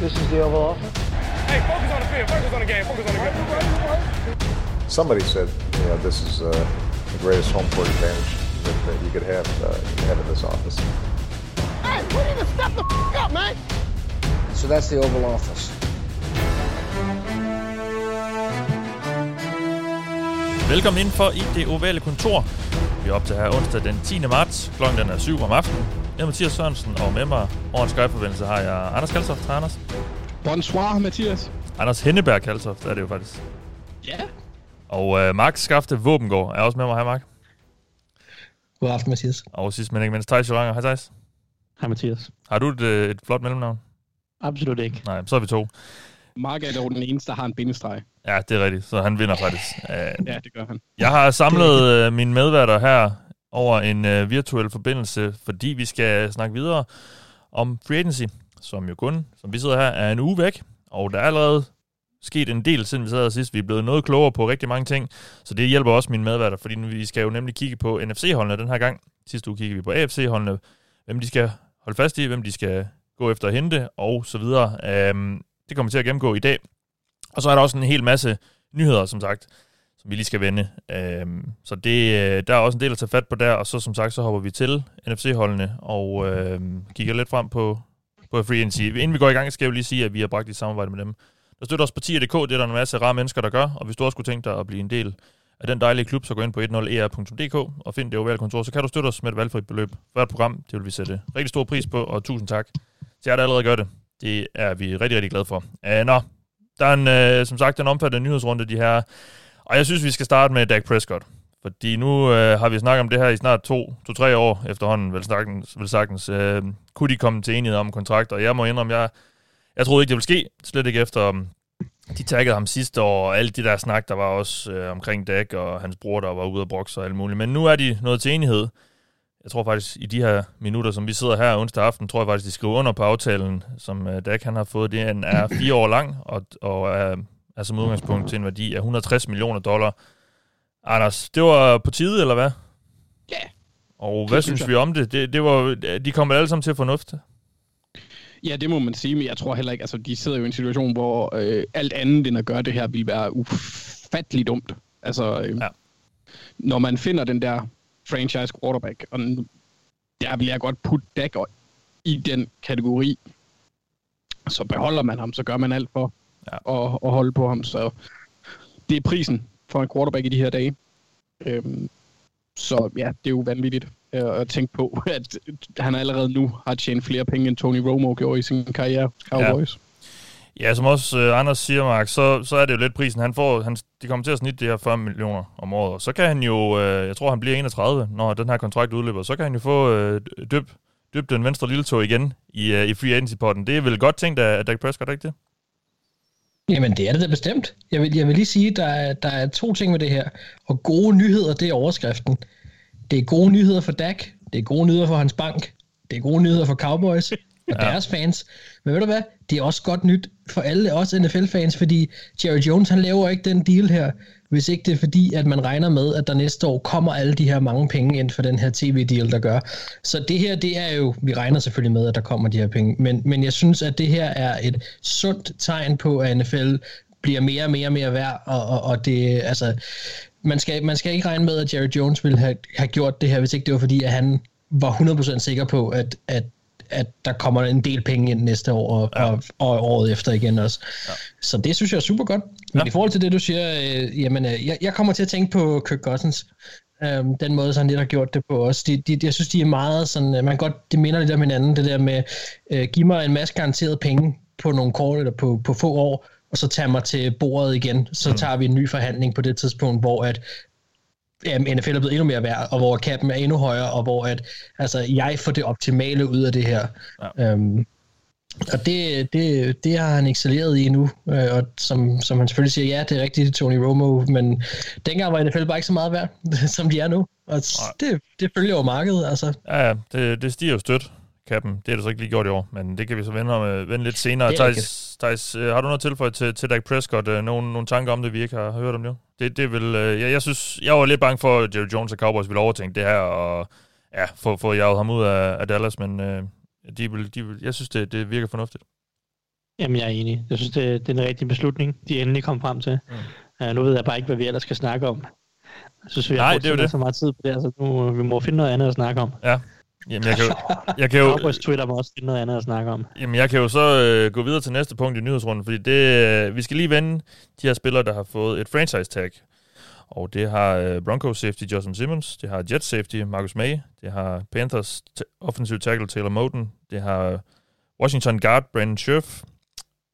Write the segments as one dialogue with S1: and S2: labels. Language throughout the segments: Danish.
S1: This is the Oval Office.
S2: Hey, focus on the field. Focus on the game. Focus on the game.
S3: Somebody said, you know, this is uh, the greatest home court advantage that, that you could have, uh, you could have in this office.
S4: Hey, we need to step the f- up, man.
S5: So that's the Oval Office.
S6: Velkommen indenfor i det ovale kontor. Vi er op til her onsdag den 10. marts. Klokken den er 7 om aftenen. Jeg er Mathias Sørensen, og med mig over en Skype-forbindelse har jeg Anders Kaltoft. Hej, Anders.
S7: Bonsoir, Mathias.
S6: Anders Henneberg Kaltoft er det jo faktisk.
S7: Ja.
S6: Og øh, Mark Skafte Våbengård er også med mig. Hej, Mark.
S8: God aften, Mathias.
S6: Og sidst men ikke mindst, Thijs Joranger. Hej, Thijs.
S9: Hej, Mathias.
S6: Har du et, øh, et flot mellemnavn?
S9: Absolut ikke.
S6: Nej, så er vi to.
S7: Mark er dog den eneste, der har en bindestreg.
S6: Ja, det er rigtigt, så han vinder faktisk. Uh,
S7: Ja, det gør han.
S6: Jeg har samlet øh, mine medværter her over en øh, virtuel forbindelse, fordi vi skal snakke videre om free agency, som jo kun, som vi sidder her, er en uge væk. Og der er allerede sket en del, siden vi sad her sidst. Vi er blevet noget klogere på rigtig mange ting, så det hjælper også mine medværter, fordi vi skal jo nemlig kigge på NFC-holdene den her gang. Sidste uge kiggede vi på AFC-holdene, hvem de skal holde fast i, hvem de skal gå efter at hente, og så videre. Øhm, det kommer vi til at gennemgå i dag. Og så er der også en hel masse nyheder, som sagt, som vi lige skal vende. Øhm, så det, øh, der er også en del at tage fat på der, og så som sagt, så hopper vi til NFC-holdene og øhm, kigger lidt frem på, på Free Agency. Inden vi går i gang, skal jeg jo lige sige, at vi har bragt i samarbejde med dem. Der støtter os partier.dk, det er der en masse rare mennesker, der gør, og hvis du også skulle tænke dig at blive en del af den dejlige klub, så gå ind på 10er.dk e og find det ovale kontor, så kan du støtte os med et valgfrit beløb for et program. Det vil vi sætte rigtig stor pris på, og tusind tak til jer, der allerede gør det. Det er vi rigtig, rigtig glade for. Uh, nå, der er en, øh, som sagt en omfattende nyhedsrunde, de her. Og jeg synes, vi skal starte med Dak Prescott. Fordi nu øh, har vi snakket om det her i snart to, to-tre år efterhånden, vel sagtens. Vel sagtens. Øh, kunne de komme til enighed om kontrakt? Og jeg må indrømme, jeg, jeg troede ikke, det ville ske. Slet ikke efter, um, de taggede ham sidste år, og alle de der snak, der var også øh, omkring Dak og hans bror, der var ude og brokse og alt muligt. Men nu er de nået til enighed. Jeg tror faktisk, i de her minutter, som vi sidder her onsdag aften, tror jeg faktisk, de skriver under på aftalen, som øh, Dak han har fået. Det er fire år lang, og, og øh, er som udgangspunkt til en værdi af 160 millioner dollar. Anders, det var på tide, eller hvad?
S7: Ja.
S6: Og hvad synes
S7: synes
S6: vi om det? det, det var, de kommer alle sammen til fornuft.
S7: Ja, det må man sige, men jeg tror heller ikke, altså de sidder jo i en situation, hvor øh, alt andet end at gøre det her vil være ufatteligt dumt. Altså, øh,
S6: Ja.
S7: når man finder den der franchise quarterback, og der vil jeg godt putte Dak i den kategori, så beholder man ham, så gør man alt for
S6: Ja.
S7: ja. at, at holde på ham. Så det er prisen for en quarterback i de her dage. Øhm, så ja, det er jo vanvittigt at tænke på, at han allerede nu har tjent flere penge, end Tony Romo gjorde i sin karriere Cowboys.
S6: Ja, som også øh, Anders siger, Mark, så, så er det jo lidt prisen. Han får, han, de kommer til at snitte de her 40 millioner om året. Og så kan han jo, øh, jeg tror han bliver 31, når den her kontrakt udløber, så kan han jo få øh, dyb, dyb den venstre lille tog igen i, øh, i free agency-potten. Det er vel godt tænkt af, af Dak Prescott, ikke det?
S8: Jamen, det er det da bestemt. Jeg vil, jeg vil lige sige, der er, der er to ting med det her. Og gode nyheder, det er overskriften. Det er gode nyheder for Dak. Det er gode nyheder for hans bank. Det er gode nyheder for Cowboys og
S6: Ja.
S8: deres fans. Men ved du hvad? Det er også godt nyt for alle os NFL-fans, fordi Jerry Jones, han laver ikke den deal her, hvis ikke det er fordi, at man regner med, at der næste år kommer alle de her mange penge ind for den her tv-deal, der gør. Så det her, det er jo, vi regner selvfølgelig med, at der kommer de her penge, men, men jeg synes, at det her er et sundt tegn på, at NFL bliver mere og mere og mere værd, og, og, og det, altså, man skal, man skal ikke regne med, at Jerry Jones ville have, have gjort det her, hvis ikke det var fordi, at han var 100% sikker på, at, at at der kommer en del penge ind næste år, og, ja. og, og året efter igen også. Ja. Så det synes jeg er super godt. Men ja. i forhold til det, du siger, øh, jamen, øh, jeg, jeg kommer til at tænke på Kirk Cousins. Øhm, den måde, så han lidt har gjort det på også. De, de, jeg synes, de er meget sådan, øh, man godt, det minder lidt om hinanden, det der med, øh, giv mig en masse garanteret penge på nogle kort, eller på, på få år, og så tage mig til bordet igen. Så mm. tager vi en ny forhandling på det tidspunkt, hvor at um, NFL er blevet endnu mere værd, og hvor capen er endnu højere, og hvor at, altså, jeg får det optimale ud af det her. Ja. Um, og det, det, det har han excelleret i nu, øh, og som, som han selvfølgelig siger, ja, det er rigtigt, Tony Romo, men dengang var NFL bare ikke så meget værd, som de er nu, og det, det følger jo markedet, altså.
S6: Ja, ja, det, det stiger jo stødt, kappen. Det er det så ikke lige gjort i år, men det kan vi så vende, om, øh, vende lidt senere.
S8: Er
S6: Thijs, Thijs, øh, har du noget tilføjet til, til Dak Prescott? Øh, nogle, nogle tanker om det, vi ikke har hørt om det? Det, det vil, jeg, jeg, synes, jeg var lidt bange for, at Jerry Jones og Cowboys ville overtænke det her, og ja, få, få jaget ham ud af, af Dallas, men øh, de vil, de vil, jeg synes, det, det virker fornuftigt.
S9: Jamen, jeg er enig. Jeg synes, det, det er en rigtig beslutning, de endelig kom frem til. Mm. Uh, nu ved jeg bare ikke, hvad vi ellers skal snakke om. Jeg synes, vi har
S6: Nej,
S9: brugt
S6: det er
S9: så- så meget tid på det, altså nu vi må finde noget andet at snakke om.
S6: Ja. Jamen, jeg kan jo, jeg kan jo,
S9: Cowboys Twitter må også finde noget andet at snakke om.
S6: Jamen, jeg kan jo så øh, gå videre til næste punkt i nyhedsrunden, fordi det, øh, vi skal lige vende de her spillere, der har fået et franchise tag. Og det har øh, Broncos safety Justin Simmons, det har Jets safety Marcus May, det har Panthers offensive tackle Taylor Moten, det har Washington guard Brandon Scherf,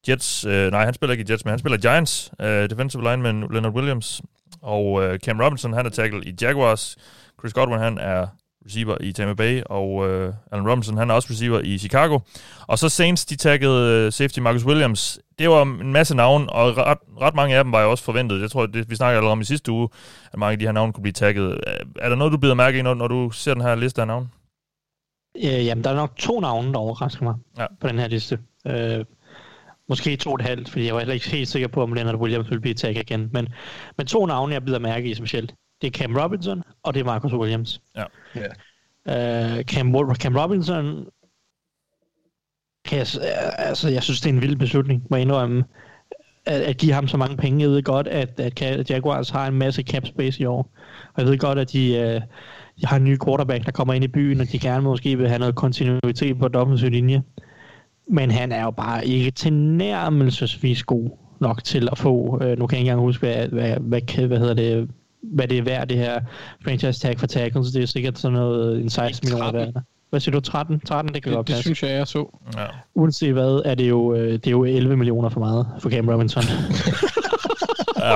S6: Jets, øh, nej, han spiller ikke i Jets, men han spiller Giants, øh, defensive lineman Leonard Williams, og øh, Cam Robinson, han er tackle i Jaguars, Chris Godwin, han er receiver i Tampa Bay, og øh, Allen Robinson, han er også receiver i Chicago. Og så Saints, de taggede øh, safety Marcus Williams. Det var en masse navne, og ret, ret mange af dem var jo også forventet. Jeg tror, det, vi snakkede allerede om i sidste uge, at mange af de her navne kunne blive tagget. Er der noget, du bider mærke i, når, når du ser den her liste af navne?
S9: Øh, jamen, der er nok to navne, der overrasker mig
S6: Ja.
S9: på den her liste. Øh, måske to og et halvt, fordi jeg var heller ikke helt sikker på, om Leonard Williams ville blive taget igen. Men, men to navne, jeg bider mærke i specielt. Det er Cam Robinson, og det er Marcus Williams.
S6: Ja.
S9: Øh, Cam, Cam Robinson, kan jeg, altså, jeg synes, det er en vild beslutning, må jeg indrømme, at, at give ham så mange penge. Jeg ved godt, at, at Jaguars har en masse cap space i år. Og jeg ved godt, at de, øh, de har en ny quarterback, der kommer ind i byen, og de gerne måske vil have noget kontinuitet på den offensive linje. Men han er jo bare ikke tilnærmelsesvis god nok til at få, øh, nu kan jeg ikke engang huske, hvad, hvad, hvad, hvad hedder det, hvad det er værd, det her franchise tag for tackles, det er sikkert sådan noget, en 16 millioner
S7: 13.
S9: værd. Hvad siger du, 13? 13, det kan godt
S7: Det, det
S9: passe.
S7: synes jeg, jeg så.
S6: Ja.
S9: Uanset hvad, er det jo, øh, det er jo 11 millioner for meget for Cam Robinson.
S6: ja.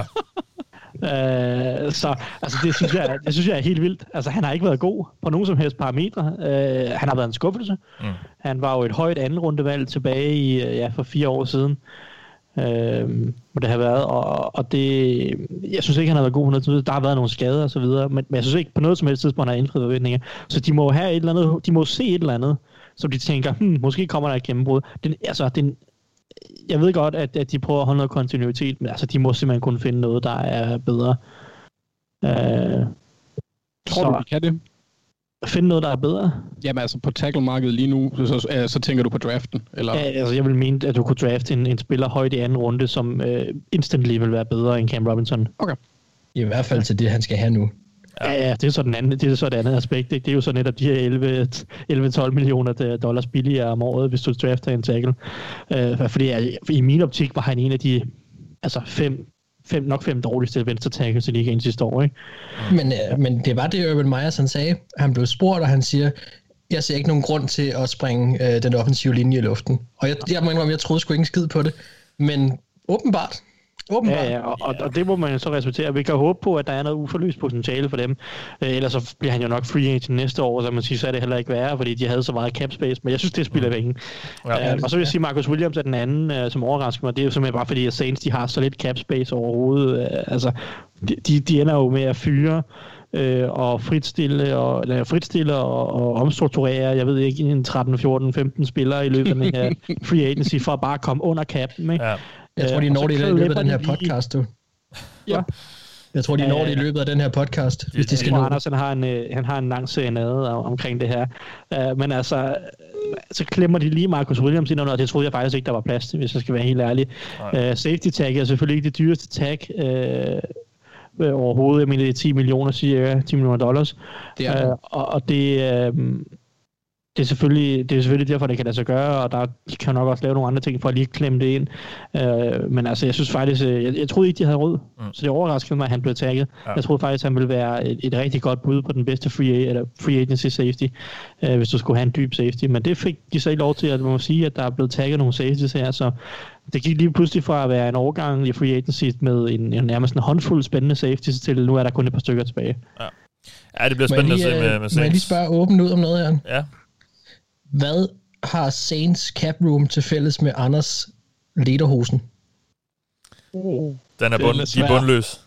S9: Øh, så altså, det, synes jeg, det synes jeg er helt vildt. Altså, han har ikke været god på nogen som helst parametre. Øh, han har været en skuffelse.
S6: Mm.
S9: Han var jo et højt anden rundevalg tilbage i, øh, ja, for fire år siden. Øh, må det have været, og, og det, jeg synes ikke, han har været god på noget tidspunkt. Der har været nogle skader og så videre, men, men jeg synes ikke på noget som helst tidspunkt, han har indfriet forventninger. Så de må have et eller andet, de må se et eller andet, som de tænker, hmm, måske kommer der et gennembrud. Den, altså, den, jeg ved godt, at, at de prøver at holde noget kontinuitet, men altså, de må simpelthen kun finde noget, der er bedre. Øh,
S7: Tror
S9: så
S7: du, de kan det?
S9: Finde noget, der er bedre?
S7: Jamen altså på tackle-markedet lige nu, så, så, så tænker du på draften? Eller?
S9: Ja, altså, jeg vil mene, at du kunne drafte en, en spiller højt i anden runde, som øh, instantly vil være bedre end Cam Robinson.
S8: I hvert fald til det, han skal have nu.
S9: Ja, ja, det er så den anden, det er så det andet aspekt. Ikke? Det er jo så netop de her 11 11-12 millioner dollars billigere om året, hvis du drafter en tackle. Øh, fordi jeg, i min optik var han en af de altså fem, fem nok fem dårligste venstre tackles i ligaen sidste år. Ikke?
S8: Men, øh, men det var det, Urban Myers han sagde. Han blev spurgt, og han siger, jeg ser ikke nogen grund til at springe øh, den offensive linje i luften. Og jeg, jeg jeg, jeg troede sgu ikke en skid på det. Men åbenbart. Åbenbart.
S9: Ja, ja, og, og, og det må man jo så respektere. Vi kan håbe på, at der er noget uforløst potentiale for dem. Øh, ellers så bliver han jo nok free agent næste år, så man siger, så er det heller ikke værre, fordi de havde så meget cap space. Men jeg synes, det spiller penge.
S6: Ja.
S9: Ja, og så vil jeg sige, Marcus Williams er den anden, øh, som overrasker mig. Det er jo simpelthen bare fordi, at Saints de har så lidt cap space overhovedet. Øh, altså, de, de, de ender jo med at fyre øh, og fritstille og, eller fritstille og, og omstrukturere, jeg ved ikke, en 13, 14, 15 spillere i løbet af den her free agency, for at bare komme under cappen. Ikke?
S6: Ja.
S8: Jeg tror, de
S9: Øh,
S8: når det i løbet af den her podcast, du.
S9: Ja.
S8: Jeg tror, de når det i løbet af den her podcast, hvis de skal
S9: Jeg
S8: nå det.
S9: Anders han har, en, øh, han har en lang serenade om, omkring det her. Uh, men altså, øh, så klemmer de lige Marcus Williams ind under, og det troede jeg faktisk ikke, der var plads til, hvis jeg skal være helt ærlig. Uh, safety tag er selvfølgelig ikke det dyreste tag uh, overhovedet. Jeg mener, det er 10 millioner, cirka 10 millioner dollars.
S7: Det er det.
S9: Uh, og, og det, uh, det er, selvfølgelig, det er selvfølgelig derfor, det kan lade sig gøre, og der de kan nok også lave nogle andre ting for at lige klemme det ind. Uh, men altså, jeg synes faktisk, øh, jeg, jeg troede ikke, de havde råd, mm. så det overraskede mig, at han blev tagget.
S6: Ja.
S9: Ja. Jeg troede faktisk, han ville være et, et rigtig godt bud på den bedste free, eller free agency safety, uh, hvis du skulle have en dyb safety. Men det fik de så ikke lov til, at man må sige, at der er blevet tagget nogle safeties her, så det gik lige pludselig fra at være en overgang i free agency med en, en nærmest en håndfuld spændende safeties til nu er der kun et par stykker tilbage.
S6: ja, det bliver spændende
S8: lige,
S6: at se med,
S8: øh,
S6: med
S8: må jeg lige
S6: Saints.
S8: spørge åbent ud om noget her?
S6: Ja.
S8: Hvad har Saints cap room til fælles med Anders lederhosen?
S6: Den er, bund,
S7: er
S6: de er bundløs.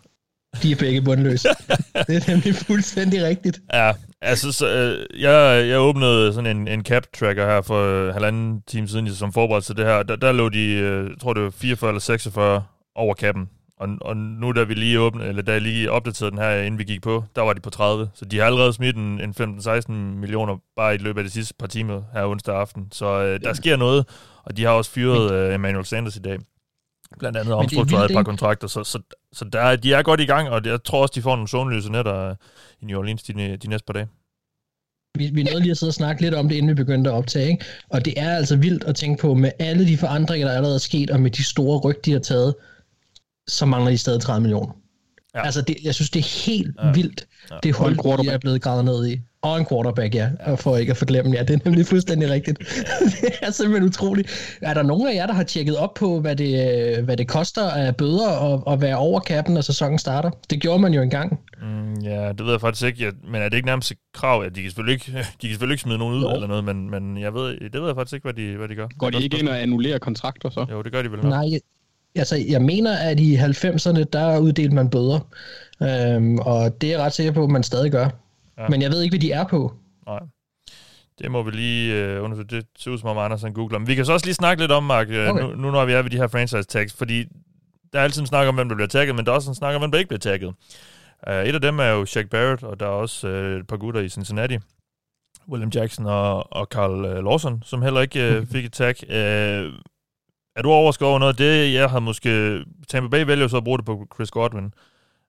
S8: De er begge bundløse. det er nemlig fuldstændig rigtigt.
S6: Ja, altså, så, øh, jeg, jeg åbnede sådan en, en cap-tracker her for øh, halvanden time siden, som forberedte til det her. Der, der lå de, øh, tror det var 44 eller 46 over kappen. Og, og nu da vi lige åbne, eller da jeg lige opdaterede den her, inden vi gik på, der var de på 30. Så de har allerede smidt en, en 15-16 millioner bare i løbet af de sidste par timer her onsdag aften. Så øh, der sker noget, og de har også fyret øh, Emmanuel Sanders i dag. Blandt andet omstruktureret et par kontrakter, så, så, så der, de er godt i gang, og jeg tror også, de får nogle zonelyse netter i New Orleans de, de næste par dage.
S8: Vi, vi nåede lige at sidde og snakke lidt om det, inden vi begyndte at optage, ikke? og det er altså vildt at tænke på, med alle de forandringer, der allerede er sket, og med de store ryg, de har taget, så mangler de stadig 30 millioner. Ja. Altså, det, jeg synes, det er helt ja. vildt, ja. det hold, de er blevet gravet ned i. Og en quarterback, ja. ja. For ikke at forglemme, ja. Det er nemlig fuldstændig rigtigt. det er simpelthen utroligt. Er der nogen af jer, der har tjekket op på, hvad det, hvad det koster af bøder at, at være over kappen, når sæsonen starter? Det gjorde man jo engang.
S6: Mm, ja, det ved jeg faktisk ikke. Ja, men er det ikke nærmest et krav? Ja, de kan selvfølgelig ikke, de kan selvfølgelig ikke smide nogen ud jo. eller noget, men, men jeg ved, det ved jeg faktisk ikke, hvad de, hvad de gør.
S7: Går de ikke ind og annullerer kontrakter så?
S6: Jo, det gør de vel nok.
S8: Nej, altså, jeg mener, at i 90'erne, der uddelte man bøder. Øhm, og det er jeg ret sikker på, at man stadig gør. Ja. Men jeg ved ikke, hvad de er på.
S6: Nej. Det må vi lige øh, undersøge. Det ser ud som om Anders han googler. Men vi kan så også lige snakke lidt om, Mark, øh, okay. nu, nu når vi er ved de her franchise tags, fordi der er altid en snak om, hvem der bliver tagget, men der er også en snak om, hvem der ikke bliver tagget. Uh, et af dem er jo Shaq Barrett, og der er også uh, et par gutter i Cincinnati. William Jackson og, og Carl uh, Lawson, som heller ikke uh, fik et tag. Uh, er du overrasket over noget af det? Jeg har måske... Tampa Bay vælger så at bruge det på Chris Godwin,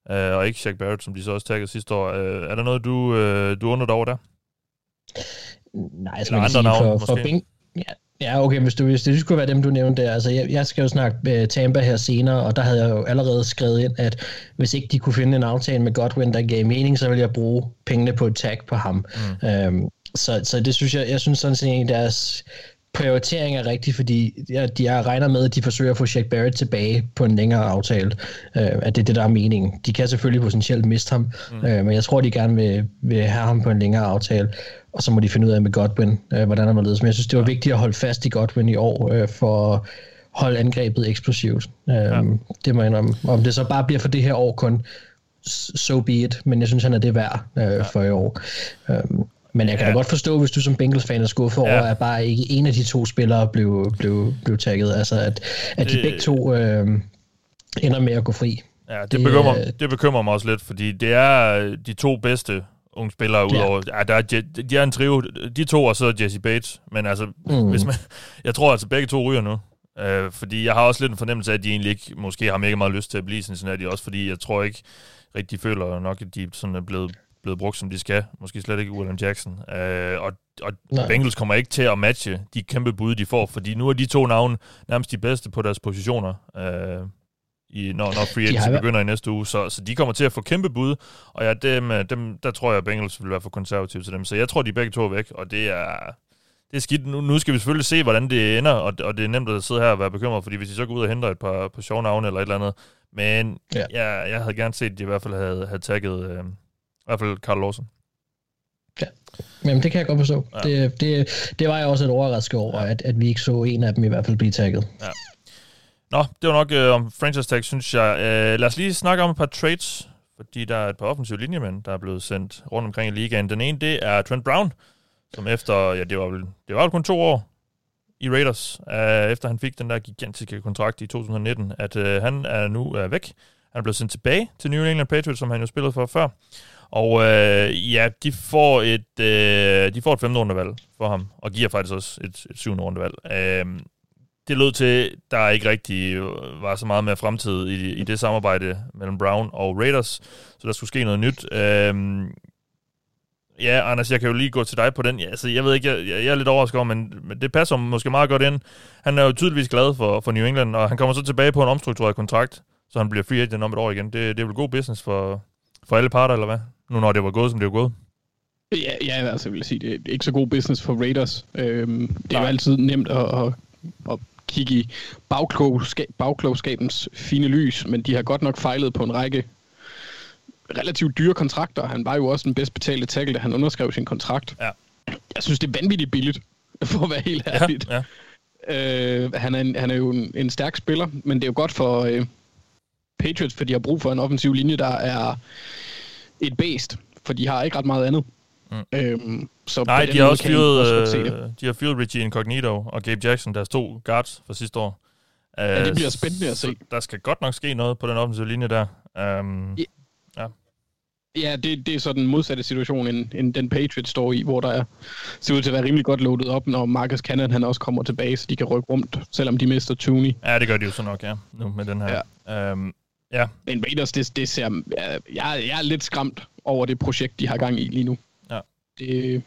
S6: uh, og ikke Shaq Barrett, som de så også taggede sidste år. Uh, er der noget, du, uh, du undrer dig over der?
S8: Nej, jeg skal sige, navn, for, for Bing, ja, Ja, okay, hvis, du, hvis det skulle være dem, du nævnte der. Altså, jeg, jeg skal jo snakke med Tampa her senere, og der havde jeg jo allerede skrevet ind, at hvis ikke de kunne finde en aftale med Godwin, der gav mening, så ville jeg bruge pengene på et tag på ham. Mm. Øhm, så, så det synes jeg, jeg synes sådan set, at deres prioritering er rigtig, fordi ja, de har regner med, at de forsøger at få Shaq Barrett tilbage på en længere aftale. Øh, at det er det, der er meningen. De kan selvfølgelig potentielt miste ham, mm. øh, men jeg tror, de gerne vil, vil have ham på en længere aftale og så må de finde ud af med Godwin, øh, hvordan han var ledes. Men jeg synes, det var vigtigt at holde fast i Godwin i år, øh, for at holde angrebet eksplosivt. Øh, ja. Det må jeg indrømme. Om det så bare bliver for det her år kun, so be it, men jeg synes, han er det værd øh, ja. for i år. Øh, men jeg kan ja. da godt forstå, hvis du som Bengals-fan er skuffet ja. over, at bare ikke en af de to spillere blev, blev, blev tagget. Altså, at, at de begge to øh, ender med at gå fri.
S6: Ja, det, det, bekymrer, øh, det bekymrer mig også lidt, fordi det er de to bedste unge spillere udover. Ja. ja, der er, de er en trio, de to og så Jesse Bates. Men altså, mm. hvis man, jeg tror altså begge to ryger nu. Øh, fordi jeg har også lidt en fornemmelse af, at de egentlig ikke, måske har mega meget lyst til at blive Cincinnati også, fordi jeg tror ikke rigtig føler nok, at de sådan er blevet, blevet brugt, som de skal. Måske slet ikke William Jackson. Øh, og og Bengals kommer ikke til at matche de kæmpe bud, de får, fordi nu er de to navne nærmest de bedste på deres positioner. Øh, i, når, når free agency har... begynder i næste uge. Så, så de kommer til at få kæmpe bud, og ja, dem, øh, dem, der tror jeg, at Bengals vil være for konservative til dem. Så jeg tror, de begge to er væk, og det er, det er skidt. Nu, nu skal vi selvfølgelig se, hvordan det ender, og, og det er nemt at sidde her og være bekymret, fordi hvis de så går ud og henter et par, par sjove navne eller et eller andet, men ja. jeg, jeg havde gerne set, at de i hvert fald havde, havde tagget øh, i hvert fald Carl Lawson.
S8: Ja, Jamen, det kan jeg godt forstå. Ja. Det, det, det var jeg også et overrasket over, ja. at, at vi ikke så en af dem i hvert fald blive tagget. Ja.
S6: Nå, det var nok øh, om franchise tag, synes jeg. Øh, lad os lige snakke om et par trades, fordi der er et par offensive linjemænd, der er blevet sendt rundt omkring i ligaen. Den ene, det er Trent Brown, som efter, ja, det var vel, det var vel kun to år i Raiders, øh, efter han fik den der gigantiske kontrakt i 2019, at øh, han er nu er væk. Han er blevet sendt tilbage til New England Patriots, som han jo spillede for før. Og øh, ja, de får et, øh, de får et femte rundevalg for ham, og giver faktisk også et, et syvende rundevalg. Øh, det lød til, der ikke rigtig var så meget mere fremtid i, i det samarbejde mellem Brown og Raiders, så der skulle ske noget nyt. Øh, ja, Anders, jeg kan jo lige gå til dig på den. Ja, altså, jeg ved ikke, jeg, jeg er lidt overrasket over, men, men det passer måske meget godt ind. Han er jo tydeligvis glad for, for New England, og han kommer så tilbage på en omstruktureret kontrakt, så han bliver free agent om et år igen. Det, det er vel god business for, for alle parter, eller hvad? Nu når det var gået, som det var gået.
S7: Ja, ja altså jeg vil sige, det er ikke så god business for Raiders. Øhm, det er jo altid nemt at, at, at kigge i bagklogskab, bagklogskabens fine lys, men de har godt nok fejlet på en række relativt dyre kontrakter. Han var jo også den bedst betalte tackle, da han underskrev sin kontrakt. Ja. Jeg synes, det er vanvittigt billigt, for at være helt ærligt. Ja, ja. Øh, han, er en, han er jo en, en stærk spiller, men det er jo godt for øh, Patriots, for de har brug for en offensiv linje, der er et based, for de har ikke ret meget andet. Mm. Øhm,
S6: så Nej, de har også fyret, øh, de har fyret Richie Incognito og Gabe Jackson, deres to guards fra sidste år.
S7: Ja, det bliver spændende at se.
S6: Der skal godt nok ske noget på den offensive linje der. Um,
S7: ja. Ja, det, det er så den modsatte situation, end, end den Patriots står i, hvor der er, ser ud til at være rimelig godt loadet op, når Marcus Cannon han også kommer tilbage, så de kan rykke rundt, selvom de mister Tooney.
S6: Ja, det gør de jo så nok, ja, nu med den her. Ja. Um, ja.
S7: Men Raiders, det, det ser, jeg, jeg er lidt skræmt over det projekt, de har gang i lige nu.
S6: Ja.
S7: Det,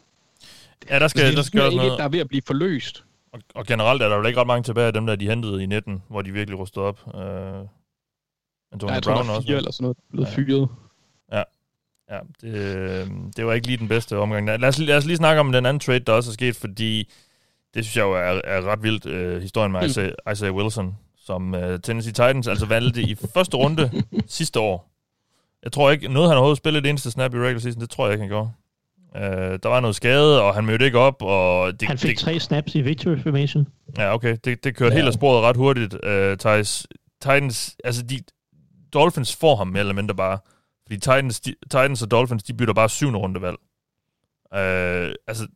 S6: ja, der skal,
S7: det,
S6: der skal også noget.
S7: der er ved at blive forløst.
S6: Og, og generelt er der jo ikke ret mange tilbage af dem, der de hentede i 19, hvor de virkelig rustede op. Uh,
S7: Antonio ja, Brown også. eller sådan noget, blevet ja. fyret.
S6: Ja, ja det, det var ikke lige den bedste omgang. Lad os, lad os lige snakke om den anden trade, der også er sket, fordi det synes jeg jo er, er ret vildt, uh, historien med mm. Isaiah, Isaiah Wilson, som uh, Tennessee Titans altså valgte i første runde sidste år. Jeg tror ikke, noget han overhovedet spillet det eneste snap i regular season, det tror jeg ikke, han gjorde. Uh, der var noget skade, og han mødte ikke op. Og
S9: det, han fik
S6: det,
S9: tre snaps i victory formation.
S6: Ja, okay. Det, det kørte ja. helt af sporet ret hurtigt, uh, Thijs. Titans, altså de, Dolphins får ham mere eller mindre bare. Fordi Titans, de, Titans og Dolphins, de bytter bare syvende rundevalg. Uh, altså,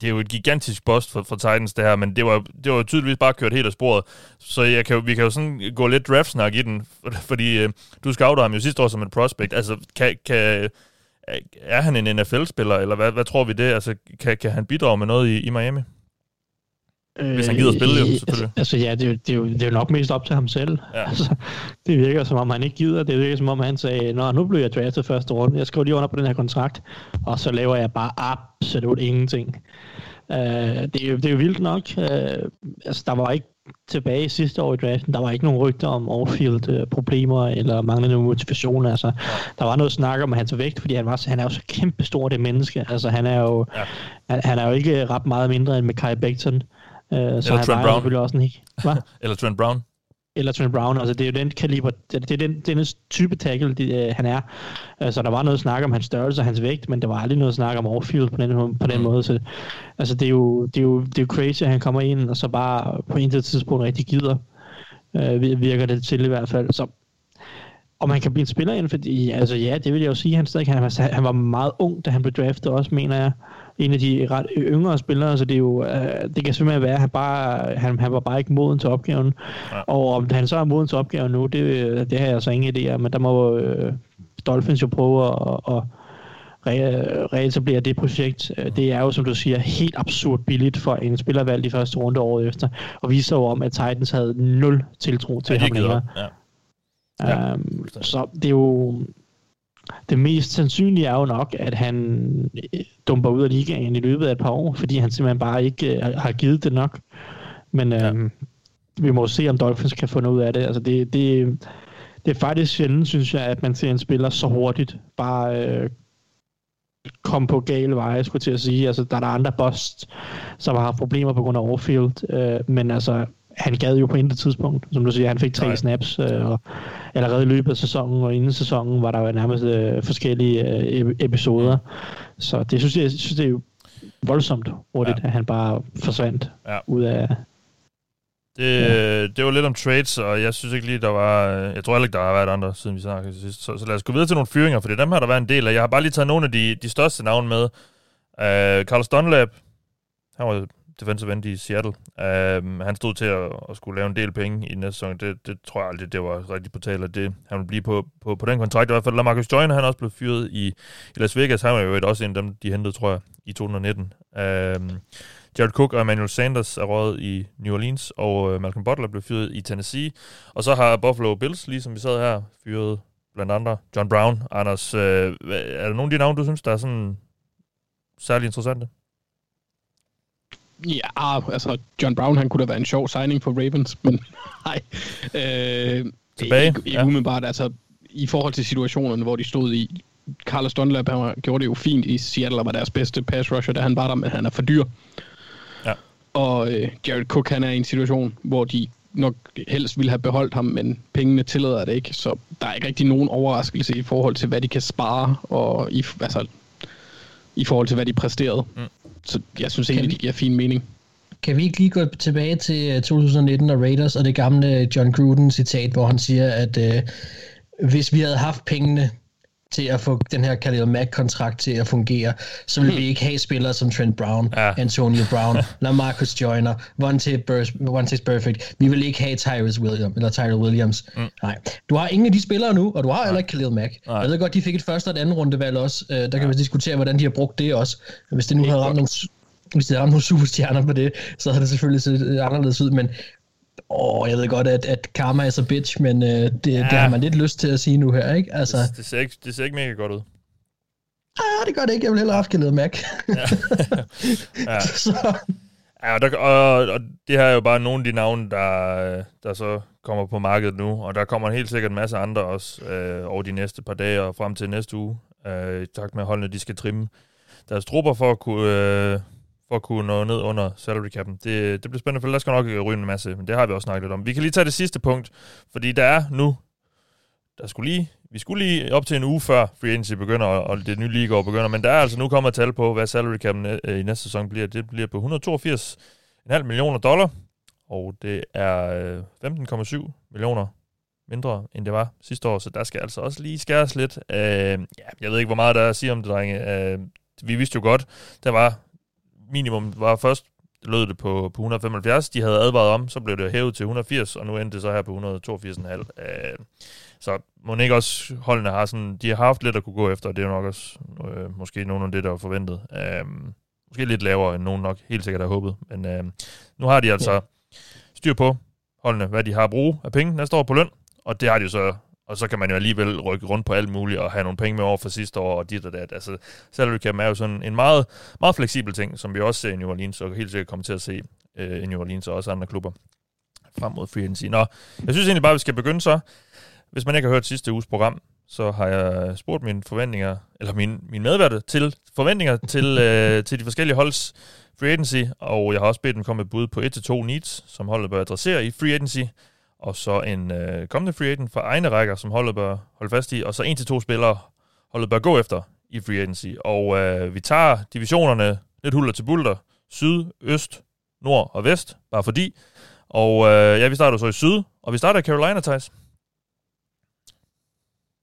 S6: det er jo et gigantisk bust for, for Titans, det her, men det var, det var tydeligvis bare kørt helt af sporet. Så jeg kan, vi kan jo sådan gå lidt draftsnak i den, fordi øh, du scoutede ham jo sidste år som en prospect. Altså, kan, kan, er han en NFL-spiller, eller hvad, hvad tror vi det? Altså, kan, kan han bidrage med noget i, i Miami? Hvis han gider at spille, jo,
S9: øh,
S6: selvfølgelig.
S9: Altså, ja, det er, jo, det, er jo, det er jo nok mest op til ham selv. Ja. Altså, det virker som om, han ikke gider. Det virker som om, han sagde, Nå, nu bliver jeg draftet første runde. Jeg skriver lige under på den her kontrakt, og så laver jeg bare absolut ingenting. Uh, det, er jo, det er jo vildt nok. Uh, altså, der var ikke tilbage sidste år i draften, der var ikke nogen rygter om off-field problemer eller manglende motivation. Altså, der var noget snak om hans vægt, fordi han, var, han er jo så kæmpestor det menneske. Altså, han er jo, ja. han, han, er jo ikke ret meget mindre end Mekai Becton. Uh, så
S6: Eller
S9: han
S6: Trent Brown.
S9: selvfølgelig også en Hvad?
S6: Eller Trent Brown.
S9: Eller Trent Brown, altså det er jo den kaliber, det er den, den type tackle, de, uh, han er. Uh, så der var noget snak om hans størrelse og hans vægt, men der var aldrig noget snak om overfield på den, på den mm. måde. Så, altså det er, jo, det, er jo, det er jo crazy, at han kommer ind, og så bare på intet tidspunkt rigtig gider. Uh, virker det til i hvert fald. Så om han kan blive en spiller ind, fordi altså ja, det vil jeg jo sige, han stadig han, han var meget ung, da han blev draftet også, mener jeg. En af de ret yngre spillere, så det er jo, øh, det kan simpelthen være, at han, bare, han, han var bare ikke moden til opgaven. Ja. Og om han så er moden til opgaven nu, det, det har jeg så ingen idé men der må øh, Dolphins jo prøve at, at re- reetablere det projekt. Det er jo, som du siger, helt absurd billigt for en spillervalg i første runde året efter, og viser jo om, at Titans havde nul tiltro til
S6: Ja,
S9: ham længere.
S6: Ja. Ja,
S9: Um, så det er jo... Det mest sandsynlige er jo nok, at han øh, dumper ud af ligaen i løbet af et par år, fordi han simpelthen bare ikke uh, har givet det nok. Men ja. vi må se, om Dolphins kan få noget ud af det. Altså det, det, det er faktisk sjældent, synes jeg, at man ser en spiller så hurtigt bare uh, komme på gale veje, skulle jeg til at sige. Altså, der er der andre bust, som har haft problemer på grund af overfield, uh, men altså, han gad jo på intet tidspunkt. Som du siger, han fik tre
S6: Nej.
S9: snaps, øh, og allerede i løbet af sæsonen, og inden sæsonen var der jo nærmest øh, forskellige øh, ep- episoder. Så det synes jeg, jeg synes, det er jo voldsomt hurtigt, ja. at han bare forsvandt
S6: Ja.
S9: ud af...
S6: Det, ja. det var lidt om trades, og jeg synes ikke lige, der var... øh, Jeg tror heller ikke, der har været andre, siden vi snakkede sidst. Så, så lad os gå videre til nogle fyringer, for dem har der været en del af. Jeg har bare lige taget nogle af de, de største navne med. Uh, Carlos Dunlap, han var defensive end i Seattle. Uh, han stod til at, at skulle lave en del penge i næste sæson. Det, det tror jeg aldrig, det var rigtig på tale, at det, han ville blive på, på, på den kontrakt. I hvert fald Marcus Joyner, han også blev fyret i, i Las Vegas. Han var jo også en af dem, de hentede, tror jeg, i 2019. Uh, øhm, Jared Cook og Emmanuel Sanders er røget i New Orleans, og øh, Malcolm Butler blev fyret i Tennessee. Og så har Buffalo Bills, ligesom vi sad her, fyret blandt andre John Brown. Anders, øh, er der nogle af de navne, du synes, der er sådan særlig interessante?
S7: Ja, altså John Brown, han kunne da være en sjov signing for Ravens, men nej. Øh,
S6: Tilbage,
S7: Ikke, ikke
S6: ja.
S7: umiddelbart, altså i forhold til situationerne, hvor de stod i. Carlos Dunlap, han var- gjorde det jo fint i Seattle, og var deres bedste pass rusher, da han var der, men han er for dyr.
S6: Ja.
S7: Og øh, Jared Cook, han er i en situation, hvor de nok helst ville have beholdt ham, men pengene tillader det ikke, så der er ikke rigtig nogen overraskelse i forhold til, hvad de kan spare, og i, altså, i forhold til, hvad de præsterede.
S6: Mm.
S7: Så jeg synes egentlig,
S8: vi-
S7: det giver fin mening.
S8: Kan vi ikke lige gå tilbage til øh, 2019 og Raiders og det gamle John Gruden citat, hvor han siger, at øh, hvis vi havde haft pengene til at få den her Khalil Mack-kontrakt til at fungere, så vil vi ikke have spillere som Trent Brown,
S6: Ja.
S8: ja. Antonio Brown, Lamarcus Joyner, Vontae Perfect. Vi vil ikke have Tyrese Williams, eller Tyrell Williams. Mm. Nej. Du har ingen af de spillere nu, og du har heller ikke Khalil Mack.
S6: Nej.
S8: Jeg ved godt, de fik et første og et andet rundevalg også. Øh, der kan vi diskutere, hvordan de har brugt det også. Hvis det nu havde ramt nogle, hvis det havde ramt nogle superstjerner på det, så havde det selvfølgelig set anderledes ud, men Åh, jeg ved godt, at, at karma er så bitch, men øh, det, ja. det har man lidt lyst til at sige nu her, ikke? Altså,
S6: Det, det, ser ikke, det ser ikke mega godt ud.
S8: ah, det gør det ikke. Jeg vil hellere have haft Khalil Mack.
S6: Ja.
S8: så,
S6: Ja, og, der, og, og det her er jo bare nogle af de navne, der, der så kommer på markedet nu, og der kommer helt sikkert en masse andre også øh, over de næste par dage og frem til næste uge, øh, i takt med at holdene de skal trimme deres trupper for at kunne, øh, for at kunne nå ned under salary cap'en. Det, det bliver spændende, for der skal nok ryge en masse, men det har vi også snakket lidt om. Vi kan lige tage det sidste punkt, fordi der er nu, der skulle lige, vi skulle lige op til en uge før free agency begynder, og det nye ligaår begynder, men der er altså nu kommet tal på, hvad salary cap'en øh, i næste sæson bliver. Det bliver på 182,5 millioner dollar, og det er øh, 15,7 millioner mindre, end det var sidste år, så der skal altså også lige skæres lidt. Øh, ja, jeg ved ikke, hvor meget der er at sige om det, drenge. Øh, vi vidste jo godt, der var minimum var først lød det på, på 175, de havde advaret om, så blev det hævet til 180, og nu endte det så her på 182,5. Øh, så må ikke også holdene har sådan, de har haft lidt at kunne gå efter, og det er nok også øh, måske nogen af det, der var forventet. Øh, måske lidt lavere, end nogen nok helt sikkert har håbet, men øh, nu har de altså styr på holdene, hvad de har at bruge af penge næste år på løn, og det har de jo så og så kan man jo alligevel rykke rundt på alt muligt og have nogle penge med over for sidste år og dit og dat. Altså, salary cap er jo sådan en meget, meget fleksibel ting, som vi også ser i New Orleans, og helt sikkert kommer til at se øh, i New Orleans og også andre klubber frem mod free agency. Nå, jeg synes egentlig bare, vi skal begynde så. Hvis man ikke har hørt sidste uges program, så har jeg spurgt mine forventninger, eller mine, mine medværter til forventninger til, øh, til de forskellige holds free agency, og jeg har også bedt dem komme med bud på 1-2 needs, som holdet bør adressere i free agency, og så en øh, kommende free agent fra egne rækker, som holdet bør holde fast i, og så en til to spillere, holdet bør gå efter i free agency. Og øh, vi tager divisionerne lidt huller til bulter, syd, øst, nord og vest, bare fordi. Og øh, ja, vi starter så i syd, og vi starter i Carolina, Thijs.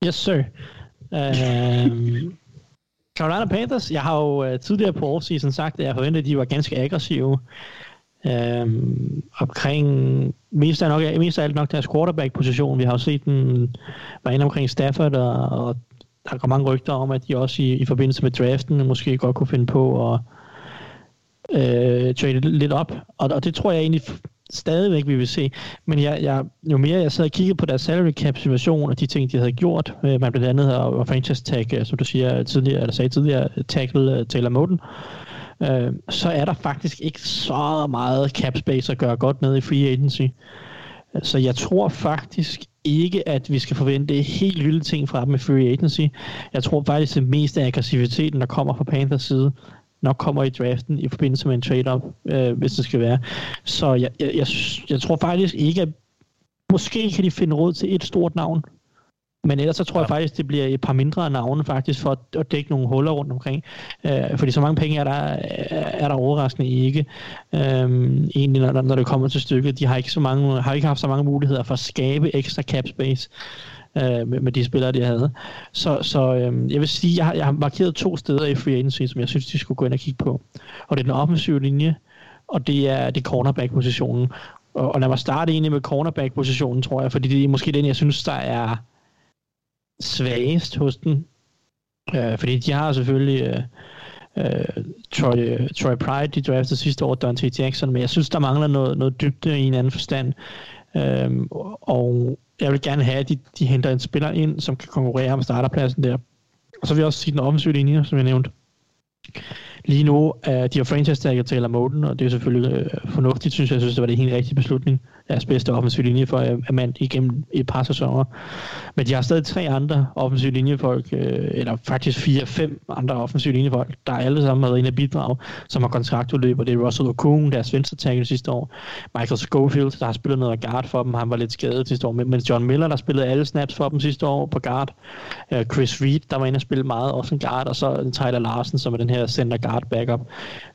S9: Yes, sir. Um, Carolina Panthers, jeg har jo uh, tidligere på offseason sagt, at jeg forventede, at de var ganske aggressive Øhm, omkring mest af, nok, mest af alt nok deres quarterback-position. Vi har jo set den var inde omkring Stafford, og, og der går mange rygter om, at de også i, i forbindelse med draften måske godt kunne finde på at øh, trade lidt op. Og, og det tror jeg egentlig stadigvæk, vi vil se. Men jeg, jeg, jo mere jeg sad og kiggede på deres salary cap situation og de ting, de havde gjort, øh, man blandt andet har franchise tag, som du siger tidligere, eller sagde tidligere, tackle øh, Taylor Moten, øh, Øh, så er der faktisk ikke så meget cap space at gøre godt med i free agency. Så jeg tror faktisk ikke, at vi skal forvente helt vilde ting fra dem i free agency. Jeg tror faktisk, at det meste af aggressiviteten, der kommer fra Panthers side, nok kommer i draften i forbindelse med en trade-up, øh, hvis det skal være. Så jeg, jeg, jeg, jeg tror faktisk ikke, at måske kan de finde råd til et stort navn, men ellers så tror ja. jeg faktisk, det bliver et par mindre navne faktisk, for at, dække nogle huller rundt omkring. Øh, fordi så mange penge er der, er der overraskende ikke. Øhm, egentlig, når, når det kommer til stykket. De har ikke, så mange, har ikke haft så mange muligheder for at skabe ekstra cap space øh, med, med de spillere, de havde. Så, så øh, jeg vil sige, jeg har, jeg har markeret to steder i free agency, som jeg synes, de skulle gå ind og kigge på. Og det er den offensive linje, og det er, det er cornerback-positionen. Og, og lad mig starte egentlig med cornerback-positionen, tror jeg, fordi det er måske den, jeg synes, der er svagest hos den. Øh, fordi de har selvfølgelig øh, øh, Troy, Troy Pride, de draftede sidste år, Dante Jackson, men jeg synes, der mangler noget, noget dybde i en anden forstand. Øh, og jeg vil gerne have, at de, de henter en spiller ind, som kan konkurrere om starterpladsen der. Og så vil jeg også sige den offensive linje, som jeg nævnte. Lige nu er de har franchise-tagget Taylor Moden, og det er selvfølgelig øh, fornuftigt, synes jeg. Jeg synes, det var det helt rigtige beslutning. Deres bedste offensiv linje for øh, mand igennem et par sæsoner. Men de har stadig tre andre offensiv linjefolk, øh, eller faktisk fire-fem andre offensiv linjefolk, der alle sammen har været inde at bidrage, som har kontraktudløb, og det er Russell Okung, deres venstre tackle sidste år. Michael Schofield, der har spillet noget guard for dem, han var lidt skadet sidste år, men John Miller, der spillede alle snaps for dem sidste år på guard. Øh, Chris Reed, der var inde og spille meget, også en guard, og så Tyler Larsen, som er den her center guard start backup.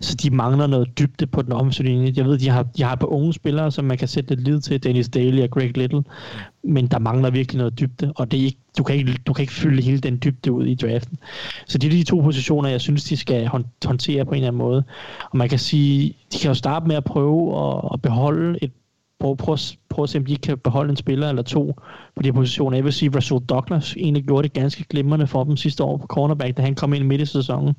S9: Så de mangler noget dybde på den offensive linje. Jeg ved, de har, de har på unge spillere, som man kan sætte lidt lid til, Dennis Daly og Greg Little, men der mangler virkelig noget dybde, og det er ikke, du, kan ikke, du kan ikke fylde hele den dybde ud i draften. Så det er de to positioner, jeg synes, de skal håndtere på en eller anden måde. Og man kan sige, de kan jo starte med at prøve at, at beholde et prøve, prøve, prøve at se, om de kan beholde en spiller eller to på de positioner. Jeg vil sige, at Russell Douglas egentlig gjorde det ganske glimrende for dem sidste år på cornerback, da han kom ind midt i sæsonen.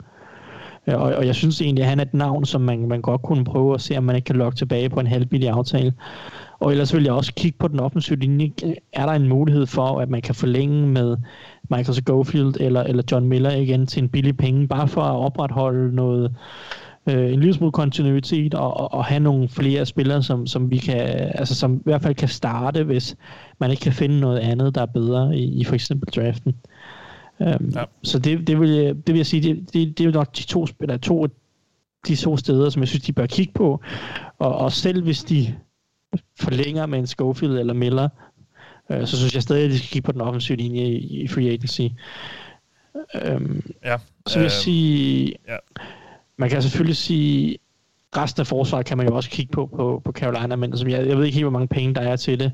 S9: Og, og jeg synes egentlig, at han er et navn, som man, man godt kunne prøve at se, om man ikke kan lokke tilbage på en halvbillig aftale. Og ellers vil jeg også kigge på den offensive linje. Er der en mulighed for, at man kan forlænge med Michael Schofield eller, eller John Miller igen til en billig penge, bare for at opretholde noget, øh, en lille smule kontinuitet og, og, og have nogle flere spillere, som, som vi kan, altså som i hvert fald kan starte, hvis man ikke kan finde noget andet, der er bedre i, i for eksempel draften. Um, ja. Så det, det, vil det vil jeg sige, det, det, det er nok de to, eller to, de to steder, som jeg synes, de bør kigge på. Og, og selv hvis de forlænger med en Schofield eller Miller, øh, så synes jeg stadig, at de skal kigge på den offensive linje i, i free agency. Um, ja, så vil jeg øh, sige, ja. man kan selvfølgelig sige, resten af forsvaret kan man jo også kigge på på, på Carolina, men som jeg, jeg ved ikke helt, hvor mange penge der er til det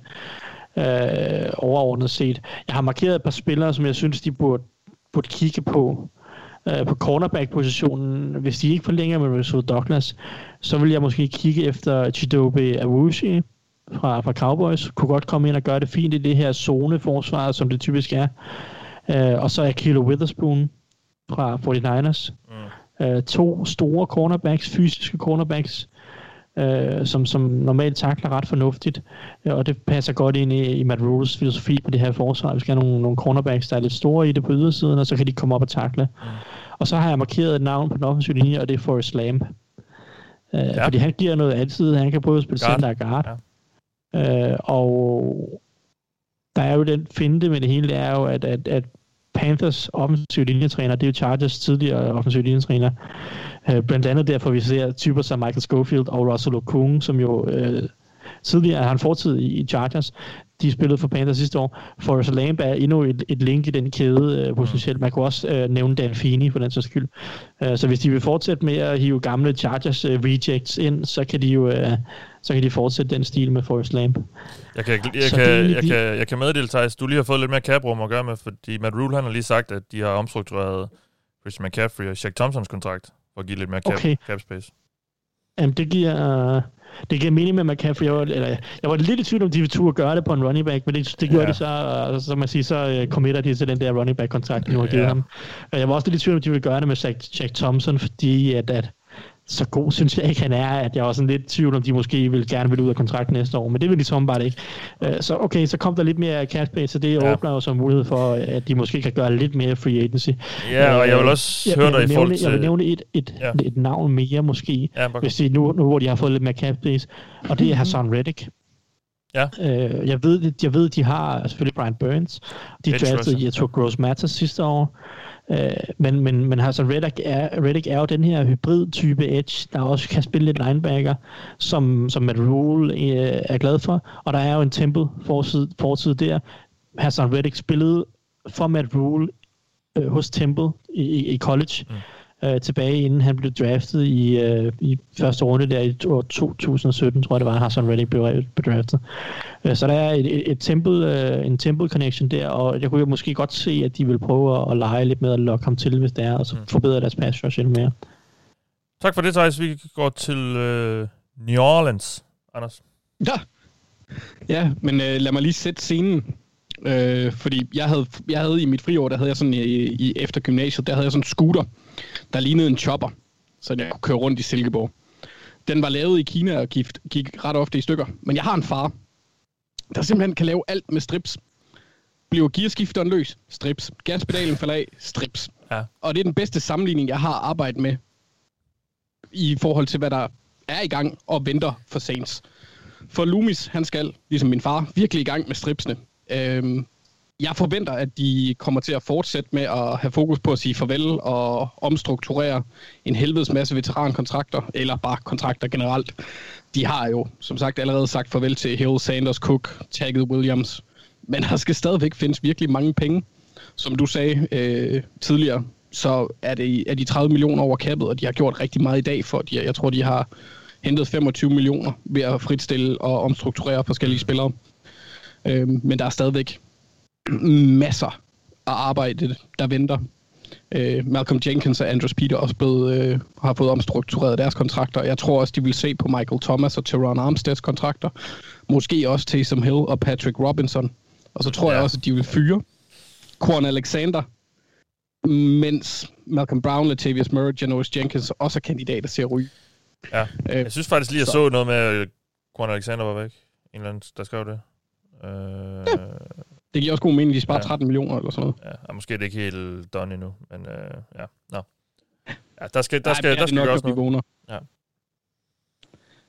S9: øh, overordnet set. Jeg har markeret et par spillere, som jeg synes, de burde, burde kigge på øh, på cornerback-positionen. Hvis de ikke forlænger med Russell Douglas, så vil jeg måske kigge efter Chidobe Awushi fra, fra Cowboys. Kunne godt komme ind og gøre det fint i det her zone-forsvar, som det typisk er. Øh, og så er Kilo Witherspoon fra 49ers. Mm. Øh, to store cornerbacks, fysiske cornerbacks, øh, som, som normalt takler ret fornuftigt, øh, og det passer godt ind i, i Matt Rules filosofi på det her forsvar. Vi skal have nogle, nogle cornerbacks, der er lidt store i det på ydersiden, og så kan de komme op og takle. Mm. Og så har jeg markeret et navn på den offensive linje, og det er Forrest Lamp. Øh, ja. Fordi han giver noget altid. Han kan både spille guard. center og guard. Ja. Øh, og der er jo den finte med det hele, det er jo, at, at, at Panthers offensive linjetræner, det er jo Chargers tidligere offensive linjetræner, Øh, blandt andet derfor, vi ser typer som Michael Schofield og Russell Okung, som jo øh, tidligere har en fortid i, i Chargers. De spillede for Panthers sidste år. Forrest Lamb er endnu et, et link i den kæde øh, potentielt. Man kunne også øh, nævne Dan Feeney for den sags skyld. Øh, så hvis de vil fortsætte med at hive gamle Chargers øh, rejects ind, så kan de jo øh, så kan de fortsætte den stil med Forrest Lamb.
S6: Jeg kan, jeg, kan, jeg, jeg, kan, jeg kan meddele, Thijs, du lige har fået lidt mere caprum at gøre med, fordi Matt Rule han har lige sagt, at de har omstruktureret Christian McCaffrey og Shaq Thompsons kontrakt for at give lidt mere cap, okay. cap space.
S9: Jamen, det giver, uh, det giver mening med McCaffrey. Jeg var, eller, jeg var lidt i tvivl om, de ville gøre det på en running back, men det, det gjorde ja. de så, så man siger, så uh, committer de til den der running back-kontrakt, de nu har givet ja. ham. Jeg var også lidt i tvivl om, de ville gøre det med Jack, Jack Thompson, fordi at, at så god synes jeg ikke, han er, at jeg var sådan lidt i tvivl om, de måske vil gerne vil ud af kontrakten næste år, men det vil de som bare ikke. Øh, så okay, så kom der lidt mere cash pay, så det ja. åbner jo så mulighed for, at de måske kan gøre lidt mere free agency.
S6: Ja, og jeg vil også jeg, høre dig i forhold til...
S9: Jeg vil nævne et, et, ja. et navn mere måske, ja, hvis de, nu, nu hvor de har fået lidt mere cash space, og det er Hassan Reddick. Ja. Øh, jeg, ved, jeg ved, de har selvfølgelig Brian Burns, de draftede Jetro Gross Matters sidste år, Øh, men, men, men altså Reddick er, Reddick er jo den her hybrid-type edge, der også kan spille lidt linebacker, som, som Matt Rule øh, er glad for. Og der er jo en Temple fortid, fortid der. Hassan Reddick spillede for Matt Rule øh, hos Temple i, i college. Mm øh, tilbage, inden han blev draftet i, øh, i første runde der i år 2017, tror jeg det var, Hassan Reddick blev, blev draftet. Øh, så der er et, et, et temple, øh, en temple connection der, og jeg kunne jo måske godt se, at de vil prøve at, at lege lidt med at lokke ham til, hvis det er, og så mm. forbedre deres pass rush endnu mere.
S6: Tak for det, Thijs. Vi går til øh, New Orleans. Anders?
S7: Ja, ja men øh, lad mig lige sætte scenen. Øh, fordi jeg havde, jeg havde i mit friår, der havde jeg sådan i, i efter gymnasiet, der havde jeg sådan en scooter, der lignede en chopper, så jeg kunne køre rundt i Silkeborg. Den var lavet i Kina og gik, gik ret ofte i stykker. Men jeg har en far, der simpelthen kan lave alt med strips. Bliver gearskifteren løs? Strips. Gaspedalen falder af? Strips. Ja. Og det er den bedste sammenligning, jeg har arbejdet med i forhold til, hvad der er i gang og venter for Saints. For Loomis, han skal, ligesom min far, virkelig i gang med stripsene. Øhm, jeg forventer, at de kommer til at fortsætte med at have fokus på at sige farvel og omstrukturere en helvedes masse veterankontrakter, eller bare kontrakter generelt. De har jo, som sagt, allerede sagt farvel til Hill, Sanders, Cook, Tagged Williams, men der skal stadigvæk findes virkelig mange penge. Som du sagde øh, tidligere, så er, det, er de 30 millioner over kappet, og de har gjort rigtig meget i dag for de, Jeg tror, de har hentet 25 millioner ved at fritstille og omstrukturere forskellige spillere. Øh, men der er stadigvæk masser af arbejde, der venter. Øh, Malcolm Jenkins og Andrews Peter også blevet, øh, har fået omstruktureret deres kontrakter. Jeg tror også, de vil se på Michael Thomas og Teron Armsteads kontrakter. Måske også Taysom Hill og Patrick Robinson. Og så tror ja. jeg også, at de vil fyre Quan Alexander, mens Malcolm Brown, Latavius Murray, Janoris Jenkins også er kandidater til at ryge.
S6: Ja, øh, jeg synes faktisk lige, at jeg så, så noget med, at Quan Alexander var væk. En eller anden, der skrev det. Øh, ja.
S7: Det giver også god mening, de sparer ja. 13 millioner eller sådan noget.
S6: Ja, og måske er det ikke helt done endnu, men øh, ja, nå. Ja, der skal, der skal, Nej, der skal gøres noget. Ja.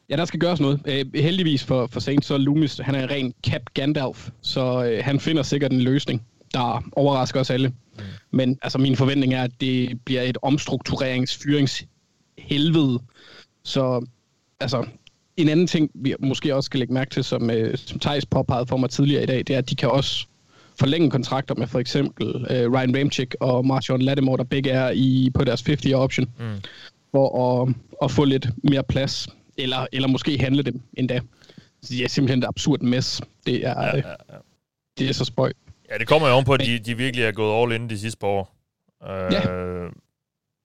S7: Ja, der skal gøres noget. Øh, heldigvis for, for Saints, så Loomis, han er en ren Cap Gandalf, så øh, han finder sikkert en løsning, der overrasker os alle. Mm. Men altså, min forventning er, at det bliver et omstruktureringsfyrings helvede. Så altså, en anden ting, vi måske også skal lægge mærke til, som, øh, som Thijs påpegede for mig tidligere i dag, det er, at de kan også forlænge kontrakter med for eksempel øh, Ryan Ramchick og Marshawn Lattimore, der begge er i på deres 50-year option, mm. for at, at få lidt mere plads, eller, eller måske handle dem endda. Det er simpelthen et absurd mess. Det er, ja, ja, ja. det er så spøj.
S6: Ja, det kommer jo om på, at de, de virkelig er gået all in de sidste år. Uh, ja.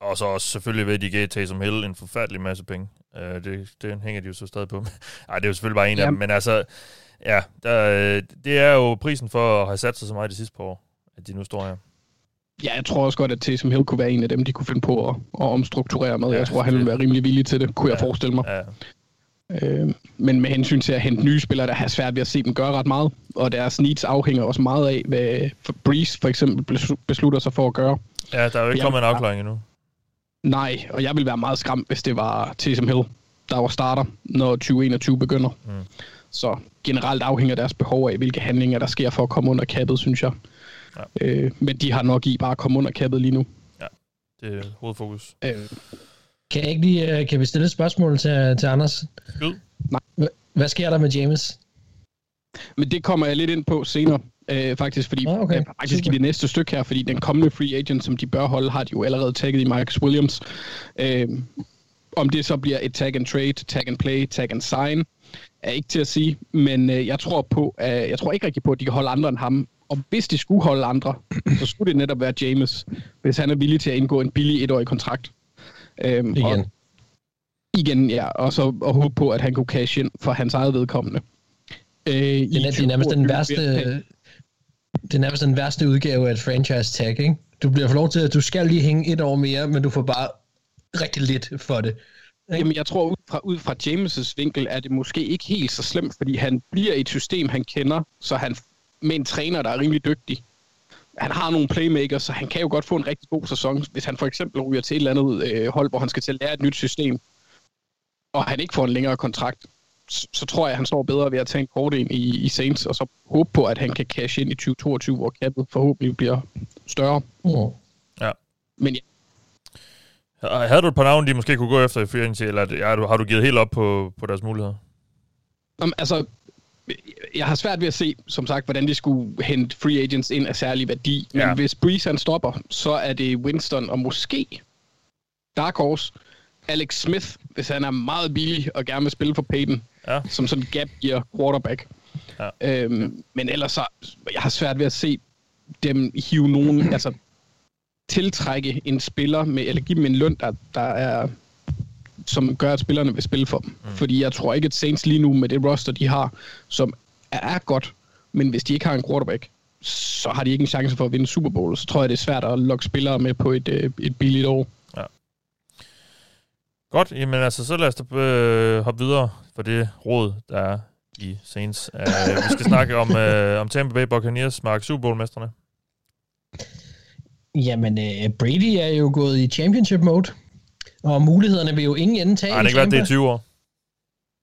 S6: Og så også selvfølgelig ved, at de gav Taysom Hill en forfærdelig masse penge. Uh, det, det hænger de jo så stadig på. Nej, det er jo selvfølgelig bare en ja. af dem, men altså, ja, der, det er jo prisen for at have sat sig så meget de sidste par år, at de nu står her.
S7: Ja, jeg tror også godt, at Taysom Hill kunne være en af dem, de kunne finde på at, at omstrukturere med. Ja, jeg tror, han ville være rimelig villig til det, kunne ja, jeg forestille mig. Ja. Øh, men med hensyn til at hente nye spillere, der har svært ved at se dem gøre ret meget, og deres needs afhænger også meget af, hvad Breeze for eksempel beslutter sig for at gøre.
S6: Ja, der er jo ikke kommet en afklaring endnu.
S7: Nej, og jeg vil være meget skræmt, hvis det var Taysom Hill, der var starter, når 2021 begynder. Mm. Så generelt afhænger deres behov af, hvilke handlinger der sker for at komme under kappet, synes jeg. Ja. Øh, men de har nok i bare at komme under kappet lige nu.
S6: Ja, det er hovedfokus.
S8: Øh. Kan, jeg ikke lige, øh, kan vi stille et spørgsmål til, til Anders?
S6: Gud.
S7: Nej.
S8: Hvad sker der med James?
S7: Men det kommer jeg lidt ind på senere, øh, faktisk, fordi ah, okay. øh, faktisk i det næste stykke her, fordi den kommende free agent, som de bør holde, har de jo allerede tagget i Marcus Williams. Øh, om det så bliver et tag and trade, tag and play, tag and sign, er ikke til at sige, men øh, jeg tror på, øh, jeg tror ikke rigtig på, at de kan holde andre end ham. Og hvis de skulle holde andre, så skulle det netop være James, hvis han er villig til at indgå en billig etårig kontrakt.
S8: Øhm, igen. Og,
S7: igen, ja. Og så og håbe på, at han kunne cash ind for hans eget vedkommende.
S8: Øh, det, er, det er nærmest den værste... Det er nærmest den værste udgave af et franchise tag, ikke? Du bliver for lov til, at du skal lige hænge et år mere, men du får bare rigtig lidt for det.
S7: Jamen, jeg tror, ud fra, ud fra James' vinkel er det måske ikke helt så slemt, fordi han bliver i et system, han kender, så han med en træner, der er rimelig dygtig. Han har nogle playmakers, så han kan jo godt få en rigtig god sæson, hvis han for eksempel ryger til et eller andet øh, hold, hvor han skal til at lære et nyt system, og han ikke får en længere kontrakt, så, så tror jeg, at han står bedre ved at tage en kort ind i, i Saints, og så håbe på, at han kan cash ind i 2022, hvor kappet forhåbentlig bliver større.
S6: Mm. Ja.
S7: Men ja,
S6: havde du et par navne, de måske kunne gå efter i free agency, eller har du givet helt op på, på deres muligheder?
S7: Um, altså, jeg har svært ved at se, som sagt, hvordan de skulle hente free agents ind af særlig værdi. Men ja. hvis Breeze han stopper, så er det Winston og måske Dark Horse, Alex Smith, hvis han er meget billig og gerne vil spille for Peyton, ja. som sådan gap gear quarterback. Ja. Øhm, men ellers så, jeg har svært ved at se dem hive nogen, altså tiltrække en spiller med, eller give dem en løn, der, der er som gør, at spillerne vil spille for dem. Mm. Fordi jeg tror ikke, at Saints lige nu med det roster, de har, som er godt, men hvis de ikke har en quarterback, så har de ikke en chance for at vinde Super Bowl. Så tror jeg, det er svært at lokke spillere med på et, øh, et billigt år. Ja.
S6: Godt, jamen altså, så lad os da øh, hoppe videre for det råd, der er i Saints. Uh, vi skal snakke om, uh, om Tampa Bay Buccaneers, Mark Super Bowl-mesterne.
S8: Jamen, uh, Brady er jo gået i championship mode, og mulighederne vil jo ingen ende tage
S6: Har han ikke været det i 20 år?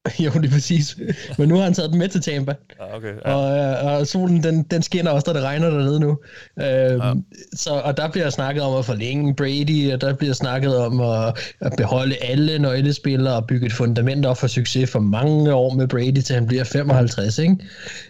S8: jo, det er præcis. Men nu har han taget den med til Tampa.
S6: Ah, okay, ja.
S8: og, øh, og solen, den, den skinner også, da det regner dernede nu. Øhm, ja. så, og der bliver snakket om at forlænge Brady, og der bliver snakket om at, at beholde alle nøglespillere og bygge et fundament op for succes for mange år med Brady, til han bliver 55. Ikke?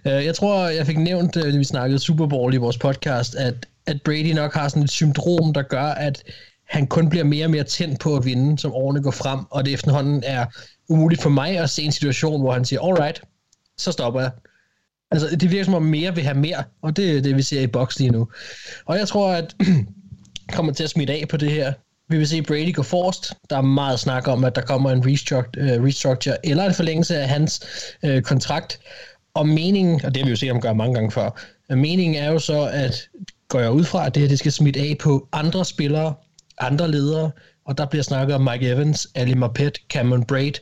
S8: Øh, jeg tror, jeg fik nævnt, da vi snakkede Super Bowl i vores podcast, at at Brady nok har sådan et syndrom, der gør, at han kun bliver mere og mere tændt på at vinde, som årene går frem, og det efterhånden er umuligt for mig at se en situation, hvor han siger, alright, så stopper jeg. Altså, det virker som om mere vil have mere, og det er det, vi ser i boks lige nu. Og jeg tror, at kommer til at smitte af på det her. Vi vil se Brady gå forrest. Der er meget snak om, at der kommer en restructure, øh, restructure eller en forlængelse af hans øh, kontrakt. Og meningen, og det har vi jo set ham gøre mange gange før, meningen er jo så, at går jeg ud fra, at det her det skal smitte af på andre spillere, andre ledere, og der bliver snakket om Mike Evans, Ali Marpet, Cameron Braid,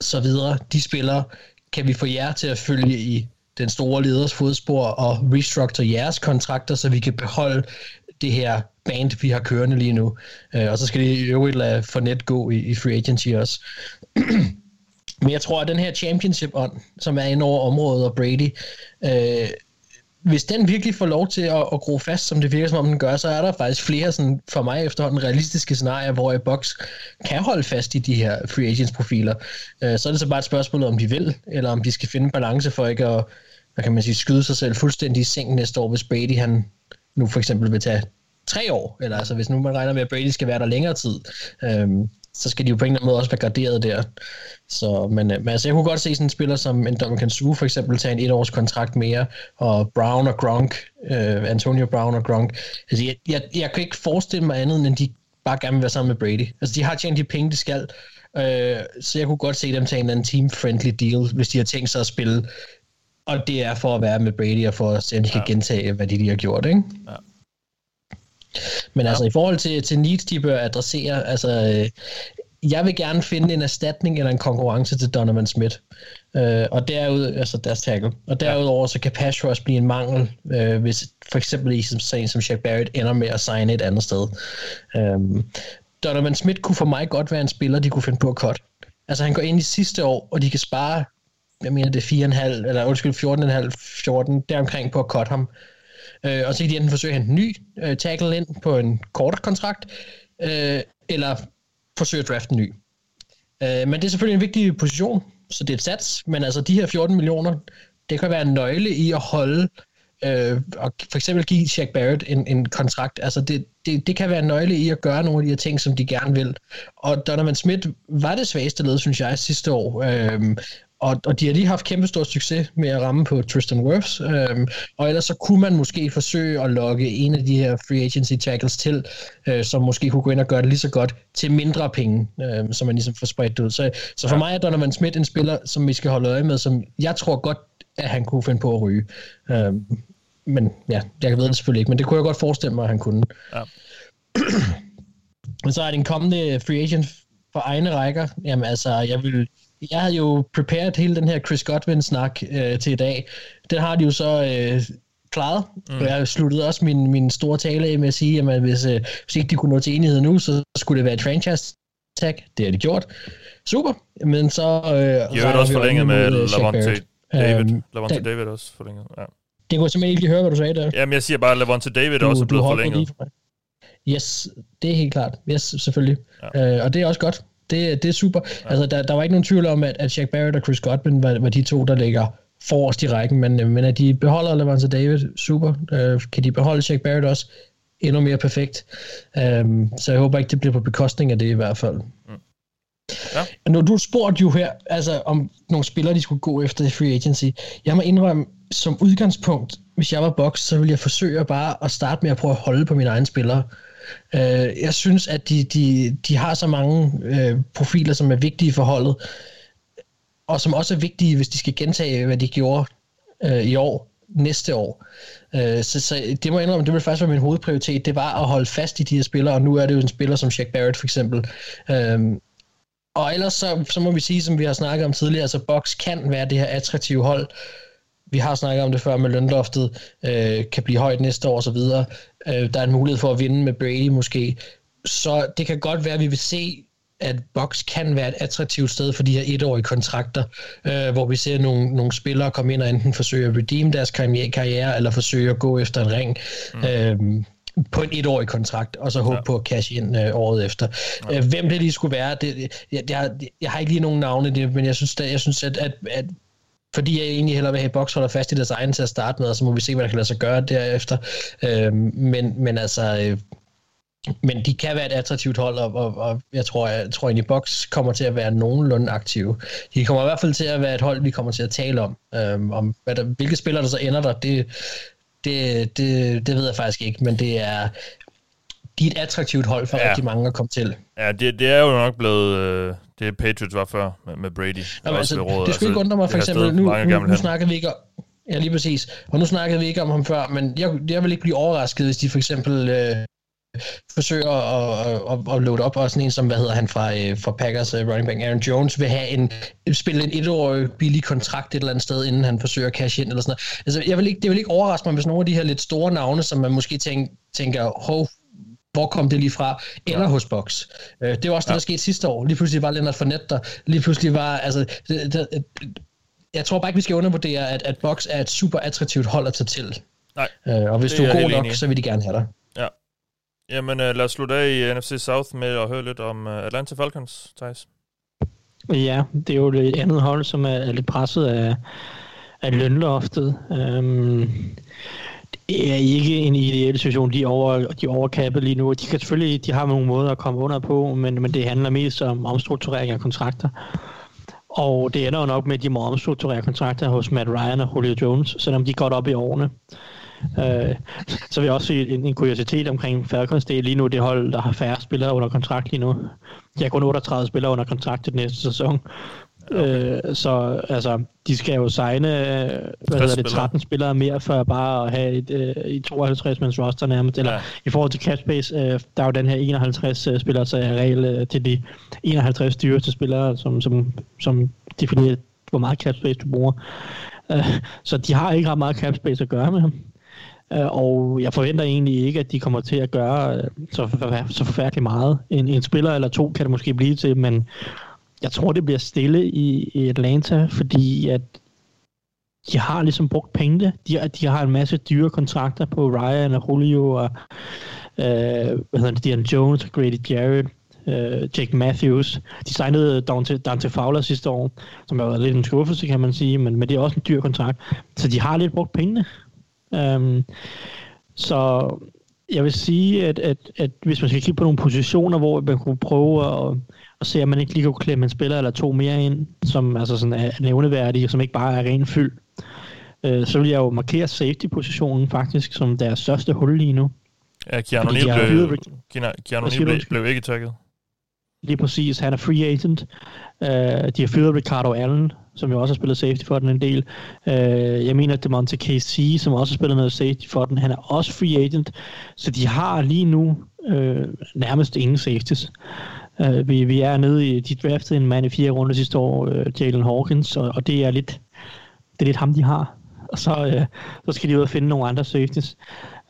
S8: så videre. De spillere kan vi få jer til at følge i den store leders fodspor og restructure jeres kontrakter, så vi kan beholde det her band, vi har kørende lige nu. Øh, og så skal det i øvrigt lade for net gå i, i free agency også. Men jeg tror, at den her championship-ånd, som er ind over området og Brady, uh, hvis den virkelig får lov til at, at gro fast, som det virker som om den gør, så er der faktisk flere sådan, for mig efterhånden realistiske scenarier, hvor i box kan holde fast i de her free agents profiler. Øh, så er det så bare et spørgsmål om de vil, eller om de skal finde balance for ikke at hvad kan man sige, skyde sig selv fuldstændig i seng næste år, hvis Brady han nu for eksempel vil tage tre år, eller altså hvis nu man regner med, at Brady skal være der længere tid, øhm, så skal de jo på en eller anden måde også være graderet der. Så, men, øh, men altså, jeg kunne godt se sådan en spiller som en Dominican Sue for eksempel tage en etårs kontrakt mere, og Brown og Gronk, øh, Antonio Brown og Gronk. Altså, jeg, jeg, jeg kan ikke forestille mig andet, end de bare gerne vil være sammen med Brady. Altså, de har tjent de penge, de skal, øh, så jeg kunne godt se dem tage en anden team-friendly deal, hvis de har tænkt sig at spille og det er for at være med Brady og for at se, om de ja. kan gentage, hvad de, de har gjort, ikke? Ja. Men altså, ja. i forhold til, til needs, de bør adressere, altså, øh, jeg vil gerne finde en erstatning eller en konkurrence til Donovan Smith. Øh, og derud, altså deres tackle. Og derudover så kan pass rush blive en mangel, øh, hvis for eksempel i som sagen som Shaq Barrett ender med at signe et andet sted. Øh, Donovan Smith kunne for mig godt være en spiller, de kunne finde på at cut. Altså han går ind i sidste år, og de kan spare jeg mener det er 4,5, eller undskyld, 14,5, 14, deromkring på at cut ham. Øh, og så kan de enten forsøge at hente en ny øh, tackle ind på en kortere kontrakt, øh, eller forsøge at drafte en ny. Øh, men det er selvfølgelig en vigtig position, så det er et sats, men altså de her 14 millioner, det kan være en nøgle i at holde øh, og for eksempel give Jack Barrett en, en kontrakt. Altså det, det, det kan være en nøgle i at gøre nogle af de her ting, som de gerne vil. Og Donovan Smith var det svageste led, synes jeg, sidste år. Øh, og, og de har lige haft kæmpe stor succes med at ramme på Tristan Wirfs, øhm, og ellers så kunne man måske forsøge at lokke en af de her free agency tackles til, øh, som måske kunne gå ind og gøre det lige så godt til mindre penge, øh, så man ligesom får spredt ud. Så, så for ja. mig er Donovan Smith en spiller, som vi skal holde øje med, som jeg tror godt, at han kunne finde på at ryge. Øhm, men ja, jeg ved det selvfølgelig ikke, men det kunne jeg godt forestille mig, at han kunne. Ja. men så er det en kommende free agent for egne rækker. Jamen altså, jeg vil jeg havde jo prepared hele den her Chris Godwin-snak øh, til i dag. Den har de jo så øh, klaret. Mm. Og jeg sluttede også min, min store tale af med at sige, at hvis, øh, hvis ikke de kunne nå til enighed nu, så skulle det være et franchise tag. Det har de gjort. Super. Men så... Øh,
S6: de har også forlænget med Lavonte David. Um, Lavonte David også forlænget, ja.
S8: Det kunne simpelthen ikke høre, hvad du sagde der.
S6: Jamen, jeg siger bare, at Lavonte David du, også er blevet forlænget.
S8: Yes, det er helt klart. Yes, selvfølgelig. Ja. Uh, og det er også godt. Det, det er super. Ja. Altså, der, der var ikke nogen tvivl om, at, at Jack Barrett og Chris Godwin var, var de to, der ligger forrest i rækken, men, men at de beholder Lavance David, super. Uh, kan de beholde Jack Barrett også? Endnu mere perfekt. Um, så jeg håber ikke, det bliver på bekostning af det i hvert fald. Mm. Ja. Når du spurgte jo her, altså om nogle spillere, de skulle gå efter i free agency. Jeg må indrømme, som udgangspunkt, hvis jeg var box, så ville jeg forsøge bare at starte med at prøve at holde på mine egne spillere. Øh, Øh, jeg synes, at de, de, de har så mange øh, profiler, som er vigtige for holdet, og som også er vigtige, hvis de skal gentage, hvad de gjorde øh, i år, næste år. Øh, så, så det må jeg indrømme, det ville faktisk være min hovedprioritet, det var at holde fast i de her spillere, og nu er det jo en spiller som Jack Barrett for eksempel. Øh, og ellers så, så må vi sige, som vi har snakket om tidligere, altså Box kan være det her attraktive hold, vi har snakket om det før med lønloftet, øh, kan blive højt næste år osv. Øh, der er en mulighed for at vinde med Brady måske. Så det kan godt være, at vi vil se, at Box kan være et attraktivt sted for de her etårige kontrakter, øh, hvor vi ser nogle, nogle spillere komme ind og enten forsøge at redeem deres karriere, eller forsøge at gå efter en ring. Mm. Øh, på en etårig kontrakt, og så håbe ja. på at cash ind øh, året efter. Ja. Øh, hvem det lige skulle være, det, jeg, jeg, jeg har ikke lige nogen navne, det, men jeg synes, at, jeg synes at, at, at fordi jeg egentlig hellere vil have Box holder fast i deres egen til at starte med, og så må vi se, hvad der kan lade sig gøre derefter. Øh, men, men altså, øh, men de kan være et attraktivt hold, og, og, og jeg tror, jeg tror egentlig, Box kommer til at være nogenlunde aktive. De kommer i hvert fald til at være et hold, vi kommer til at tale om. Øhm, om hvad der, hvilke spillere, der så ender der, det, det, det, det ved jeg faktisk ikke, men det er, de er et attraktivt hold for ja. rigtig mange at komme til.
S6: Ja, det, det er jo nok blevet... Øh, det Patriots var før med, med Brady.
S8: Jamen, altså, det skulle ikke undre mig, for eksempel, nu, nu, nu snakker vi ikke om, Ja, lige præcis. Og nu snakkede vi ikke om ham før, men jeg, jeg vil ikke blive overrasket, hvis de for eksempel øh, forsøger at, at, at load op, og sådan en som, hvad hedder han fra, øh, fra Packers uh, running back, Aaron Jones, vil have en, spille en etårig billig kontrakt et eller andet sted, inden han forsøger at cash ind eller sådan noget. Altså, jeg vil ikke, det vil ikke overraske mig, hvis nogle af de her lidt store navne, som man måske tænker, tænker hov, hvor kom det lige fra, ender ja. hos Box. Uh, det var også det, der skete sidste år. Lige pludselig var Leonard Fournette der. Lige pludselig var, altså, det, det, jeg tror bare ikke, vi skal undervurdere, at, at Box er et super attraktivt hold at tage til.
S6: Nej.
S8: Uh, og hvis du er god nok, så vil de gerne have dig.
S6: Ja. Jamen, uh, lad os slutte af i NFC South med at høre lidt om uh, Atlanta Falcons, Thijs.
S9: Ja, det er jo et andet hold, som er, er lidt presset af, af lønloftet. Um, det er ikke en ideel situation. De er, over, de er overkappet lige nu. De kan selvfølgelig de har nogle måder at komme under på, men, men det handler mest om omstrukturering af kontrakter. Og det ender jo nok med, at de må omstrukturere kontrakter hos Matt Ryan og Julio Jones, selvom de er godt op i årene. Øh, så vil jeg også sige en, en kuriositet omkring Falcons. Det er lige nu det hold, der har færre spillere under kontrakt lige nu. De har kun 38 spillere under kontrakt til næste sæson. Okay. Øh, så altså, de skal jo signe hvad hedder det, 13 spillere mere for bare at have et, øh, et 52 mands roster nærmest. Eller ja. i forhold til cap space, øh, der er jo den her 51 øh, spillere, så er regel øh, til de 51 dyreste spillere, som, som, som definerer, hvor meget cap space du bruger. Øh, så de har ikke ret meget cap space at gøre med ham. Øh, og jeg forventer egentlig ikke, at de kommer til at gøre øh, så, så forfærdeligt meget. En, en spiller eller to kan det måske blive til, men jeg tror, det bliver stille i, i Atlanta, fordi at de har ligesom brugt penge. De, de har en masse dyre kontrakter på Ryan og Julio og øh, hvad hedder det, Dion Jones og Grady Jarrett, øh, Jake Matthews. De signede Dante, Dante Fowler sidste år, som har været lidt en skuffelse, kan man sige, men, men det er også en dyr kontrakt. Så de har lidt brugt pengene. Um, så jeg vil sige, at, at, at hvis man skal kigge på nogle positioner, hvor man kunne prøve at, at se, om man ikke lige kunne klemme en spiller eller to mere ind, som altså sådan er nævneværdige, som ikke bare er ren fyld, øh, så vil jeg jo markere safety-positionen faktisk som deres største hul lige nu.
S6: Ja, Keanu Neal blev, Keanu blev, blev ikke tagget.
S9: Lige præcis, han er free agent. Uh, de har fyret Ricardo Allen, som jo også har spillet safety for den en del. Uh, jeg mener, at Demonte KC, som også har spillet noget safety for den, han er også free agent. Så de har lige nu uh, nærmest ingen safeties. Uh, vi, vi er nede i, de draftede en mand i fire runder sidste år, uh, Jalen Hawkins, og, og det er lidt det er lidt ham, de har. Og så, uh, så skal de ud og finde nogle andre safeties.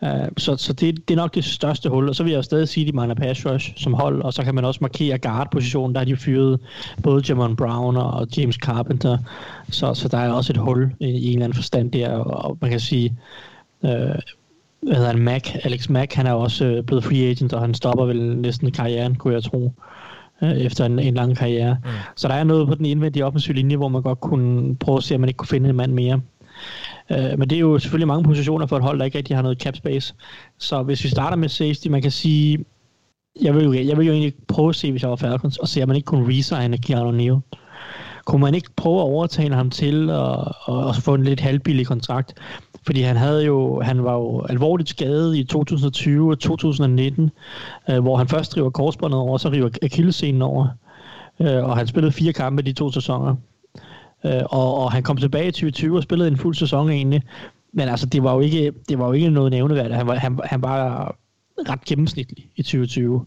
S9: Uh, så så det, det er nok det største hul, og så vil jeg stadig sige, at de mangler pass rush som hold, og så kan man også markere guard-positionen, der har de fyret både Jamon Brown og James Carpenter, så, så der er også et hul i, i en eller anden forstand der, og, og man kan sige, uh, hvad hedder han, Mac, Alex Mack, han er også uh, blevet free agent, og han stopper vel næsten karrieren, kunne jeg tro, uh, efter en, en lang karriere. Mm. Så der er noget på den indvendige offensive linje, hvor man godt kunne prøve at se, om man ikke kunne finde en mand mere. Øh, men det er jo selvfølgelig mange positioner for et hold, der ikke rigtig har noget cap space. Så hvis vi starter med safety, man kan sige, jeg vil jo, jeg vil jo egentlig prøve at se, hvis jeg var Falcons, og se, om man ikke kunne resigne Keanu Neal. Kunne man ikke prøve at overtale ham til at, og, få en lidt halvbillig kontrakt? Fordi han havde jo, han var jo alvorligt skadet i 2020 og 2019, øh, hvor han først river korsbåndet over, og så river akillescenen over. Øh, og han spillede fire kampe de to sæsoner. Øh, og, og han kom tilbage i 2020 og spillede en fuld sæson egentlig. Men altså, det var jo ikke, det var jo ikke noget nævneværdigt. Han var, han, han var ret gennemsnitlig i 2020.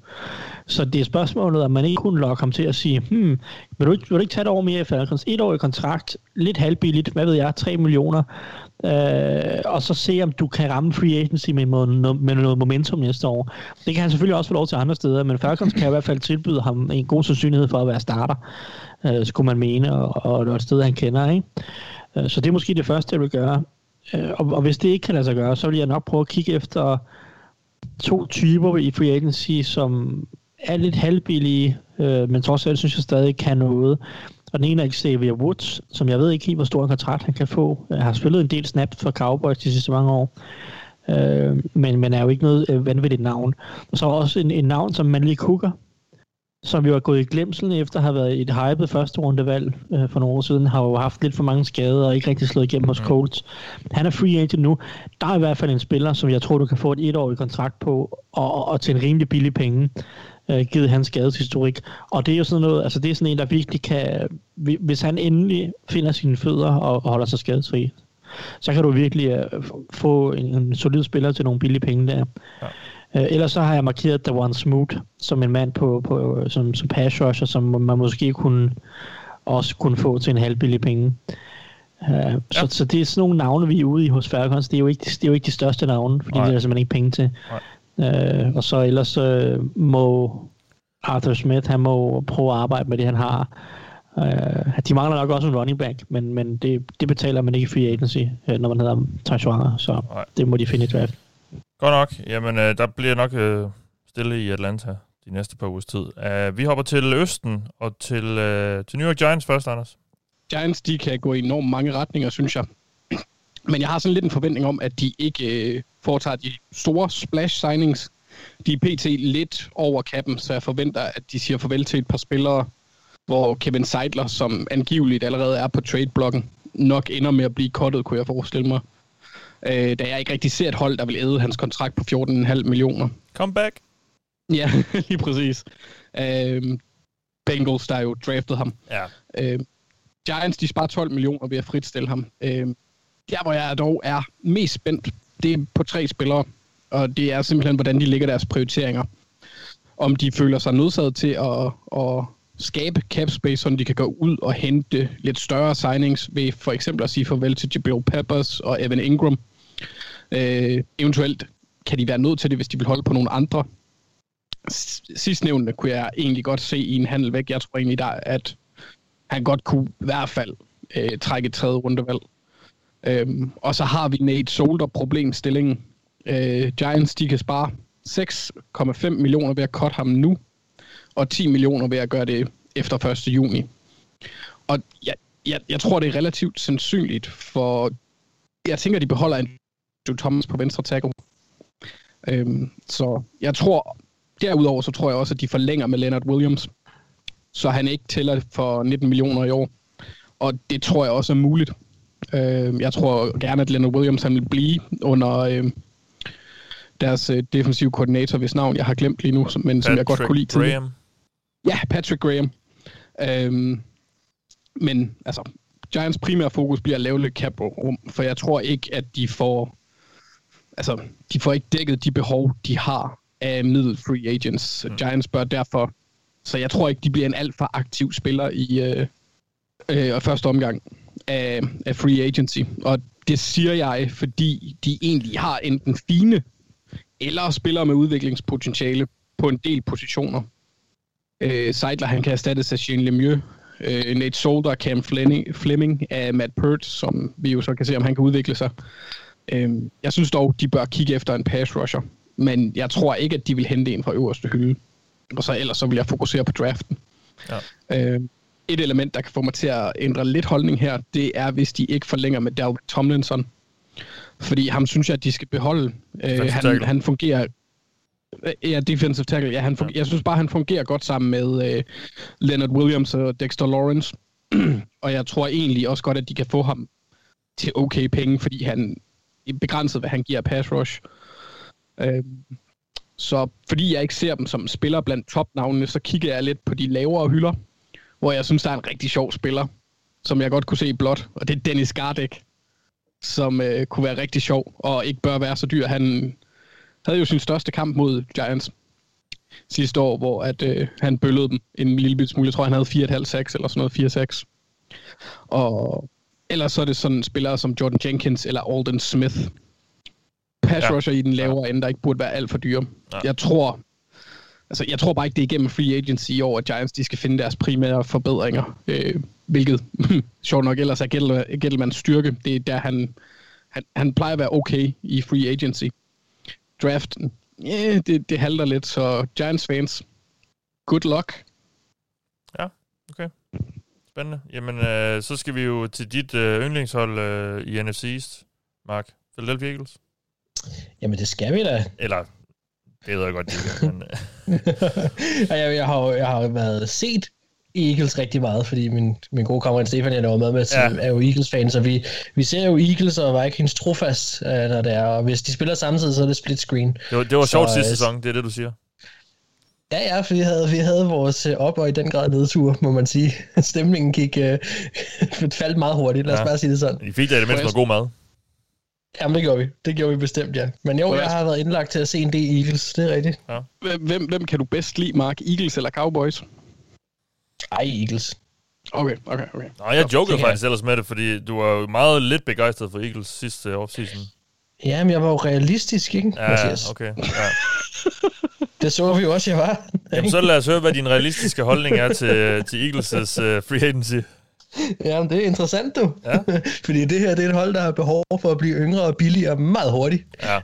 S9: Så det er spørgsmålet, om man ikke kunne lokke ham til at sige, hmm, vil du ikke, vil du ikke tage et år mere i Falcons? Et år i kontrakt, lidt halvbilligt, hvad ved jeg, 3 millioner, øh, og så se, om du kan ramme free agency med, med, med noget momentum næste år. Det kan han selvfølgelig også få lov til andre steder, men Falcons kan i hvert fald tilbyde ham en god sandsynlighed for at være starter øh, skulle man mene, og, og, et sted, han kender. Ikke? Øh, så det er måske det første, jeg vil gøre. Øh, og, og hvis det ikke kan lade sig gøre, så vil jeg nok prøve at kigge efter to typer i free agency, som er lidt halvbillige, øh, men trods alt synes jeg stadig kan noget. Og den ene er Xavier Woods, som jeg ved ikke helt, hvor stor en kontrakt han kan få. Jeg har spillet en del snaps for Cowboys de sidste mange år. Øh, men, men er jo ikke noget øh, vanvittigt navn. Og så er også en, en navn som Manley Cooker, som jo er gået i glemselen efter at have været et hypet første rundevalg øh, for nogle år siden, har jo haft lidt for mange skader og ikke rigtig slået igennem hos Colts. Han er free agent nu. Der er i hvert fald en spiller, som jeg tror, du kan få et etårigt kontrakt på, og, og til en rimelig billig penge, øh, givet hans skadeshistorik. Og det er jo sådan noget, altså det er sådan en, der virkelig kan, hvis han endelig finder sine fødder og, og holder sig skadesfri, så kan du virkelig uh, få en, en solid spiller til nogle billige penge der. Ja. Uh, ellers så har jeg markeret Davon Smoot som en mand på, på som, som pass rusher, som man måske kunne også kunne få til en halv billig penge. Uh, ja. så, så det er sådan nogle navne, vi er ude i hos Falcons. Det er jo ikke, det er jo ikke de største navne, fordi Nej. det er der simpelthen ikke penge til. Uh, og så ellers uh, må Arthur Smith, han må prøve at arbejde med det, han har. Uh, de mangler nok også en running back, men, men det, det betaler man ikke i free agency, uh, når man hedder Tarswanger, så Nej. det må de finde i draft.
S6: Godt nok. Jamen, øh, der bliver nok øh, stille i Atlanta de næste par ugers tid. Uh, vi hopper til Østen og til, uh, til New York Giants først, Anders.
S7: Giants, de kan gå i enormt mange retninger, synes jeg. Men jeg har sådan lidt en forventning om, at de ikke øh, foretager de store splash signings. De er pt. lidt over kappen, så jeg forventer, at de siger farvel til et par spillere, hvor Kevin Seidler, som angiveligt allerede er på trade-blokken, nok ender med at blive kottet, kunne jeg forestille mig. Øh, da jeg ikke rigtig ser et hold, der vil æde hans kontrakt på 14,5 millioner.
S6: Come back.
S7: Ja, lige præcis. Øh, Bengals, der jo draftet ham.
S6: Ja.
S7: Øh, Giants, de sparer 12 millioner ved at fritstille ham. Øh, der, hvor jeg dog er mest spændt, det er på tre spillere, og det er simpelthen, hvordan de ligger deres prioriteringer. Om de føler sig nødsaget til at, at skabe cap space, så de kan gå ud og hente lidt større signings ved for eksempel at sige farvel til Jabril Peppers og Evan Ingram. Øh, eventuelt kan de være nødt til det, hvis de vil holde på nogle andre. Sidstnævnende kunne jeg egentlig godt se i en handel væk. Jeg tror egentlig, der, at han godt kunne i hvert fald øh, trække et tredje rundevalg. Øhm, og så har vi Nate Solder problemstillingen. Øh, Giants, de kan spare 6,5 millioner ved at cut ham nu og 10 millioner ved at gøre det efter 1. juni. Og jeg, jeg, jeg tror, det er relativt sandsynligt, for jeg tænker, de beholder en Thomas på venstre tackle. Øhm, så jeg tror, derudover så tror jeg også, at de forlænger med Leonard Williams, så han ikke tæller for 19 millioner i år. Og det tror jeg også er muligt. Øhm, jeg tror gerne, at Leonard Williams han vil blive under øhm, deres øh, defensive koordinator, hvis navn jeg har glemt lige nu, men Patrick som jeg godt kunne lide Graham. Ja, Patrick Graham. Øhm, men altså, Giants primære fokus bliver at lave lidt cap rum, for jeg tror ikke, at de får altså, de får ikke dækket de behov, de har af middel free agents. Mm. Giants bør derfor, så jeg tror ikke, de bliver en alt for aktiv spiller i øh, øh, første omgang af, af free agency. Og det siger jeg, fordi de egentlig har enten fine eller spillere med udviklingspotentiale på en del positioner. Øh, Seidler, han kan erstattes af Shane Lemieux. Øh, Nate Solder, Cam Fleming, Fleming af Matt Pert, som vi jo så kan se, om han kan udvikle sig. Øh, jeg synes dog, de bør kigge efter en pass rusher. Men jeg tror ikke, at de vil hente en fra øverste hylde. Og så ellers så vil jeg fokusere på draften. Ja. Øh, et element, der kan få mig til at ændre lidt holdning her, det er, hvis de ikke forlænger med Dalvin Tomlinson. Fordi ham synes jeg, at de skal beholde. Øh, han, han fungerer Ja, defensive tackle. Ja, han fungerer, ja. Jeg synes bare, han fungerer godt sammen med uh, Leonard Williams og Dexter Lawrence. og jeg tror egentlig også godt, at de kan få ham til okay penge, fordi han begrænset, hvad han giver pass rush. Uh, så fordi jeg ikke ser dem som spiller blandt topnavnene, så kigger jeg lidt på de lavere hylder, hvor jeg synes, der er en rigtig sjov spiller, som jeg godt kunne se i blot, og det er Dennis Gardek, som øh, kunne være rigtig sjov, og ikke bør være så dyr. Han havde jo sin største kamp mod Giants sidste år, hvor at, øh, han bøllede dem en lille smule. Jeg tror, han havde 4,5-6 eller sådan noget, 4-6. Og ellers så er det sådan spillere som Jordan Jenkins eller Alden Smith. Pass ja. rusher i den lavere ja. ende, der ikke burde være alt for dyre. Ja. Jeg tror, altså, jeg tror bare ikke, det er igennem free agency i år, at Giants de skal finde deres primære forbedringer. Øh, hvilket, sjovt nok, ellers er Gettlemans styrke. Det er der, han, han, han plejer at være okay i free agency draften, yeah, det, det halter lidt, så Giants fans, good luck.
S6: Ja, okay. Spændende. Jamen, øh, så skal vi jo til dit øh, yndlingshold øh, i NFC East, Mark. Philadelphia Eagles.
S8: Jamen, det skal vi da.
S6: Eller, det ved jeg godt, de ikke, men... Øh.
S8: jeg, jeg, har, jeg har været set Eagles rigtig meget, fordi min, min gode kammerat Stefan, jeg laver med med, ja. er jo Eagles-fan, så vi, vi ser jo Eagles og Vikings trofast, øh, når det er, og hvis de spiller samtidig, så er det split screen.
S6: Det var, det var sjovt sidste øh, sæson, det er det, du siger.
S8: Ja, ja, for vi havde, vi havde vores øh, op- og i den grad nedtur, må man sige. Stemningen gik øh, faldt meget hurtigt, lad os ja. bare sige det sådan.
S6: I fik da det mindste noget god mad.
S8: Jamen, det gjorde vi. Det gjorde vi bestemt, ja. Men jo, jeg har været indlagt til at se en del Eagles, det er rigtigt. Ja.
S7: Hvem, hvem kan du bedst lide, Mark? Eagles eller Cowboys?
S8: Ej, Eagles.
S7: Okay, okay, okay.
S6: Nej, jeg jokede faktisk ellers med det, fordi du var jo meget lidt begejstret for Eagles sidste offseason.
S8: Jamen, jeg var jo realistisk, ikke,
S6: ja, Mathias? okay. Ja.
S8: det så vi jo også, jeg var.
S6: Jamen, så lad os høre, hvad din realistiske holdning er til, til Eagles' uh, free agency.
S8: Jamen, det er interessant, du. Ja. Fordi det her det er et hold, der har behov for at blive yngre og billigere meget hurtigt. Ja.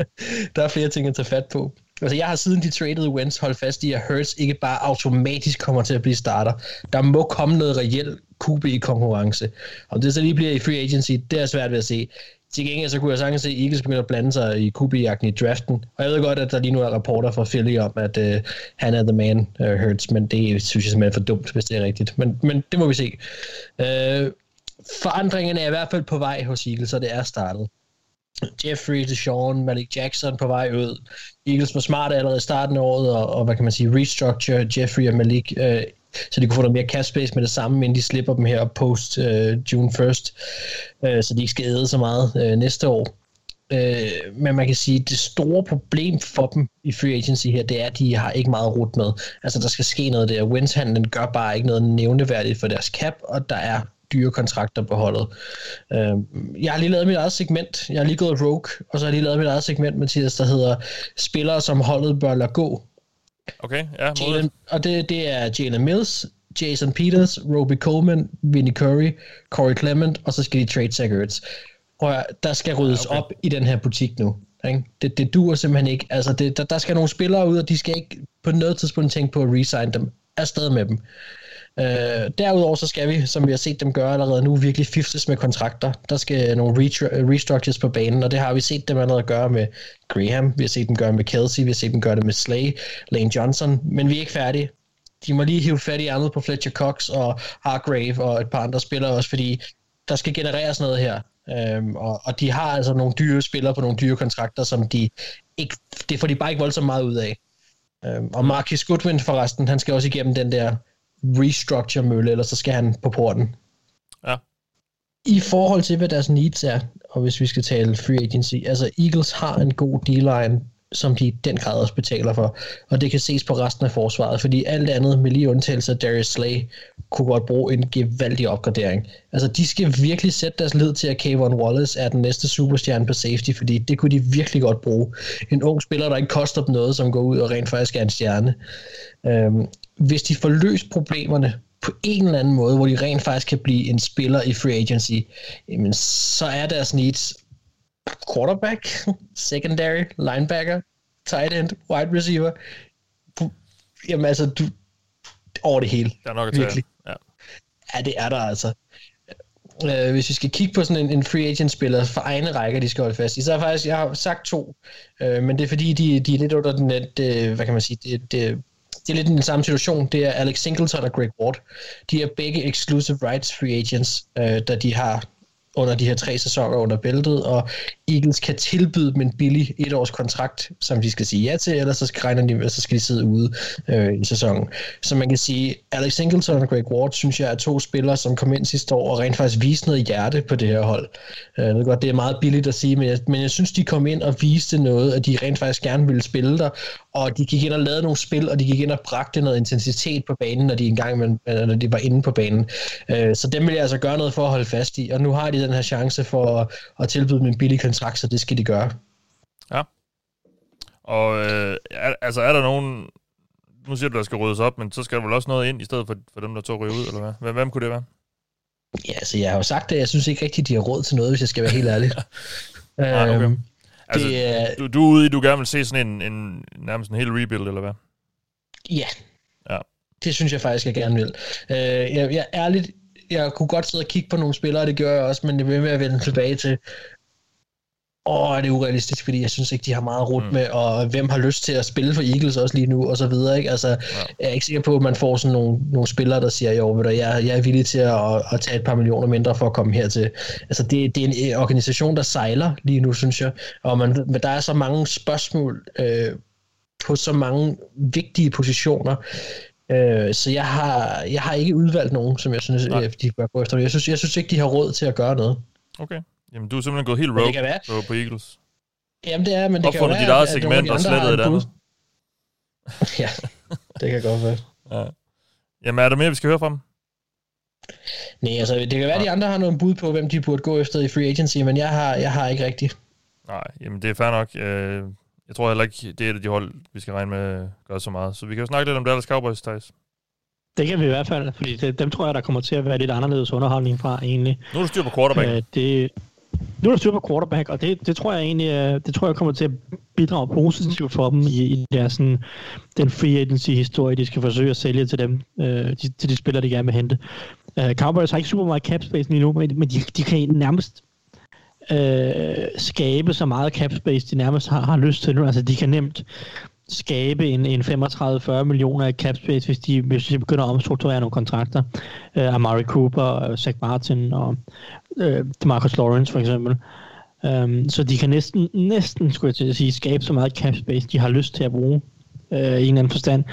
S8: der er flere ting at tage fat på. Altså, jeg har siden de traded Wentz holdt fast i, at Hurts ikke bare automatisk kommer til at blive starter. Der må komme noget reelt QB i konkurrence. Om det så lige bliver i free agency, det er svært ved at se. Til gengæld så kunne jeg sagtens se, at Eagles begynder at blande sig i qb i draften. Og jeg ved godt, at der lige nu er rapporter fra Philly om, at uh, han er the man, uh, Hurts, men det synes jeg simpelthen er for dumt, hvis det er rigtigt. Men, men det må vi se. Uh, forandringerne er i hvert fald på vej hos Eagles, og det er startet. Jeffrey, Deshaun, Malik Jackson på vej ud. Eagles var smart allerede i starten af året, og, og hvad kan man sige, restructure Jeffrey og Malik, øh, så de kunne få noget mere cash space med det samme, inden de slipper dem her post øh, June 1st, øh, så de ikke skal æde så meget øh, næste år. Øh, men man kan sige, at det store problem for dem i free agency her, det er, at de har ikke meget rut med. Altså, der skal ske noget der. Wins-handlen gør bare ikke noget nævneværdigt for deres cap, og der er dyre kontrakter på holdet. Øh, jeg har lige lavet mit eget segment. Jeg har lige gået rogue, og så har jeg lige lavet mit eget segment, Mathias, der hedder Spillere, som holdet bør lade gå.
S6: Okay, ja.
S8: Jalen, og det, det er Jalen Mills, Jason Peters, Roby Coleman, Vinnie Curry, Corey Clement, og så skal de trade Zach Ertz. Prøv at, der skal ryddes okay. op i den her butik nu. Ikke? Det, det duer simpelthen ikke. Altså, det, der, der skal nogle spillere ud, og de skal ikke på noget tidspunkt tænke på at resign dem. Afsted med dem. Øh, derudover så skal vi, som vi har set dem gøre allerede nu, virkelig fiftes med kontrakter. Der skal nogle restructures på banen, og det har vi set dem allerede gøre med Graham, vi har set dem gøre med Kelsey, vi har set dem gøre det med Slay, Lane Johnson, men vi er ikke færdige. De må lige hive fat i andet på Fletcher Cox og Hargrave og et par andre spillere også, fordi der skal genereres noget her. Øhm, og, og de har altså nogle dyre spillere på nogle dyre kontrakter, som de ikke, det får de bare ikke voldsomt meget ud af. Øhm, og Marcus Goodwin forresten, han skal også igennem den der restructure mølle, eller så skal han på porten.
S6: Ja.
S8: I forhold til, hvad deres needs er, og hvis vi skal tale free agency, altså Eagles har en god D-line, som de i den grad også betaler for, og det kan ses på resten af forsvaret, fordi alt andet, med lige undtagelse af Darius Slay, kunne godt bruge en gevaldig opgradering. Altså, de skal virkelig sætte deres lid til, at Kayvon Wallace er den næste superstjerne på safety, fordi det kunne de virkelig godt bruge. En ung spiller, der ikke koster dem noget, som går ud og rent faktisk er en stjerne. Øhm, hvis de får løst problemerne på en eller anden måde, hvor de rent faktisk kan blive en spiller i free agency, jamen, så er deres needs quarterback, secondary, linebacker, tight end, wide receiver. Jamen altså, du, over det hele.
S6: Der er nok at. Virkelig. Ja.
S8: ja, det er der altså. Uh, hvis vi skal kigge på sådan en, en free agent spiller for egne rækker, de skal holde fast i, så er faktisk, jeg har sagt to, uh, men det er fordi, de, de er lidt under den, det, hvad kan man sige, det, det det er lidt den samme situation. Det er Alex Singleton og Greg Ward. De er begge exclusive rights free agents, øh, da de har under de her tre sæsoner under bæltet, og Eagles kan tilbyde dem en billig etårs kontrakt, som de skal sige ja til, ellers så skal, de, så skal de sidde ude øh, i sæsonen. Så man kan sige, Alex Singleton og Greg Ward, synes jeg, er to spillere, som kom ind sidste år og rent faktisk viste noget hjerte på det her hold. Øh, jeg ved godt, det er meget billigt at sige, men jeg, men jeg synes, de kom ind og viste noget, at de rent faktisk gerne ville spille der, og de gik ind og lavede nogle spil, og de gik ind og bragte noget intensitet på banen, når de engang når de var inde på banen. Øh, så dem vil jeg altså gøre noget for at holde fast i, og nu har de den her chance for at, at tilbyde dem en billig kontrakt, så det skal de gøre.
S6: Ja. Og øh, er, altså er der nogen, nu siger du, der skal ryddes op, men så skal der vel også noget ind, i stedet for, for dem, der tog ryge ud, eller hvad? Hvem, hvem kunne det være?
S8: Ja, altså jeg har jo sagt det, jeg synes ikke rigtigt, de har råd til noget, hvis jeg skal være helt ærlig.
S6: ah, okay. Øhm, altså, det, du, du er ude i, du gerne vil se sådan en, en nærmest en hel rebuild, eller hvad?
S8: Ja.
S6: Ja.
S8: det synes jeg faktisk, jeg gerne vil. Øh, jeg, jeg ærligt, jeg kunne godt sidde og kigge på nogle spillere, det gør jeg også, men det vil med at vende tilbage til, åh, det er urealistisk, fordi jeg synes ikke, de har meget rundt mm. med, og hvem har lyst til at spille for Eagles også lige nu, og så videre, ikke? Altså, ja. jeg er ikke sikker på, at man får sådan nogle, nogle spillere, der siger, jo, ved du, jeg, jeg er villig til at, at tage et par millioner mindre for at komme hertil. Altså, det, det er en organisation, der sejler lige nu, synes jeg, og man, men der er så mange spørgsmål øh, på så mange vigtige positioner, Øh, så jeg har, jeg har ikke udvalgt nogen, som jeg synes, Nej. de bør gå efter. Jeg synes, jeg synes ikke, de har råd til at gøre noget.
S6: Okay. Jamen, du er simpelthen gået helt rogue på, på Eagles.
S8: Jamen, det er, men det
S6: Opfundet
S8: kan
S6: dit
S8: være,
S6: eget segment og slettet et andet.
S8: ja, det kan godt være.
S6: Ja. Jamen, er der mere, vi skal høre fra dem?
S8: Nej, altså, det kan være, at de andre har noget bud på, hvem de burde gå efter i free agency, men jeg har, jeg har ikke rigtigt.
S6: Nej, jamen det er fair nok. Øh, jeg tror heller ikke, det er et af de hold, vi skal regne med gør så meget. Så vi kan jo snakke lidt om Dallas Cowboys, Thijs.
S9: Det kan vi i hvert fald, fordi det, dem tror jeg, der kommer til at være lidt anderledes underholdning fra egentlig.
S6: Nu er du styr på quarterback.
S9: Øh, det, nu er der styr på quarterback, og det, det tror jeg egentlig, øh, det tror jeg kommer til at bidrage positivt for dem i, i deres, sådan, den free agency-historie, de skal forsøge at sælge til dem, øh, de, til de spillere, de gerne vil hente. Uh, Cowboys har ikke super meget cap space lige nu, men, men de, de kan nærmest øh, skabe så meget cap space, de nærmest har, har lyst til nu. Altså, de kan nemt skabe en, en 35-40 millioner i cap space, hvis de, hvis de begynder at omstrukturere nogle kontrakter. Uh, Amari Cooper, uh, Zach Martin og øh, uh, Marcus Lawrence for eksempel. Um, så de kan næsten, næsten skulle jeg til at sige, skabe så meget cap space, de har lyst til at bruge uh, i en eller anden forstand.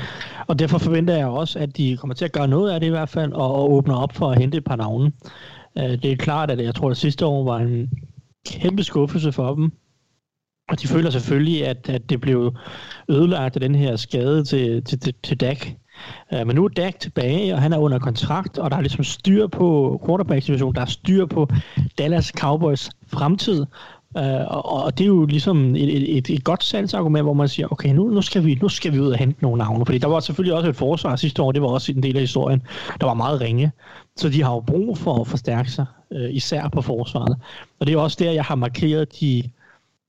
S9: Og derfor forventer jeg også, at de kommer til at gøre noget af det i hvert fald, og, og åbner op for at hente et par navne. Uh, det er klart, at jeg tror, at sidste år var en kæmpe skuffelse for dem. Og de føler selvfølgelig, at, at det blev ødelagt af den her skade til, til, til, til Dak. Uh, men nu er Dak tilbage, og han er under kontrakt, og der er ligesom styr på quarterback-situationen, der er styr på Dallas Cowboys fremtid. Uh, og, og det er jo ligesom et, et, et, godt salgsargument, hvor man siger, okay, nu, nu, skal vi, nu skal vi ud og hente nogle navne. Fordi der var selvfølgelig også et forsvar sidste år, det var også en del af historien, der var meget ringe. Så de har jo brug for at forstærke sig, uh, især på forsvaret. Og det er også der, jeg har markeret de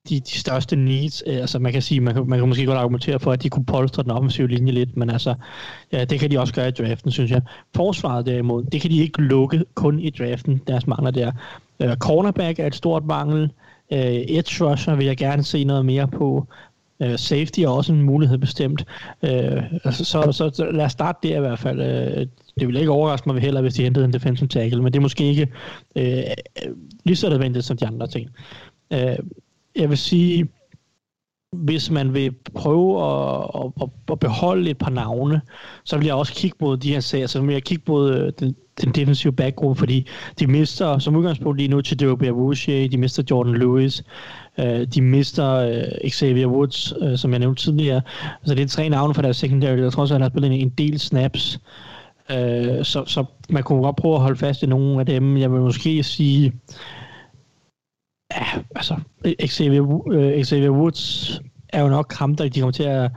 S9: de, de største needs. Øh, altså man kan sige, man kan, man kan måske godt argumentere for, at de kunne polstre den offensive linje lidt, men altså, ja, det kan de også gøre i draften, synes jeg. Forsvaret derimod, det kan de ikke lukke kun i draften, deres mangler der. Uh, cornerback er et stort mangel. Uh, edge rusher vil jeg gerne se noget mere på. Uh, safety er også en mulighed bestemt. Uh, så, så, så lad os starte der i hvert fald. Uh, det vil ikke overraske mig heller, hvis de hentede en defensive tackle, men det er måske ikke uh, lige så nødvendigt som de andre ting. Uh, jeg vil sige, hvis man vil prøve at, at, at beholde et par navne, så vil jeg også kigge mod de her sager, så vil jeg kigge mod øh, den, den defensive backgruppe, fordi de mister som udgangspunkt lige nu til Derby Awuzie, de mister Jordan Lewis, øh, de mister øh, Xavier Woods, øh, som jeg nævnte tidligere. Så det er tre navne fra deres secondary, der trods alt har spillet en del snaps. Uh, så, så man kunne godt prøve at holde fast i nogle af dem. Jeg vil måske sige, ja, altså, Xavier, uh, Xavier Woods er jo nok ham, der de kommer til at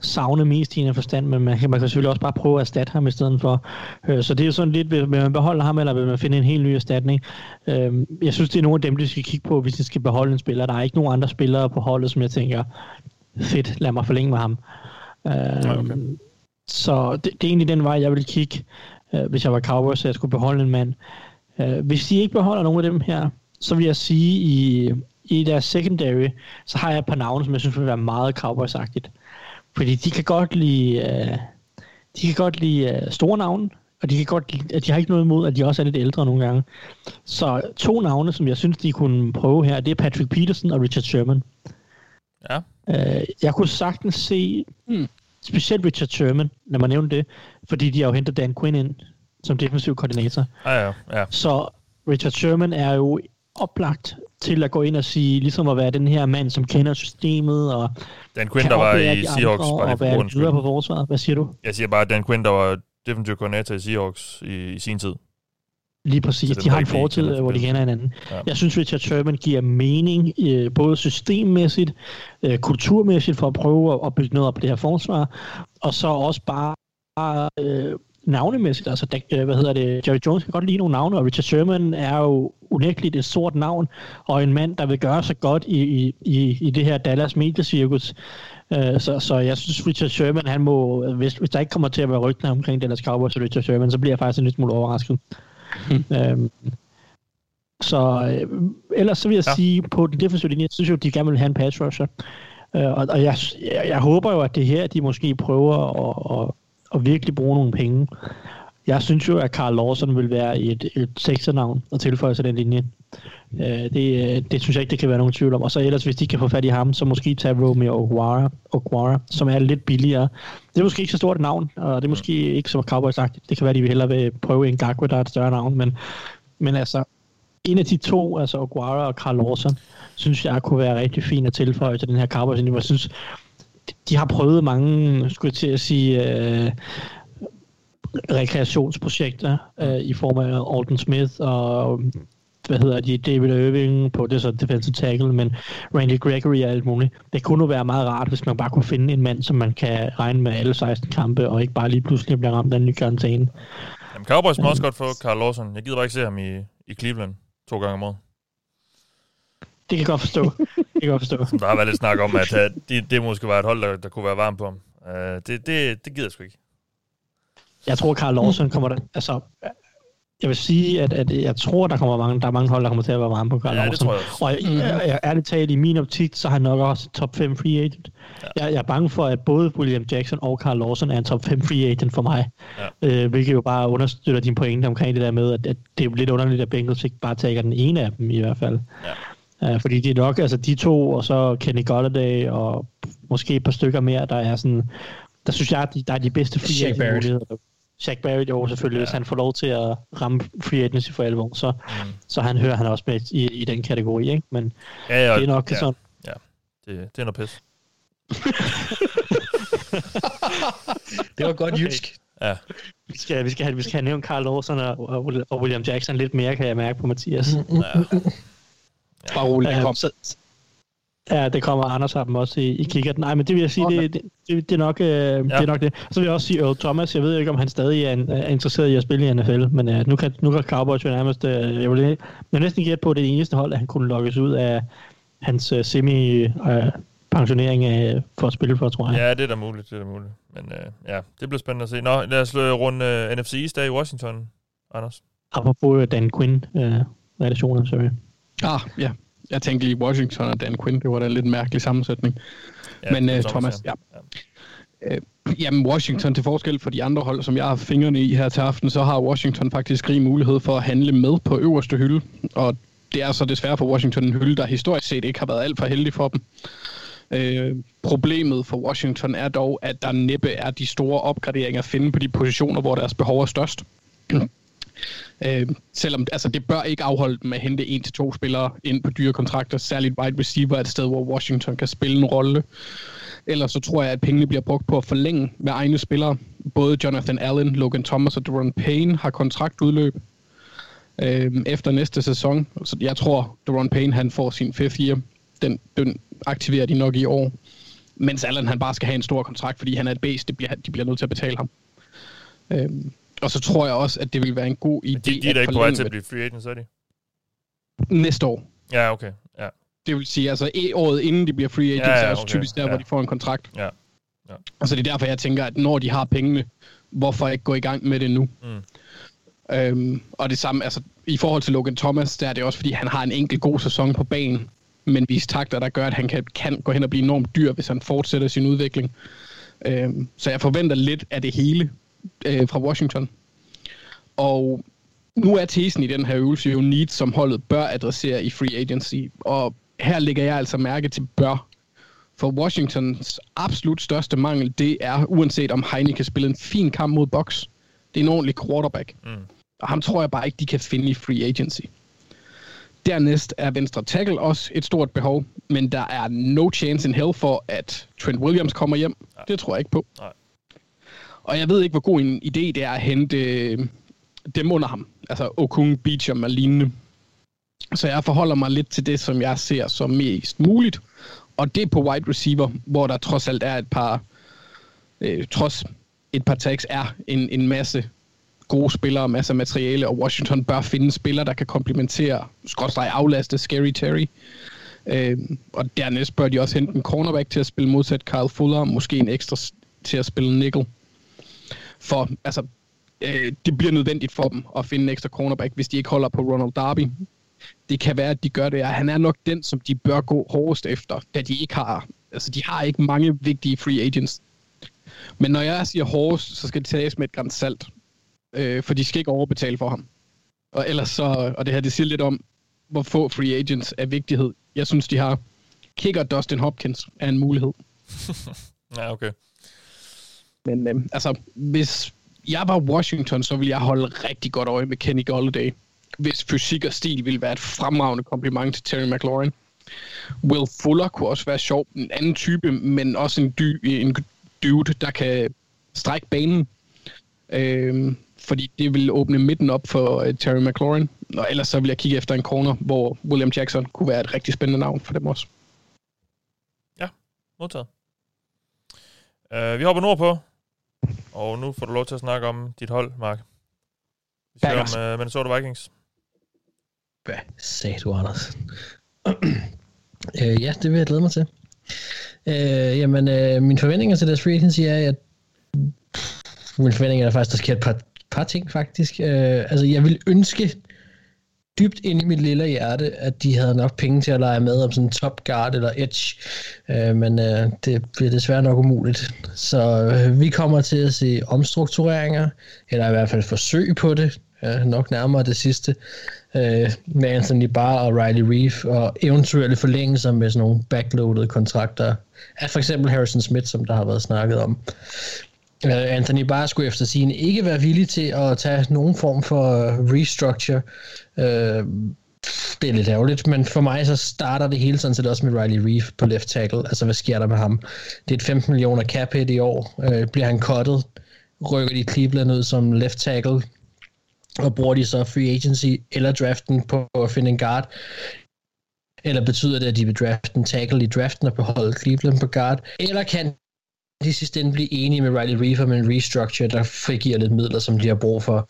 S9: savne mest i en forstand, men man kan, man kan selvfølgelig også bare prøve at erstatte ham i stedet for. Uh, så det er jo sådan lidt, vil man beholde ham, eller vil man finde en helt ny erstatning? Uh, jeg synes, det er nogle af dem, de skal kigge på, hvis de skal beholde en spiller. Der er ikke nogen andre spillere på holdet, som jeg tænker, fedt, lad mig forlænge med ham. Uh, okay. Så det, det er egentlig den vej, jeg vil kigge, uh, hvis jeg var Cowboys, så jeg skulle beholde en mand. Hvis de ikke beholder nogen af dem her, så vil jeg sige, i, i deres secondary, så har jeg et par navne, som jeg synes vil være meget cowboys -agtigt. Fordi de kan godt lide, uh, de kan godt lide uh, store navne, og de kan godt lide, at de har ikke noget imod, at de også er lidt ældre nogle gange. Så to navne, som jeg synes, de kunne prøve her, det er Patrick Peterson og Richard Sherman.
S6: Ja.
S9: Uh, jeg kunne sagtens se, hmm, specielt Richard Sherman, lad mig nævne det, fordi de har jo hentet Dan Quinn ind som defensiv koordinator.
S6: Ja, ja, ja.
S9: Så Richard Sherman er jo oplagt til at gå ind og sige, ligesom at være den her mand, som kender systemet, og
S6: Dan Quinn, der var i Seahawks,
S9: bare og være videre på forsvaret. Hvad siger du?
S6: Jeg siger bare, at Dan Quinn, der var defensive koordinator i Seahawks i, i sin tid.
S9: Lige præcis. De har en fortid, hvor de kender hinanden. Ja. Jeg synes, Richard Sherman giver mening, øh, både systemmæssigt, øh, kulturmæssigt, for at prøve at bygge noget op på det her forsvar, og så også bare øh, navnemæssigt, altså hvad hedder det, Jerry Jones kan godt lide nogle navne, og Richard Sherman er jo unægteligt et stort navn, og en mand, der vil gøre sig godt i, i, i det her Dallas mediecirkus. Øh, så, så jeg synes, Richard Sherman, han må, hvis, hvis der ikke kommer til at være rygter omkring Dallas Cowboys og Richard Sherman, så bliver jeg faktisk en lille smule overrasket. øhm, så øh, ellers så vil jeg
S6: ja.
S9: sige, på den defensive linje, jeg synes jo, de gerne vil have en pass rusher. Øh, og og jeg, jeg, jeg håber jo, at det her, de måske prøver at, at, at virkelig bruge nogle penge. Jeg synes jo, at Carl Lawson vil være et, et seksernavn og tilføje sig den linje. Øh, det, det synes jeg ikke, det kan være nogen tvivl om. Og så ellers, hvis de kan få fat i ham, så måske tage Romeo Oguara, Oguara som er lidt billigere. Det er måske ikke så stort et navn, og det er måske ikke så cowboys sagt. Det kan være, de vil hellere vil prøve en Gagwe, der er et større navn. Men, men altså, en af de to, altså Oguara og Carl Lawson, synes jeg kunne være rigtig fint at tilføje til den her Cowboys. Jeg synes, de- har prøvet mange, skulle jeg til at sige, øh, rekreationsprojekter øh, i form af Alden Smith og hvad hedder de, David Irving på det så defensive tackle, men Randy Gregory og alt muligt. Det kunne nu være meget rart, hvis man bare kunne finde en mand, som man kan regne med alle 16 kampe, og ikke bare lige pludselig bliver ramt af en ny karantæne.
S6: Jamen, Cowboys må også godt få Carl Lawson. Jeg gider bare ikke se ham i, i Cleveland to gange om året.
S9: Det kan jeg godt forstå. det kan jeg godt forstå.
S6: Der har været lidt snak om, at uh, det, det måske var et hold, der, der kunne være varm på ham. Uh, det, det, det gider jeg sgu ikke.
S9: Jeg tror, Carl Lawson kommer der... Altså, jeg vil sige, at, at jeg tror, der kommer mange, der er mange hold, der kommer til at være varme på Carl
S6: Ja, det
S9: Lawson.
S6: tror jeg også.
S9: Og jeg, jeg, jeg, ærligt talt, i min optik, så er han nok også top 5 free agent. Ja. Jeg, jeg er bange for, at både William Jackson og Carl Lawson er en top 5 free agent for mig.
S6: Ja.
S9: Øh, hvilket jo bare understøtter din pointe omkring det der med, at, at det er jo lidt underligt, at Bengals ikke bare tager den ene af dem i hvert fald.
S6: Ja.
S9: Uh, fordi det er nok, altså de to, og så Kenny Golladay, og måske et par stykker mere, der er sådan, der synes jeg, at de, der er de bedste free agent
S8: Barrett.
S9: muligheder. Shaq Barrett, jo selvfølgelig, ja. hvis han får lov til at ramme free agency for alvor, så,
S6: Mm.
S9: så han hører han også med i, i den kategori, ikke? Men
S6: Ja, ja,
S9: det er nok
S6: ja,
S9: sådan,
S6: det, det er noget pis.
S8: Det var godt jysk.
S6: Ja.
S9: vi skal, vi skal, have, vi skal have nævnt Carl Lawson og, og, William Jackson lidt mere, kan jeg mærke på Mathias. Mm.
S6: ja.
S7: Bare roligt, det kom.
S9: så, ja, det kommer Anders dem også i, i kikkerten. Nej, men det vil jeg sige,
S7: Åh,
S9: det, det, det, er nok, øh, ja. det er nok det. Så vil jeg også sige Earl Thomas. Jeg ved ikke, om han stadig er, en, er interesseret i at spille i NFL, men øh, nu, kan, nu kan Cowboys jo nærmest... Øh, jeg vil jeg næsten gætte på, at det det eneste hold, at han kunne lokkes ud af hans øh, semi-pensionering øh, for at spille for, tror jeg.
S6: ja, det er da muligt, det er da muligt. Men uh, ja, det bliver spændende at se. Nå, lad os øh, runde uh, NFC East af i Washington, Anders.
S9: Apropos øh, Dan Quinn øh, relationer, sorry.
S7: Ah, ja. Jeg tænkte lige Washington og Dan Quinn. Det var da en lidt mærkelig sammensætning.
S6: Ja,
S7: Men uh, Thomas,
S6: ja.
S7: ja. Øh, jamen Washington til forskel for de andre hold, som jeg har fingrene i her til aften, så har Washington faktisk rig mulighed for at handle med på øverste hylde. Og det er så desværre for Washington en hylde, der historisk set ikke har været alt for heldig for dem. Øh, problemet for Washington er dog, at der næppe er de store opgraderinger at finde på de positioner, hvor deres behov er størst. Øh, selvom altså, det bør ikke afholde dem at hente en til to spillere ind på dyre kontrakter, særligt wide receiver et sted, hvor Washington kan spille en rolle. Ellers så tror jeg, at pengene bliver brugt på at forlænge med egne spillere. Både Jonathan Allen, Logan Thomas og Duran Payne har kontraktudløb øh, efter næste sæson. Så jeg tror, Duran Payne han får sin fifth year. Den, den aktiverer de nok i år. Mens Allen han bare skal have en stor kontrakt, fordi han er et base. Det bliver, de bliver nødt til at betale ham. Øh, og så tror jeg også, at det vil være en god idé
S6: Men de, de er da ikke på vej til at blive free agents, er de?
S7: næste år.
S6: Ja, okay. Ja.
S7: Det vil sige, altså året inden de bliver free agents,
S6: Ja,
S7: ja,
S6: ja,
S7: er også
S6: okay.
S7: typisk der,
S6: Ja.
S7: hvor de får en kontrakt.
S6: Ja. Ja.
S7: Og så det er derfor, jeg tænker, at når de har pengene, hvorfor ikke gå i gang med det nu?
S6: Mm.
S7: Øhm, og det samme, altså i forhold til Logan Thomas, der er det også, fordi han har en enkelt god sæson på banen, men vist takter, der gør, at han kan, kan gå hen og blive enormt dyr, hvis han fortsætter sin udvikling. Øhm, så jeg forventer lidt af det hele øh, fra Washington. Og nu er tesen i den her øvelse jo needs, som holdet bør adressere i free agency. Og her lægger jeg altså mærke til bør. For Washingtons absolut største mangel, det er, uanset om Heine kan spille en fin kamp mod Box, det er en ordentlig quarterback.
S6: Mm.
S7: Og ham tror jeg bare ikke, de kan finde i free agency. Dernæst er venstre tackle også et stort behov, men der er no chance in hell for, at Trent Williams kommer hjem. Det tror jeg ikke på.
S6: Nej.
S7: Og jeg ved ikke, hvor god en idé det er at hente øh, dem under ham. Altså Okung, Beecham og lignende. Så jeg forholder mig lidt til det, som jeg ser som mest muligt. Og det er på wide receiver, hvor der trods alt er et par, øh, trods et par tags, er en, en masse gode spillere, masser af materiale, og Washington bør finde spillere, der kan komplementere, skrådstræk aflaste Scary Terry. Øh, og dernæst bør de også hente en cornerback til at spille modsat Kyle Fuller, måske en ekstra til at spille nickel. For altså, øh, det bliver nødvendigt for dem at finde en ekstra cornerback, hvis de ikke holder på Ronald Darby. Det kan være, at de gør det, og han er nok den, som de bør gå hårdest efter, da de ikke har, altså de har ikke mange vigtige free agents. Men når jeg siger hårdest, så skal det tages med et græns salt. Øh, for de skal ikke overbetale for ham. Og ellers så, og det her, det siger lidt om, hvor få free agents er vigtighed. Jeg synes, de har kicker Dustin Hopkins er en mulighed.
S6: Ja, okay.
S7: Men øh, altså, hvis jeg var Washington, så ville jeg holde rigtig godt øje med Kenny Golladay. Hvis fysik og stil ville være et fremragende kompliment til Terry McLaurin. Will Fuller kunne også være sjov. En anden type, men også en, dy, en dude, der kan strække banen. Øh, fordi det vil åbne midten op for uh, Terry McLaurin. Og ellers så vil jeg kigge efter en corner, hvor William Jackson kunne være et rigtig spændende navn for dem også.
S6: Ja, Modtaget. Uh, vi hopper nordpå, og nu får du lov til at snakke om dit hold, Mark. Vi skal
S7: Packers.
S6: om uh, Minnesota Vikings.
S8: Hvad sagde du, Anders? øh, ja, det vil jeg glæde mig til. Øh, jamen, øh, mine forventninger til deres free agency er, at mine forventninger er faktisk, der sker et par, par ting, faktisk. Øh, altså, jeg vil ønske dybt ind i mit lille hjerte, at de havde nok penge til at lege med om sådan en top guard eller edge, øh, men øh, det bliver desværre nok umuligt. Så øh, vi kommer til at se omstruktureringer, eller i hvert fald forsøg på det, øh, nok nærmere det sidste, øh, med Anthony Barr og Riley Reef, og eventuelle forlængelser med sådan nogle backloaded kontrakter af for eksempel Harrison Smith, som der har været snakket om. Uh, Anthony Barr skulle efter sin ikke være villig til at tage nogen form for øh, restructure. Uh, det er lidt ærgerligt, men for mig så starter det hele sådan set også med Riley Reef på left tackle. Altså, hvad sker der med ham? Det er et 15 millioner cap hit i år. Øh, bliver han cuttet? Rykker de Cleveland ud som left tackle? Og bruger de så free agency eller draften på at finde en guard? Eller betyder det, at de vil drafte en tackle i draften og beholde Cleveland på guard? Eller kan de sidste ende blive enige med Riley Reef om en restructure, der frigiver lidt midler, som de har brug for.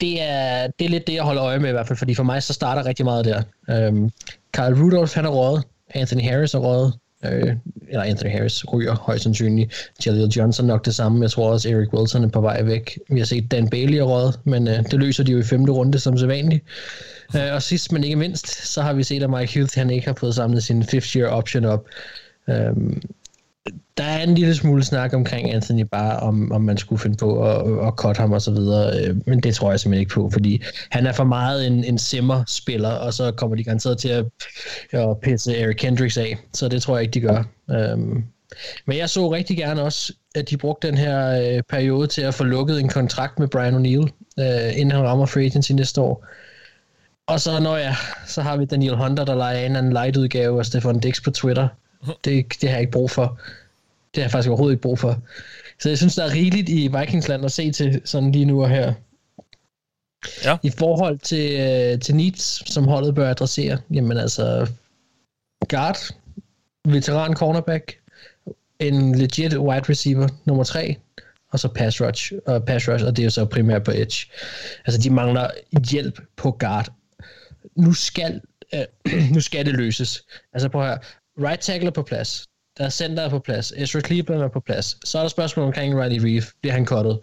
S8: Det er, det er lidt det, jeg holder øje med i hvert fald, fordi for mig så starter rigtig meget der. Øhm, Kyle Rudolph, han er røget. Anthony Harris er røget. Øh, eller Anthony Harris ryger højst sandsynligt. Jaleel Johnson nok det samme. Jeg tror også, Eric Wilson er på vej væk. Vi har set Dan Bailey er røget, men øh, det løser de jo i femte runde som sædvanligt. Øh, og sidst, men ikke mindst, så har vi set, at Mike Hughes han ikke har fået samlet sin fifth year option op. Øhm, der er en lille smule snak omkring Anthony bare om, om man skulle finde på at, at cut ham og så videre, øh, men det tror jeg simpelthen ikke på, fordi han er for meget en, en simmer-spiller, og så kommer de garanteret til at, at pisse Eric Kendricks af, så det tror jeg ikke, de gør. Um, men jeg så rigtig gerne også, at de brugte den her øh, periode til at få lukket en kontrakt med Brian O'Neill, øh, inden han rammer free agency næste år. Og så, når ja, så har vi Daniel Hunter, der leger en eller anden light-udgave af Stefan Dix på Twitter. Det, det har jeg ikke brug for. Det har jeg faktisk overhovedet ikke brug for. Så jeg synes, der er rigeligt i Vikingsland at se til sådan lige nu og her.
S6: Ja.
S8: I forhold til, øh, til needs, som holdet bør adressere, jamen altså, guard, veteran cornerback, en legit wide receiver, nummer tre, og så pass rush, og pass rush, og det er jo så primært på edge. Altså, de mangler hjælp på guard. Nu skal, øh, nu skal det løses. Altså, prøv her. Right tackle er på plads. Der er center er på plads. Ezra Cleveland er på plads. Så er der spørgsmål omkring Riley Reef. Bliver han cuttet?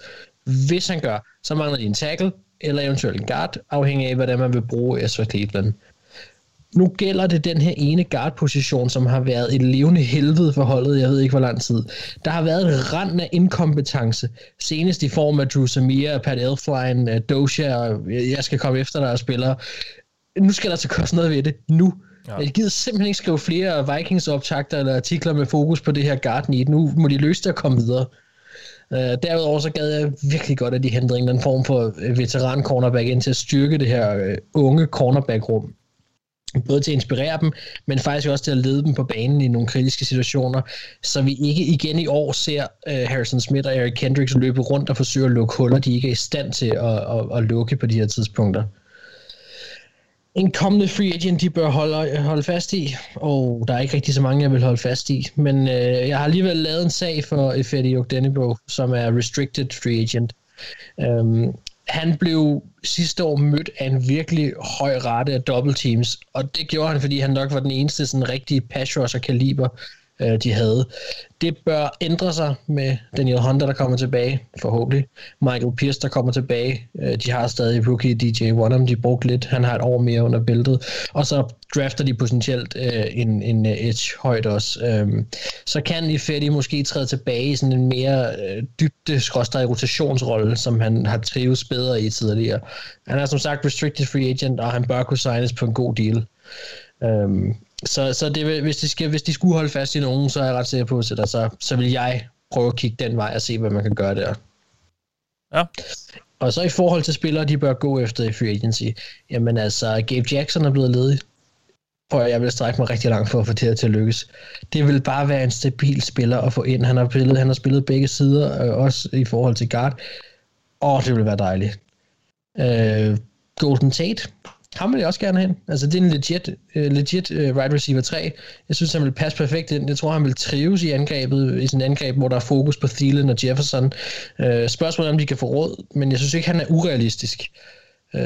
S8: Hvis han gør, så mangler de en tackle, eller eventuelt en guard, afhængig af, hvordan man vil bruge Ezra Cleveland. Nu gælder det den her ene guard-position, som har været et levende helvede for holdet, jeg ved ikke hvor lang tid. Der har været et rand af inkompetence, senest i form af Drew Samir, Pat Elfline, Doja, og jeg skal komme efter dig og spiller. Nu skal der altså så koste noget ved det. Nu. Ja. Jeg gider simpelthen ikke skrive flere Vikings-optagter eller artikler med fokus på det her Garden i. Nu må de løse det og komme videre. Uh, derudover så gad jeg virkelig godt, at de henter en eller anden form for øh, veteran cornerback ind til at styrke det her uh, unge cornerback-rum. Både til at inspirere dem, men faktisk også til at lede dem på banen i nogle kritiske situationer, så vi ikke igen i år ser uh, Harrison Smith og Eric Kendricks løbe rundt og forsøge at lukke huller, de ikke er i stand til at, at, at lukke på de her tidspunkter en kommende free agent, de bør holde, holde fast i. Og der er ikke rigtig så mange, jeg vil holde fast i. Men øh, jeg har alligevel lavet en sag for Fede Ogdenebo, som er restricted free agent. Um, han blev sidste år mødt af en virkelig høj rate af double teams, og det gjorde han, fordi han nok var den eneste sådan rigtige pass rusher kaliber, øh, de havde. Det bør ændre sig med Daniel Hunter, der kommer tilbage, forhåbentlig. Michael Pierce, der kommer tilbage. Øh, de har stadig rookie DJ Wanham, de brugte lidt. Han har et år mere under bæltet. Og så drafter de potentielt øh, en, en øh, edge højt også. Øh, så kan Ifedi måske træde tilbage i sådan en mere øh, dybde skråstrej rotationsrolle, som han har trives bedre i tidligere. Han er som sagt restricted free agent, og han bør kunne signes på en god deal. Øhm, så, så det, hvis, de skal, hvis de skulle holde fast i nogen, så er jeg ret sikker på, at så, så vil jeg prøve at kigge den vej og se, hvad man kan gøre der.
S6: Ja.
S8: Og så i forhold til spillere, de bør gå efter i free agency, jamen altså, Gabe Jackson er blevet ledig. Prøv jeg vil strække mig rigtig langt for at få det her til at lykkes. Det vil bare være en stabil spiller at få ind. Han har spillet, han har spillet begge sider, øh, også i forhold til guard. Og det vil være dejligt. Øh, Golden Tate, ham vil jeg også gerne have. Altså, det er en legit, uh, legit øh, uh, right receiver 3. Jeg synes, han vil passe perfekt ind. Jeg tror, han vil trives i angrebet, i sin angreb, hvor der er fokus på Thielen og Jefferson. Uh, spørgsmålet er, om de kan få råd, men jeg synes ikke, han er urealistisk. Uh,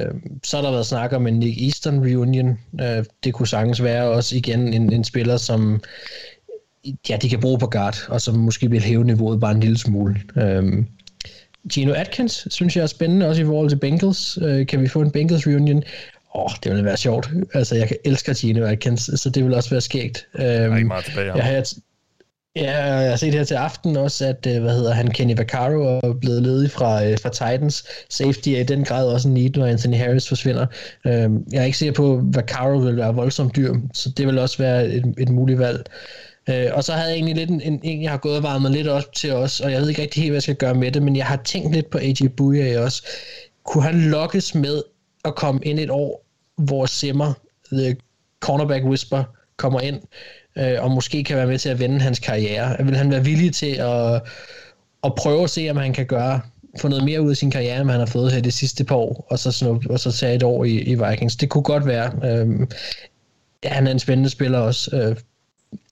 S8: så har der været snak om en Nick Eastern reunion. Uh, det kunne sagtens være også igen en, en spiller, som ja, de kan bruge på guard, og som måske vil hæve niveauet bare en lille smule. Uh, Gino Atkins synes jeg er spændende, også i forhold til Bengals. Uh, kan vi få en Bengals reunion? Åh, oh, det ville være sjovt. Altså, jeg elsker Gino Atkins, så det vil også være skægt. Um,
S6: Der er ikke meget tilbage.
S8: jeg har, ja, jeg har set her til aften også, at øh, hvad hedder han, Kenny Vaccaro er blevet ledig fra, øh, fra Titans. Safety er i den grad også en need, når Anthony Harris forsvinder. Um, jeg er ikke sikker på, at Vaccaro vil være voldsomt dyr, så det vil også være et, et muligt valg. Uh, og så havde jeg egentlig lidt en, en, en, jeg har gået og varmet lidt op til os, og jeg ved ikke rigtig helt, hvad jeg skal gøre med det, men jeg har tænkt lidt på AJ Bouye også. Kunne han lokkes med at komme ind et år, hvor Simmer, the cornerback whisper, kommer ind, øh, og måske kan være med til at vende hans karriere. Vil han være villig til at, at prøve at se, om han kan gøre få noget mere ud af sin karriere, end han har fået her det sidste par år, og så, snup, og så tage et år i, i Vikings. Det kunne godt være. Øh, ja, han er en spændende spiller også, øh,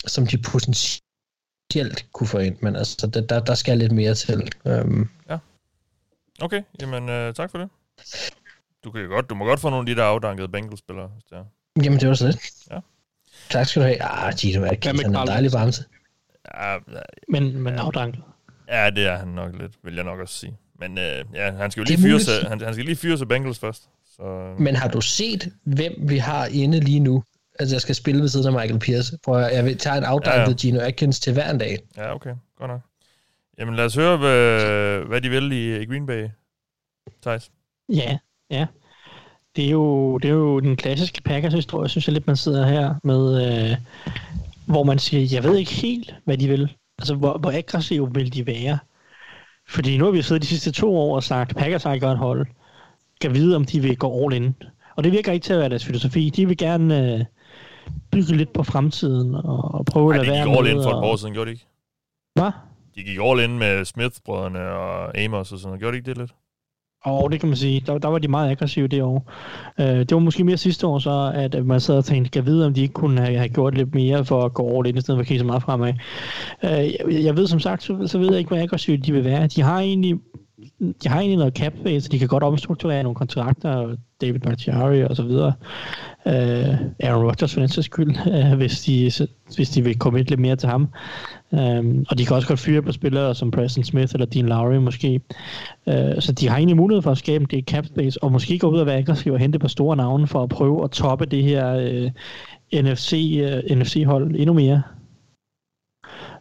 S8: som de potentielt kunne få ind, men altså, der, der, der skal lidt mere til. Øh,
S6: Okay, jamen øh, tak for det. Du, kan godt, du må godt få nogle af de der afdankede Bengals-spillere. Hvis det er.
S8: Jamen, det var så lidt.
S6: Ja.
S8: Tak skal du have. Ah, Gino han er en dejlig varmse.
S6: Ja,
S9: Men, men afdanket.
S6: ja, det er han nok lidt, vil jeg nok også sige. Men øh, ja, han skal jo
S8: er
S6: lige fyre sig, han, han skal lige fyre sig Bengals først. Så,
S8: Men har du set, hvem vi har inde lige nu? Altså, jeg skal spille ved siden af Michael Pierce. Prøv at, jeg vil tage en afdanket
S6: Ja,
S8: ja,
S6: ja.
S8: ja. Gino Atkins til hver en dag.
S6: ja, okay, godt nok. Jamen lad os høre, hvad, hvad de vil i, i Green Bay, Thijs.
S9: Ja, ja. Det er jo, det er jo den klassiske Packers-historie, synes jeg lidt, man sidder her med, øh, hvor man siger, jeg ved ikke helt, hvad de vil. Altså, hvor, hvor aggressive vil de være? Fordi nu har vi siddet de sidste to år og sagt, Packers har et godt hold. Kan vide, om de vil gå all in. Og det virker ikke til at være deres filosofi. De vil gerne øh, bygge lidt på fremtiden og, og prøve
S6: Ej,
S9: at
S6: de
S9: lade
S6: gik
S9: være
S6: all in
S9: med
S6: for et
S9: at-
S6: par år siden, gjorde de ikke?
S9: Hvad?
S6: De gik all in med Smith-brødrene og Amos og sådan noget. Gjorde de ikke det lidt?
S9: Og det kan man sige. Der, der var de meget aggressive det år. Uh, det var måske mere sidste år så, at man sad og tænkte, kan vide, om de ikke kunne have, have gjort lidt mere for at gå over in, i stedet for at kigge så meget fremad. Uh, jeg, jeg ved som sagt, så, så ved jeg ikke, hvor aggressive de vil være. De har egentlig de har egentlig noget cap space, så de kan godt omstrukturere nogle kontrakter, David Bakhtiari og så videre. Uh, Aaron Rodgers for den sags skyld, uh, hvis, de, hvis de vil komme lidt mere til ham. Um, og de kan også godt fyre på spillere som Preston Smith eller Dean Lowry måske. Uh, så de har egentlig mulighed for at skabe det cap space, og måske gå ud og være aggressiv og hente på store navne for at prøve at toppe det her uh, NFC, uh, NFC-hold endnu mere.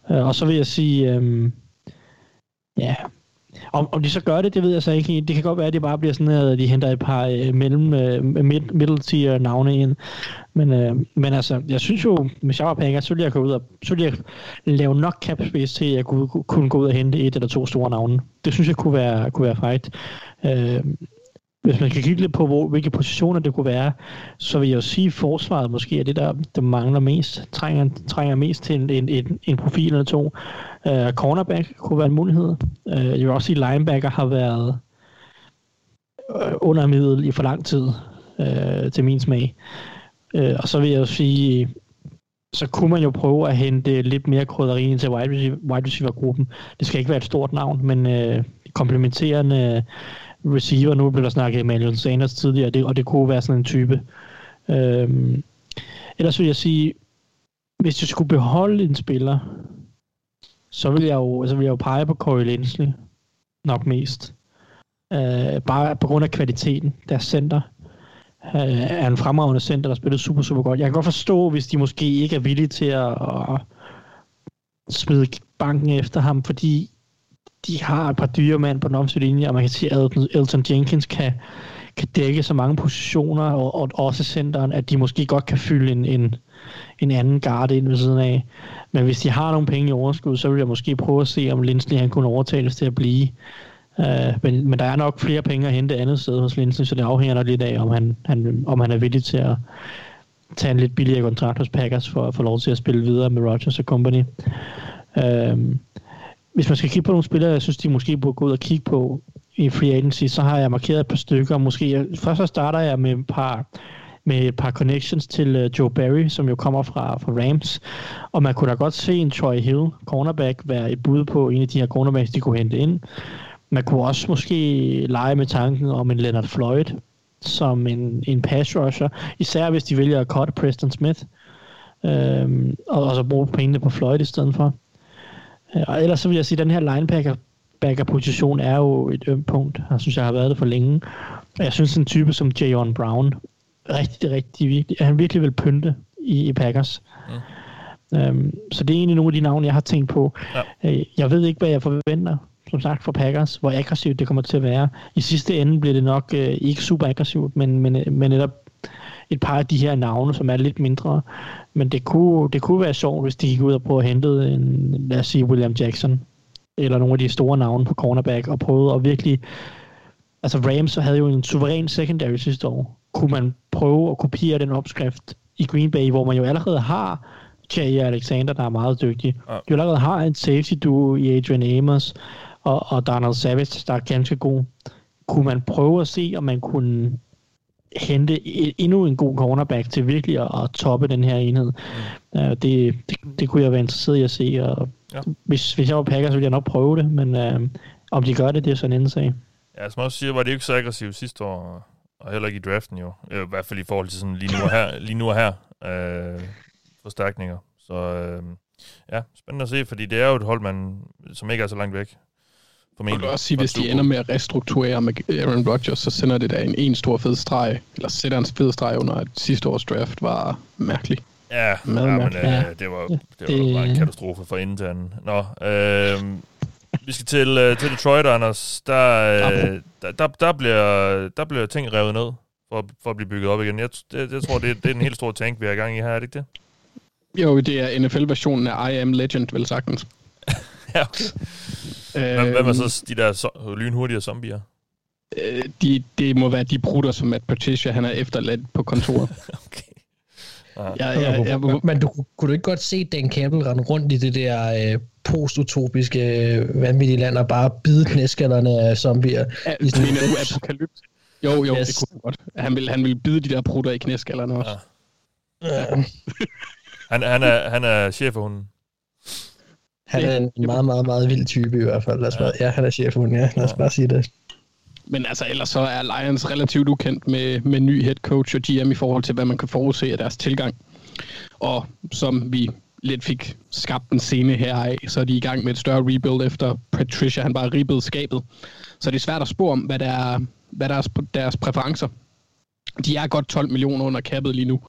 S9: Uh, og så vil jeg sige, um, ja, om, om de så gør det, det ved jeg så ikke. Det kan godt være, at det bare bliver sådan, at de henter et par øh, mellem, øh, mid, middle tier navne ind. Men, øh, men altså, jeg synes jo, hvis jeg var Packers, så ville jeg gå ud og så ville jeg lave nok cap space til, at jeg kunne, kunne gå ud og hente et eller to store navne. Det synes jeg kunne være, kunne være fejt. Øh, hvis man kan kigge lidt på, hvor, hvilke positioner det kunne være, så vil jeg jo sige, at forsvaret måske er det, der, der mangler mest, trænger, trænger mest til en, en, en, en profil eller to. Uh, cornerback kunne være en mulighed. Uh, jeg vil også sige, at linebacker har været øh, uh, under middel i for lang tid, uh, til min smag. Uh, og så vil jeg jo sige, så kunne man jo prøve at hente lidt mere krydderi ind til wide receiver, wide receiver gruppen. Det skal ikke være et stort navn, men uh, komplementerende receiver. Nu blev der snakket Emmanuel Sanders tidligere, det, og det kunne være sådan en type. Øhm, ellers vil jeg sige, hvis du skulle beholde en spiller, så vil jeg jo, så vil jeg jo pege på Corey Linsley nok mest. Øh, bare på grund af kvaliteten. Deres center øh, er en fremragende center, der spiller super, super godt. Jeg kan godt forstå, hvis de måske ikke er villige til at, at smide banken efter ham, fordi de har et par dyre mand på den offensive linje, og man kan se, at Elton, Elton Jenkins kan, kan dække så mange positioner, og, og også centeren, at de måske godt kan fylde en, en, en anden garde ind ved siden af. Men hvis de har nogle penge i overskud, så vil jeg måske prøve at se, om Lindsley han kunne overtales til at blive. Uh, men, men der er nok flere penge at hente andet sted hos Lindsley, så det afhænger nok lidt af, om han, han, om han er villig til at tage en lidt billigere kontrakt hos Packers for at få lov til at spille videre med Rodgers og company. Uh, hvis man skal kigge på nogle spillere, jeg synes, de måske burde gå ud og kigge på i free agency, så har jeg markeret et par stykker. Måske, først så starter jeg med et par med et par connections til øh, Joe Barry, som jo kommer fra, fra Rams. Og man kunne da godt se en Troy Hill, cornerback, være et bud på en af de her cornerbacks, de kunne hente ind. Man kunne også måske lege med tanken om en Leonard Floyd som en, en pass rusher, især hvis de vælger at cut Preston Smith, øhm, og, og så bruge pengene på Floyd i stedet for. Og ellers så vil jeg sige, at den her linebacker backer position er jo et ømt punkt. Jeg synes, jeg har været det for længe. Og jeg synes, en type som Jayon Brown, rigtig, rigtig virkelig, han virkelig vil pynte i, i Packers. Mm. Øhm, så det er egentlig nogle af de navne, jeg har tænkt på. Ja. Øh, jeg ved ikke, hvad jeg forventer, som sagt, for Packers, hvor aggressivt det kommer til at være. I sidste ende bliver det nok øh, ikke super aggressivt, men, men, men netop et par af de her navne, som er lidt mindre. Men det kunne, det kunne være sjovt, hvis de gik ud og prøvede at hente en, lad os sige, William Jackson, eller nogle af de store navne på cornerback, og prøvede at virkelig... Altså Rams havde jo en suveræn secondary sidste år. Kunne man prøve at kopiere den opskrift i Green Bay, hvor man jo allerede har Jay Alexander, der er meget dygtig. Ja. Jo allerede har en safety duo i Adrian Amos og, og Donald Savage, der er ganske god. Kunne man prøve at se, om man kunne hente endnu en god cornerback til virkelig at, at toppe den her enhed. Mm. Uh, det, det, det kunne jeg være interesseret i at se, og ja. hvis, hvis jeg var Packers, så ville jeg nok prøve det, men uh, om de gør det, det er sådan en anden sag.
S6: Ja, som også siger, var det ikke så aggressivt sidste år, og heller ikke i draften jo. I hvert fald i forhold til sådan lige nu og her, lige nu og her uh, forstærkninger. Så uh, ja, spændende at se, fordi det er jo et hold, man, som ikke er så langt væk.
S7: Formentlig. Jeg kan også sige, hvis de ender med at restrukturere med Aaron Rodgers, så sender det da en, en stor fed streg, eller sætter en fed streg under, at sidste års draft var mærkelig.
S6: Ja, ja men øh, det var, det var det... bare en katastrofe for inden til anden. Nå, øh, vi skal til, øh, til Detroit, Anders. Der, øh, der, der, der, bliver, der bliver ting revet ned for, for at blive bygget op igen. Jeg, det, jeg tror, det, det er en helt stor tank, vi har i gang i her, er det ikke det?
S7: Jo, det er NFL-versionen af I Am Legend, vel sagtens.
S6: ja, okay. Hvem, hvem er så de der so- lynhurtige zombier?
S7: Øh, de, det må være de brutter, som Matt Patricia han er efterladt på kontoret.
S6: okay.
S8: Ja, ja, ja, ja, men du, kunne du ikke godt se Dan Campbell rende rundt i det der øh, post-utopiske øh, vanvittige land og bare bide knæskallerne af zombier?
S7: Ja, i sådan mener du apokalypse? Jo, jo, yes. det kunne godt. Han vil, han vil bide de der prutter i knæskallerne også. Ja.
S6: Ja. han, han, er, han er chef for hunden.
S8: Han er en meget, meget, meget vild type i hvert fald. Lad os bare, ja, han er chefen, ja. Lad os bare sige det.
S7: Men altså, ellers så er Lions relativt ukendt med, med ny head coach og GM i forhold til, hvad man kan forudse af deres tilgang. Og som vi lidt fik skabt en scene her af, så er de i gang med et større rebuild efter Patricia, han bare ribbede skabet. Så det er svært at spå om, hvad, der er, hvad der er deres præferencer. De er godt 12 millioner under kappet lige nu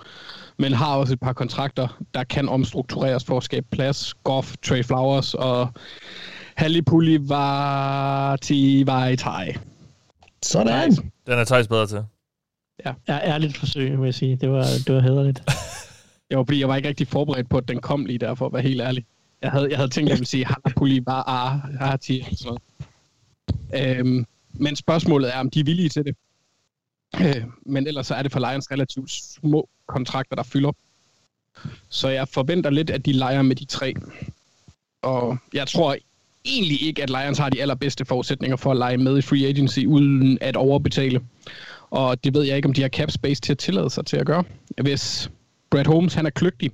S7: men har også et par kontrakter, der kan omstruktureres for at skabe plads. Goff, Trey Flowers og Hallipulli var til Vejtai.
S8: Sådan.
S6: Den er Thijs bedre til.
S9: Ja. ja, ærligt forsøg, vil jeg sige. Det var, det var hederligt.
S7: jeg var, fordi jeg var ikke rigtig forberedt på, at den kom lige der, for at være helt ærlig. Jeg havde, jeg havde tænkt, at jeg ville sige, Hallipulli var Arti. Øhm, men spørgsmålet er, om de er villige til det. Øh, men ellers så er det for Lions relativt små kontrakter, der fylder. Så jeg forventer lidt, at de leger med de tre. Og jeg tror egentlig ikke, at Lions har de allerbedste forudsætninger for at lege med i free agency, uden at overbetale. Og det ved jeg ikke, om de har cap space til at tillade sig til at gøre. Hvis Brad Holmes han er kløgtig,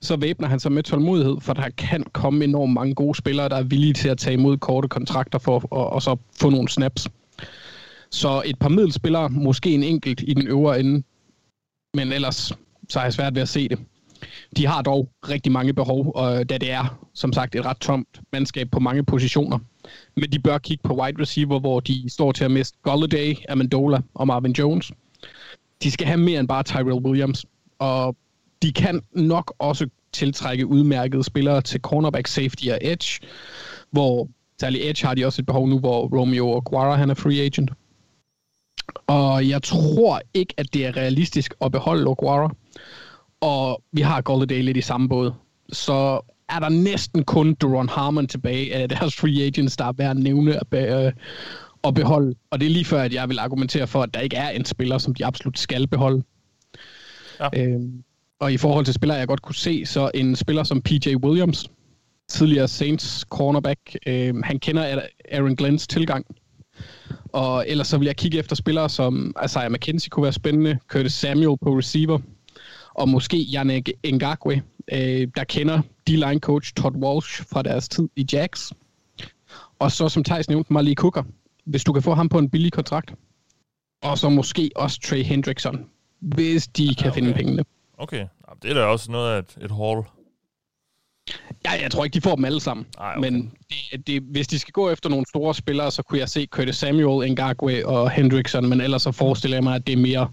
S7: så væbner han sig med tålmodighed, for der kan komme enormt mange gode spillere, der er villige til at tage imod korte kontrakter for og, og så få nogle snaps. Så et par middelspillere, måske en enkelt i den øvre ende, men ellers så har jeg svært ved at se det. De har dog rigtig mange behov, og da det er, som sagt, et ret tomt mandskab på mange positioner. Men de bør kigge på wide receiver, hvor de står til at miste Golladay, Amendola og Marvin Jones. De skal have mere end bare Tyrell Williams, og de kan nok også tiltrække udmærkede spillere til cornerback, safety og edge, hvor særlig edge har de også et behov nu, hvor Romeo og Guara han er free agent. Og jeg tror ikke, at det er realistisk at beholde Oguara. Og vi har Golladay lidt i samme båd. Så er der næsten kun Duron Harmon tilbage af deres free agents, der er værd at nævne at, be, øh, at beholde. Og det er lige før, at jeg vil argumentere for, at der ikke er en spiller, som de absolut skal beholde. Ja. Øhm, og i forhold til spillere, jeg godt kunne se, så en spiller som PJ Williams, tidligere Saints cornerback, øh, han kender Aaron Glens tilgang. Og ellers så vil jeg kigge efter spillere som Isaiah McKenzie kunne være spændende, Curtis Samuel på receiver, og måske Yannick Ngakwe, øh, der kender D-line coach Todd Walsh fra deres tid i Jacks. Og så som Thijs nævnte, Marley Cooker, hvis du kan få ham på en billig kontrakt. Og så måske også Trey Hendrickson, hvis de kan okay. finde pengene.
S6: Okay, det er da også noget af et, et haul.
S7: Ja, jeg tror ikke, de får dem alle sammen. Ej, okay. Men det, det, hvis de skal gå efter nogle store spillere, så kunne jeg se Curtis Samuel, Ngakwe og Hendrickson, men ellers så forestiller jeg mig, at det er mere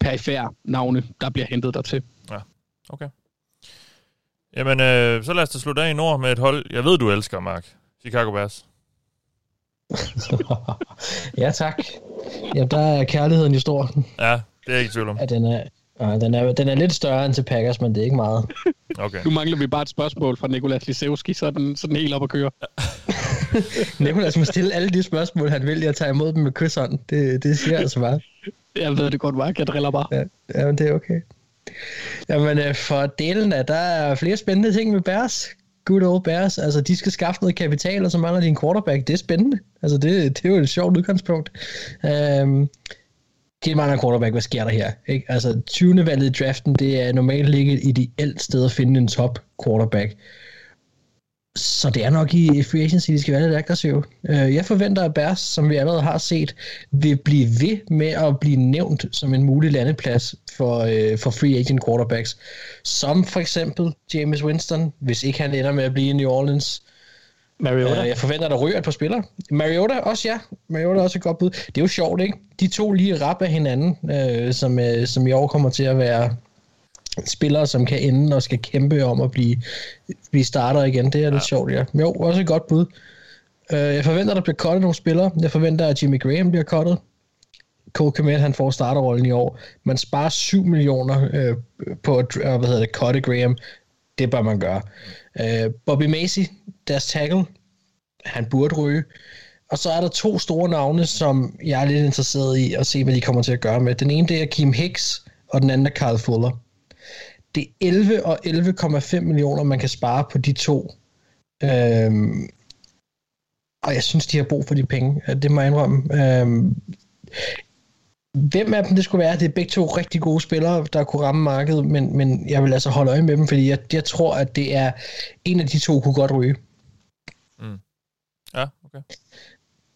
S7: perifære navne, der bliver hentet dertil.
S6: Ja, okay. Jamen, øh, så lad os da slutte af i nord med et hold, jeg ved, du elsker, Mark. Chicago Bears.
S8: ja, tak. Jamen, der er kærligheden i stor.
S6: Ja, det er jeg ikke tvivl om.
S8: Ja, den er, Ja, den, er, den er lidt større end til Packers, men det er ikke meget.
S6: Okay.
S7: Nu mangler vi bare et spørgsmål fra Nikolas Lisewski, så er den, så den helt op at køre.
S8: Nikolas må stille alle de spørgsmål, han vil, jeg tager imod dem med kysshånd. Det, det siger altså bare.
S7: Jeg ved det godt, Mark. Jeg driller bare.
S8: Ja, ja men det er okay. Jamen, øh, for delen af, der er flere spændende ting med Bears. Good old Bears. Altså, de skal skaffe noget kapital, og så mangler de en quarterback. Det er spændende. Altså, det, det er jo et sjovt udgangspunkt. Um, helt mange quarterback, hvad sker der her? Ikke? Altså, 20. valget i draften, det er normalt ikke et ideelt sted at finde en top quarterback. Så det er nok i free agency, de skal være lidt aggressive. Øh, jeg forventer, at Bears, som vi allerede har set, vil blive ved med at blive nævnt som en mulig landeplads for, øh, for free agent quarterbacks. Som for eksempel James Winston, hvis ikke han ender med at blive i New Orleans. Mariota. Jeg forventer, der ryger et par spillere. Mariota også, ja. Mariota også et godt bud. Det er jo sjovt, ikke? De to lige rap af hinanden, uh, som, uh, som i år kommer til at være spillere, som kan ende og skal kæmpe om at blive, blive starter igen. Det er ja. lidt sjovt, ja. Jo, også et godt bud. Uh, jeg forventer, der bliver cuttet nogle spillere. Jeg forventer, at Jimmy Graham bliver cuttet. Cole Komet, han får starterrollen i år. Man sparer 7 millioner uh, på at uh, hvad hedder det, cutte Graham. Det bør man gøre. Uh, Bobby Macy, deres tackle, han burde ryge. Og så er der to store navne, som jeg er lidt interesseret i at se, hvad de kommer til at gøre med. Den ene, det er Kim Hicks, og den anden er Carl Fuller. Det er 11 og 11,5 millioner, man kan spare på de to. Øhm, og jeg synes, de har brug for de penge. Det må jeg indrømme. Øhm, hvem af dem det skulle være, det er begge to rigtig gode spillere, der kunne ramme markedet, men, men jeg vil altså holde øje med dem, fordi jeg, jeg tror, at det er en af de to kunne godt ryge.
S6: Mm. Ja, okay.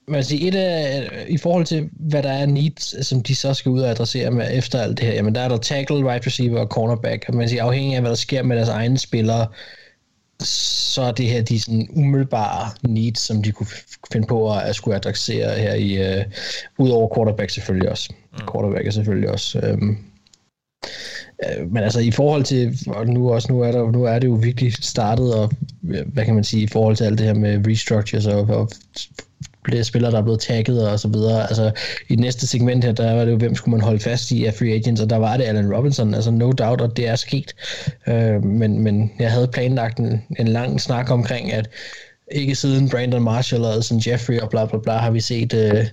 S8: Men altså, et af, i forhold til, hvad der er needs, som de så skal ud og adressere med efter alt det her, jamen der er der tackle, right receiver og cornerback, og man siger, afhængig af, hvad der sker med deres egne spillere, så er det her de sådan umiddelbare needs, som de kunne finde på at, at skulle adressere her i, uh, ud over quarterback selvfølgelig også. Mm. Quarterback er selvfølgelig også. Um, uh, Øh, men altså i forhold til, og nu også, nu er, der, nu er det jo virkelig startet, og øh, hvad kan man sige, i forhold til alt det her med restructures og, og flere spillere, der er blevet tagget og så videre. Altså, i det næste segment her, der var det jo, hvem skulle man holde fast i af free agents, og der var det Allen Robinson, altså no doubt, og det er sket. Øh, men, men jeg havde planlagt en, en lang snak omkring, at ikke siden Brandon Marshall og sådan Jeffrey og bla bla bla, har vi set øh,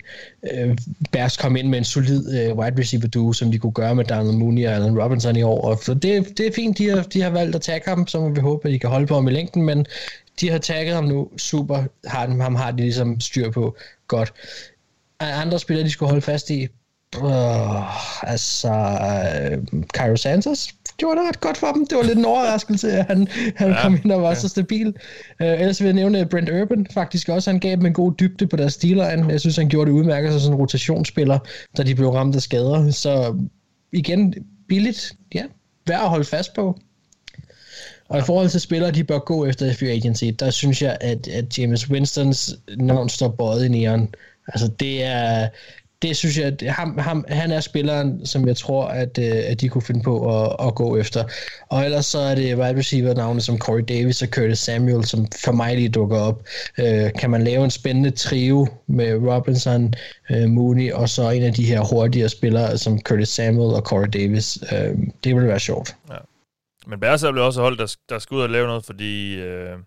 S8: øh, Bears komme ind med en solid øh, wide receiver duo, som de kunne gøre med Daniel Mooney og Allen Robinson i år. Og så det, det er fint, de har, de har valgt at tage ham, så må vi håbe, at de kan holde på ham i længden, men de har tagget ham nu, super, har ham har de ligesom styr på, godt. Andre spillere, de skulle holde fast i, øh, altså, øh, Cairo Santos det ret godt for dem. Det var lidt en overraskelse, at han, han ja, kom ind og var ja. så stabil. Uh, ellers vil jeg nævne Brent Urban faktisk også. Han gav dem en god dybde på deres steelline. Jeg synes, han gjorde det udmærket som sådan en rotationsspiller, da de blev ramt af skader. Så igen, billigt. Ja, værd at holde fast på. Og i forhold til spillere, de bør gå efter free agency, der synes jeg, at, at James Winstons navn står bøjet i næren. Altså det er, det synes jeg, at ham, ham, han er spilleren, som jeg tror, at, øh, at de kunne finde på at, at gå efter. Og ellers så er det wide receiver navne som Corey Davis og Curtis Samuel, som for mig lige dukker op. Øh, kan man lave en spændende trio med Robinson, øh, Mooney og så en af de her hurtigere spillere som Curtis Samuel og Corey Davis, øh, det ville være sjovt. Ja.
S6: Men Bears er også hold, der, der skal ud og lave noget, fordi øh,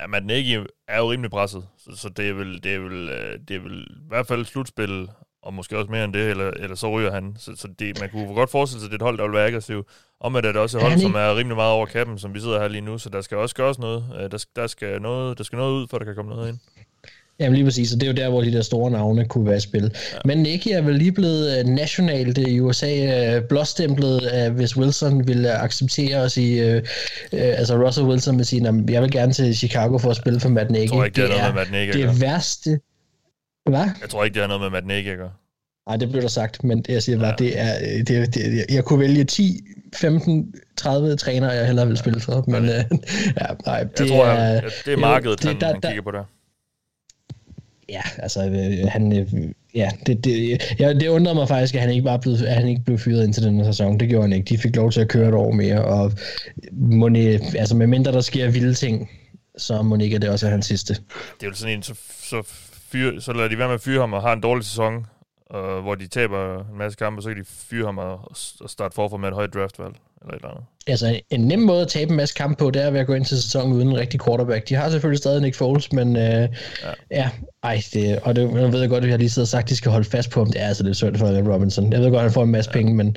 S6: ja, Matt Nagy er jo rimelig presset. Så, så det, er vel, det, er vel, øh, det er vel i hvert fald slutspil, og måske også mere end det, eller, eller så ryger han. Så, så det, man kunne godt forestille sig, at det er et hold, der vil være aggressiv. Om at det er også et hold, som er rimelig meget over kappen, som vi sidder her lige nu, så der skal også gøres noget. Øh, der, der, skal noget der skal noget ud, for der kan komme noget ind.
S8: Jamen lige præcis, og det er jo der, hvor de der store navne kunne være i spil. Ja. Men Nicky er vel lige blevet uh, nationalt i USA uh, blåstemplet, hvis Wilson vil uh, acceptere os i, uh, uh, altså Russell Wilson vil sige, jeg vil gerne til Chicago for at spille for Matt Nagy. Jeg
S6: tror ikke, det, det er noget med Matt Nagy
S8: Det værste. Hvad?
S6: Jeg tror ikke, det har noget med Matt Nagy at gøre.
S8: Nej, det blev der sagt, men jeg siger bare, ja. det er, det, det, jeg kunne vælge 10, 15, 30 trænere, jeg hellere vil spille for, men ja,
S6: nej, det jeg tror, er, det er markedet, det, han, der, han kigger på der
S8: ja, altså øh, han, øh, ja, det, det, ja, det undrer mig faktisk, at han ikke bare blev, at han ikke blev fyret ind til den sæson. Det gjorde han ikke. De fik lov til at køre et år mere, og Moni, altså med mindre der sker vilde ting, så må ikke, det også er hans sidste.
S6: Det er jo sådan en, så, så, fyr, så lader de være med at fyre ham og har en dårlig sæson, og hvor de taber en masse kampe, så kan de fyre ham og, og starte forfra med et højt draftvalg eller et eller andet.
S8: Altså, en nem måde at tabe en masse kampe på, det er ved at gå ind til sæsonen uden en rigtig quarterback. De har selvfølgelig stadig Nick Foles, men øh, ja. ja, ej, det, og det, jeg ved godt, at jeg lige sidder og sagt, at de skal holde fast på ham. Det er altså lidt svært for Allen Robinson. Jeg ved godt, at han får en masse ja. penge, men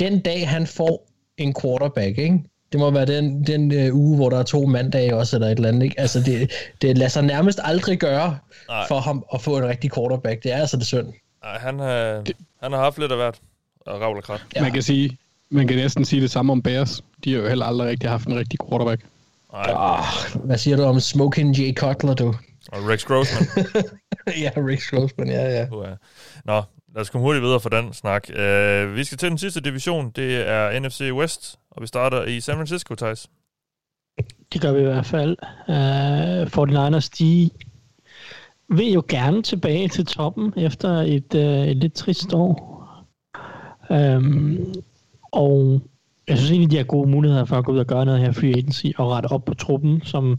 S8: den dag, han får en quarterback, ikke? Det må være den, den uh, uge, hvor der er to mandage også, eller et eller andet. Ikke? Altså, det, det lader sig nærmest aldrig gøre Nej. for ham at få en rigtig quarterback. Det er altså det synd.
S6: Han, har, han har haft lidt af hvert. Og ravl og krat.
S7: Ja. Man kan sige, man kan næsten sige det samme om Bears. De har jo heller aldrig rigtig haft en rigtig quarterback.
S8: Nej. Oh, hvad siger du om Smoking J. Cutler, du?
S6: Og Rex Grossman.
S8: ja, Rex Grossman, ja, ja.
S6: Uh, Nå, lad os komme hurtigt videre for den snak. Uh, vi skal til den sidste division. Det er NFC West, og vi starter i San Francisco, Thijs.
S9: Det gør vi i hvert fald. Uh, 49ers, de vil jo gerne tilbage til toppen efter et, øh, et lidt trist år. Øhm, og jeg synes egentlig, de har gode muligheder for at gå ud og gøre noget her free agency og rette op på truppen, som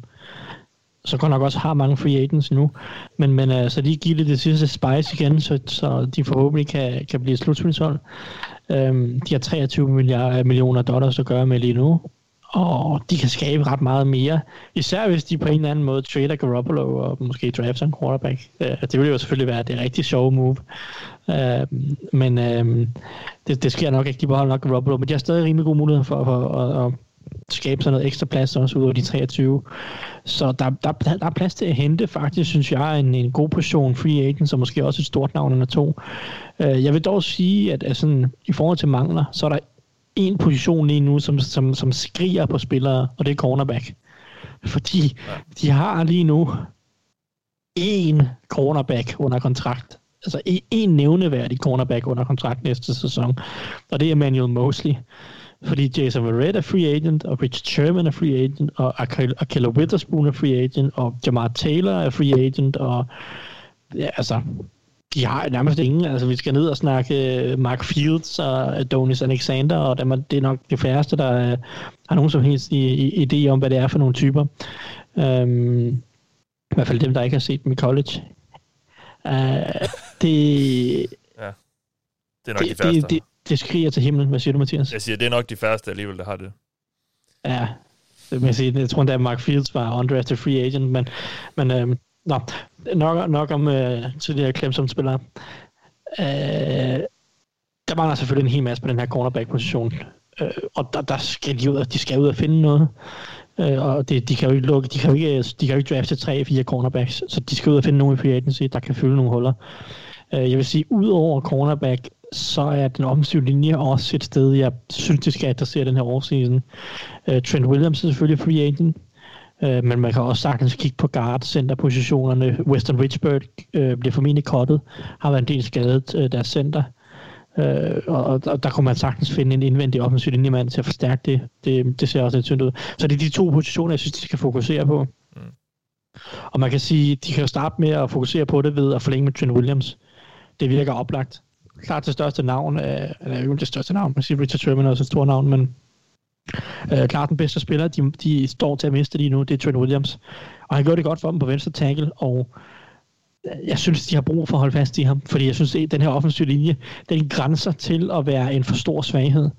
S9: så godt nok også har mange free agents nu. Men, men øh, så de give det det sidste spice igen, så, så de forhåbentlig kan, kan blive et slutspilshold. Øhm, de har 23 milliarder, øh, millioner dollars at gøre med lige nu, og de kan skabe ret meget mere. Især hvis de på en eller anden måde trader Garoppolo og måske drafter en quarterback. Øh, det ville jo selvfølgelig være det rigtig sjove move. Øh, men øh, det, det sker nok ikke. De beholder nok Garoppolo, men de har stadig rimelig gode muligheder for, for at, at skabe sådan noget ekstra plads også ud over de 23. Så der, der, der er plads til at hente faktisk, synes jeg, en, en god position free agent, som måske også et stort navn under to. Jeg vil dog sige, at, at sådan, i forhold til mangler, så er der en position lige nu, som, som, som skriger på spillere, og det er cornerback. Fordi ja. de har lige nu en cornerback under kontrakt. Altså en, nævneværdig cornerback under kontrakt næste sæson. Og det er Emmanuel Mosley. Fordi Jason Verrett er free agent, og Rich Sherman er free agent, og Akella Witherspoon er free agent, og Jamar Taylor er free agent, og ja, altså, de har nærmest ingen. Altså, vi skal ned og snakke øh, Mark Fields og Adonis Alexander, og dem er, det er nok de færreste, der uh, har nogen som helst i, i, idé om, hvad det er for nogle typer. Um, I hvert fald dem, der ikke har set dem i college. Uh, det,
S6: ja. det er nok det, de færreste.
S9: Det, det, det skriger til himlen. Hvad siger du, Mathias?
S6: Jeg siger, det er nok de færreste alligevel, der har det.
S9: Ja, det jeg, sige, jeg tror endda, at Mark Fields var undrafted free agent, men, men øhm, Nå, nok, nok om øh, tidligere Clemson-spillere. Øh, der mangler selvfølgelig en hel masse på den her cornerback-position. Øh, og der, der skal de ud, de skal ud og finde noget. Øh, og det, de kan jo ikke lukke, de kan jo ikke, de kan jo ikke drafte tre, fire cornerbacks, så de skal ud og finde nogen i free agency, der kan fylde nogle huller. Øh, jeg vil sige, ud over cornerback, så er den offensive linje også et sted, jeg synes, de skal adressere den her årseason. Øh, Trent Williams er selvfølgelig free agent, uh, men man kan også sagtens kigge på guard centerpositionerne. Weston Richburg uh, bliver formentlig kottet, har været en del skadet uh, deres center. Uh, og, og der kunne man sagtens finde en indvendig offensiv linjemand til at forstærke det. det. Det ser også lidt synd ud. Så det er de to positioner, jeg synes, de skal fokusere på. Mm. Og man kan sige, de kan jo starte med at fokusere på det ved at forlænge med Trent Williams. Det virker oplagt klart det største navn, øh, eller jo det største navn, man siger Richard Sherman er også et stort navn, men øh, klart den bedste spiller, de, de står til at miste lige nu, det er Trent Williams. Og han gjorde det godt for dem på venstre tackle, og øh, jeg synes, de har brug for at holde fast i ham, fordi jeg synes, at den her offensive linje, den grænser til at være en for stor svaghed.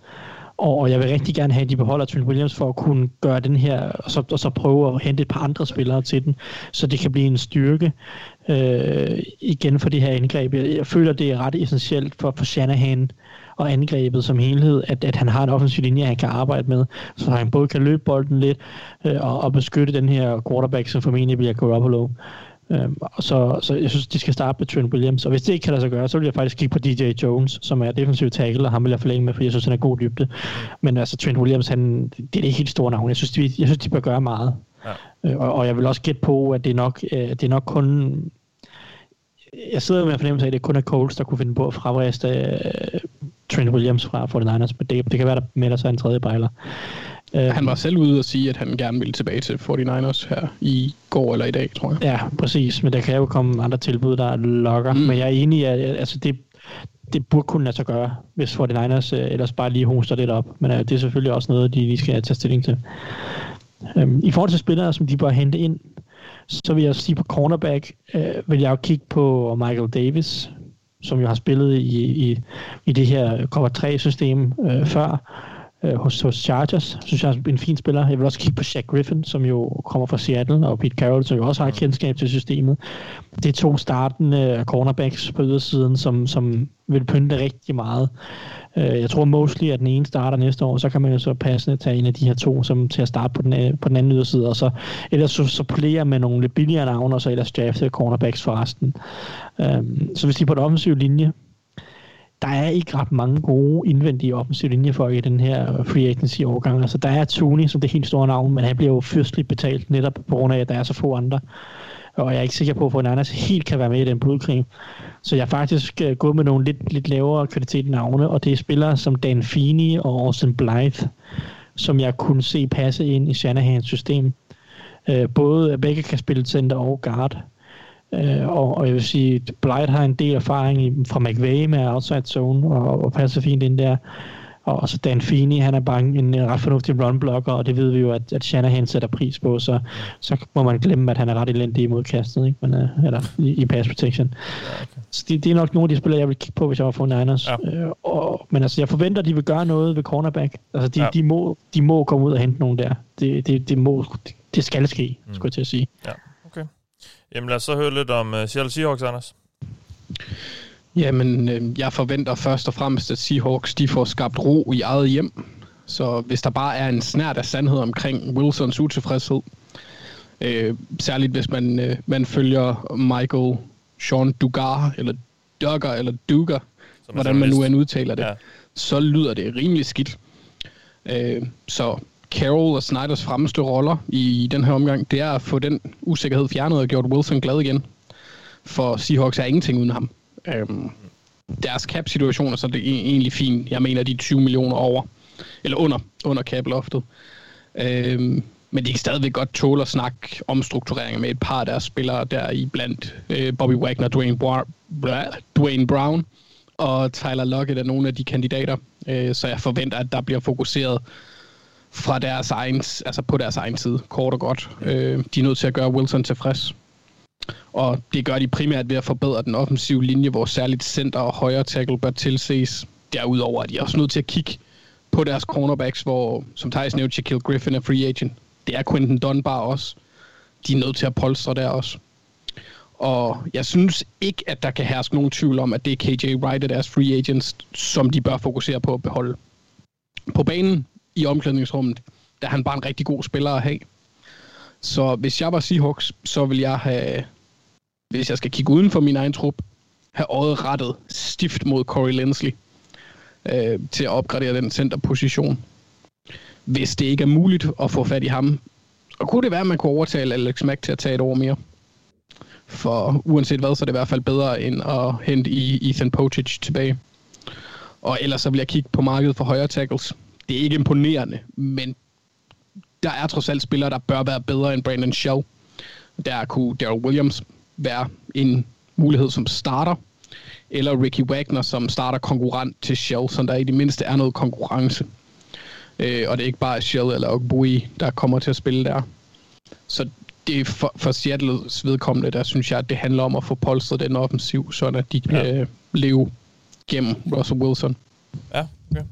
S9: Og jeg vil rigtig gerne have, at de beholder Trent Williams for at kunne gøre den her, og så, og så prøve at hente et par andre spillere til den, så det kan blive en styrke øh, igen for det her angreb. Jeg, jeg føler, det er ret essentielt for, for Shanahan og angrebet som helhed, at, at han har en offensiv linje, han kan arbejde med, så han både kan løbe bolden lidt øh, og, og beskytte den her quarterback, som formentlig bliver Garoppolo. Øhm, så, så jeg synes, de skal starte med Trent Williams. Og hvis det ikke kan lade sig gøre, så vil jeg faktisk kigge på DJ Jones, som er defensiv tackle, og ham vil jeg forlænge med, fordi jeg synes, han er god dybde. Men altså, Trent Williams, han, det er det helt store navn. Jeg synes, de, jeg synes, de bør gøre meget. Ja. Øh, og, og, jeg vil også gætte på, at det er nok, øh, det er nok kun... Jeg sidder med fornemmelse af, at det kun er Coles, der kunne finde på at fravriste uh, Trent Williams fra 49ers, men det, det kan være, der melder sig en tredje bejler.
S7: Han var selv ude og sige, at han gerne ville tilbage til 49ers her i går eller i dag, tror jeg.
S9: Ja, præcis. Men der kan jo komme andre tilbud, der lokker. Mm. Men jeg er enig i, at altså, det, det burde kunne lade sig gøre, hvis 49ers øh, ellers bare lige hoster lidt op. Men øh, det er selvfølgelig også noget, de lige skal tage stilling til. Øhm, I forhold til spillere, som de bør hente ind, så vil jeg sige på cornerback, øh, vil jeg jo kigge på Michael Davis, som jo har spillet i, i, i det her cover 3-system øh, før øh, hos, hos Chargers, synes jeg er en fin spiller. Jeg vil også kigge på Shaq Griffin, som jo kommer fra Seattle, og Pete Carroll, som jo også har kendskab til systemet. Det er to startende øh, cornerbacks på ydersiden, som, som vil pynte rigtig meget. Øh, jeg tror mostly, at den ene starter næste år, så kan man jo så passende tage en af de her to som til at starte på den, øh, på den anden yderside, og så ellers så supplere med nogle lidt billigere navne, og så ellers drafte cornerbacks for resten. Um, øhm, så hvis de er på den offensive linje, der er ikke ret mange gode indvendige offensive linjefolk i den her free agency overgang. Altså, der er Tony som det helt store navn, men han bliver jo fyrstligt betalt netop på grund af, at der er så få andre. Og jeg er ikke sikker på, at Fernandes helt kan være med i den blodkrig. Så jeg er faktisk øh, gået med nogle lidt, lidt lavere kvalitet navne, og det er spillere som Dan Feeney og Austin Blythe, som jeg kunne se passe ind i Shanahans system. Uh, både begge kan spille center og guard. Øh, og, og jeg vil sige, at Blight har en del erfaring i, fra McVay med outside zone, og, og passer fint ind der. Og så Dan Feeney, han er bare en, ret fornuftig runblocker, og det ved vi jo, at, at Shanahan sætter pris på, så, så må man glemme, at han er ret elendig imod kastet, ikke? Men, uh, eller i, i pass protection. Ja, okay. Så det, det, er nok nogle af de spillere, jeg vil kigge på, hvis jeg var for Niners. Ja. Øh, og, men altså, jeg forventer, at de vil gøre noget ved cornerback. Altså, de, ja. de, må, de må komme ud og hente nogen der. Det, det, det, må, det, skal ske, mm. skulle jeg til at sige.
S6: Ja. Jamen lad os så høre lidt om uh, Seattle Seahawks, Anders.
S7: Jamen, øh, jeg forventer først og fremmest, at Seahawks de får skabt ro i eget hjem. Så hvis der bare er en snært af sandhed omkring Wilsons utilfredshed, øh, særligt hvis man, øh, man følger Michael Sean Dugar, eller Duggar, eller Dugar, hvordan man nu end udtaler det, ja. så lyder det rimelig skidt. Øh, så Carroll og Snyders fremmeste roller i den her omgang, det er at få den usikkerhed fjernet og gjort Wilson glad igen. For Seahawks er ingenting uden ham. Øhm, deres cap-situation er så det er egentlig fint. Jeg mener, de er 20 millioner over. Eller under, under cap-loftet. Øhm, men de kan stadigvæk godt tåle at snakke om struktureringer med et par af deres spillere, der i blandt øh, Bobby Wagner, Dwayne, Bar- Dwayne Brown og Tyler Lockett er nogle af de kandidater. Øh, så jeg forventer, at der bliver fokuseret fra deres egen, altså på deres egen side, kort og godt. Øh, de er nødt til at gøre Wilson tilfreds. Og det gør de primært ved at forbedre den offensive linje, hvor særligt center og højre tackle bør tilses. Derudover er de også nødt til at kigge på deres cornerbacks, hvor, som Thijs nævnte, Shaquille Griffin er free agent. Det er Quentin Dunbar også. De er nødt til at polstre der også. Og jeg synes ikke, at der kan herske nogen tvivl om, at det er KJ Wright og deres free agents, som de bør fokusere på at beholde. På banen i omklædningsrummet, der er han bare en rigtig god spiller at have. Så hvis jeg var Seahawks, så vil jeg have, hvis jeg skal kigge uden for min egen trup, have øjet rettet stift mod Corey Lensley øh, til at opgradere den centerposition. Hvis det ikke er muligt at få fat i ham, og kunne det være, at man kunne overtale Alex Mack til at tage et år mere. For uanset hvad, så er det i hvert fald bedre end at hente i Ethan Potic tilbage. Og ellers så vil jeg kigge på markedet for højre tackles. Det er ikke imponerende, men der er trods alt spillere, der bør være bedre end Brandon Shaw. Der kunne Daryl Williams være en mulighed som starter, eller Ricky Wagner som starter konkurrent til Shell, så der i det mindste er noget konkurrence. Øh, og det er ikke bare Shell eller Ogbui, der kommer til at spille der. Så det er for, for Seattles vedkommende, der synes jeg, at det handler om at få polstret den offensiv, så at de kan ja. øh, leve gennem Russell Wilson.
S6: Ja, okay.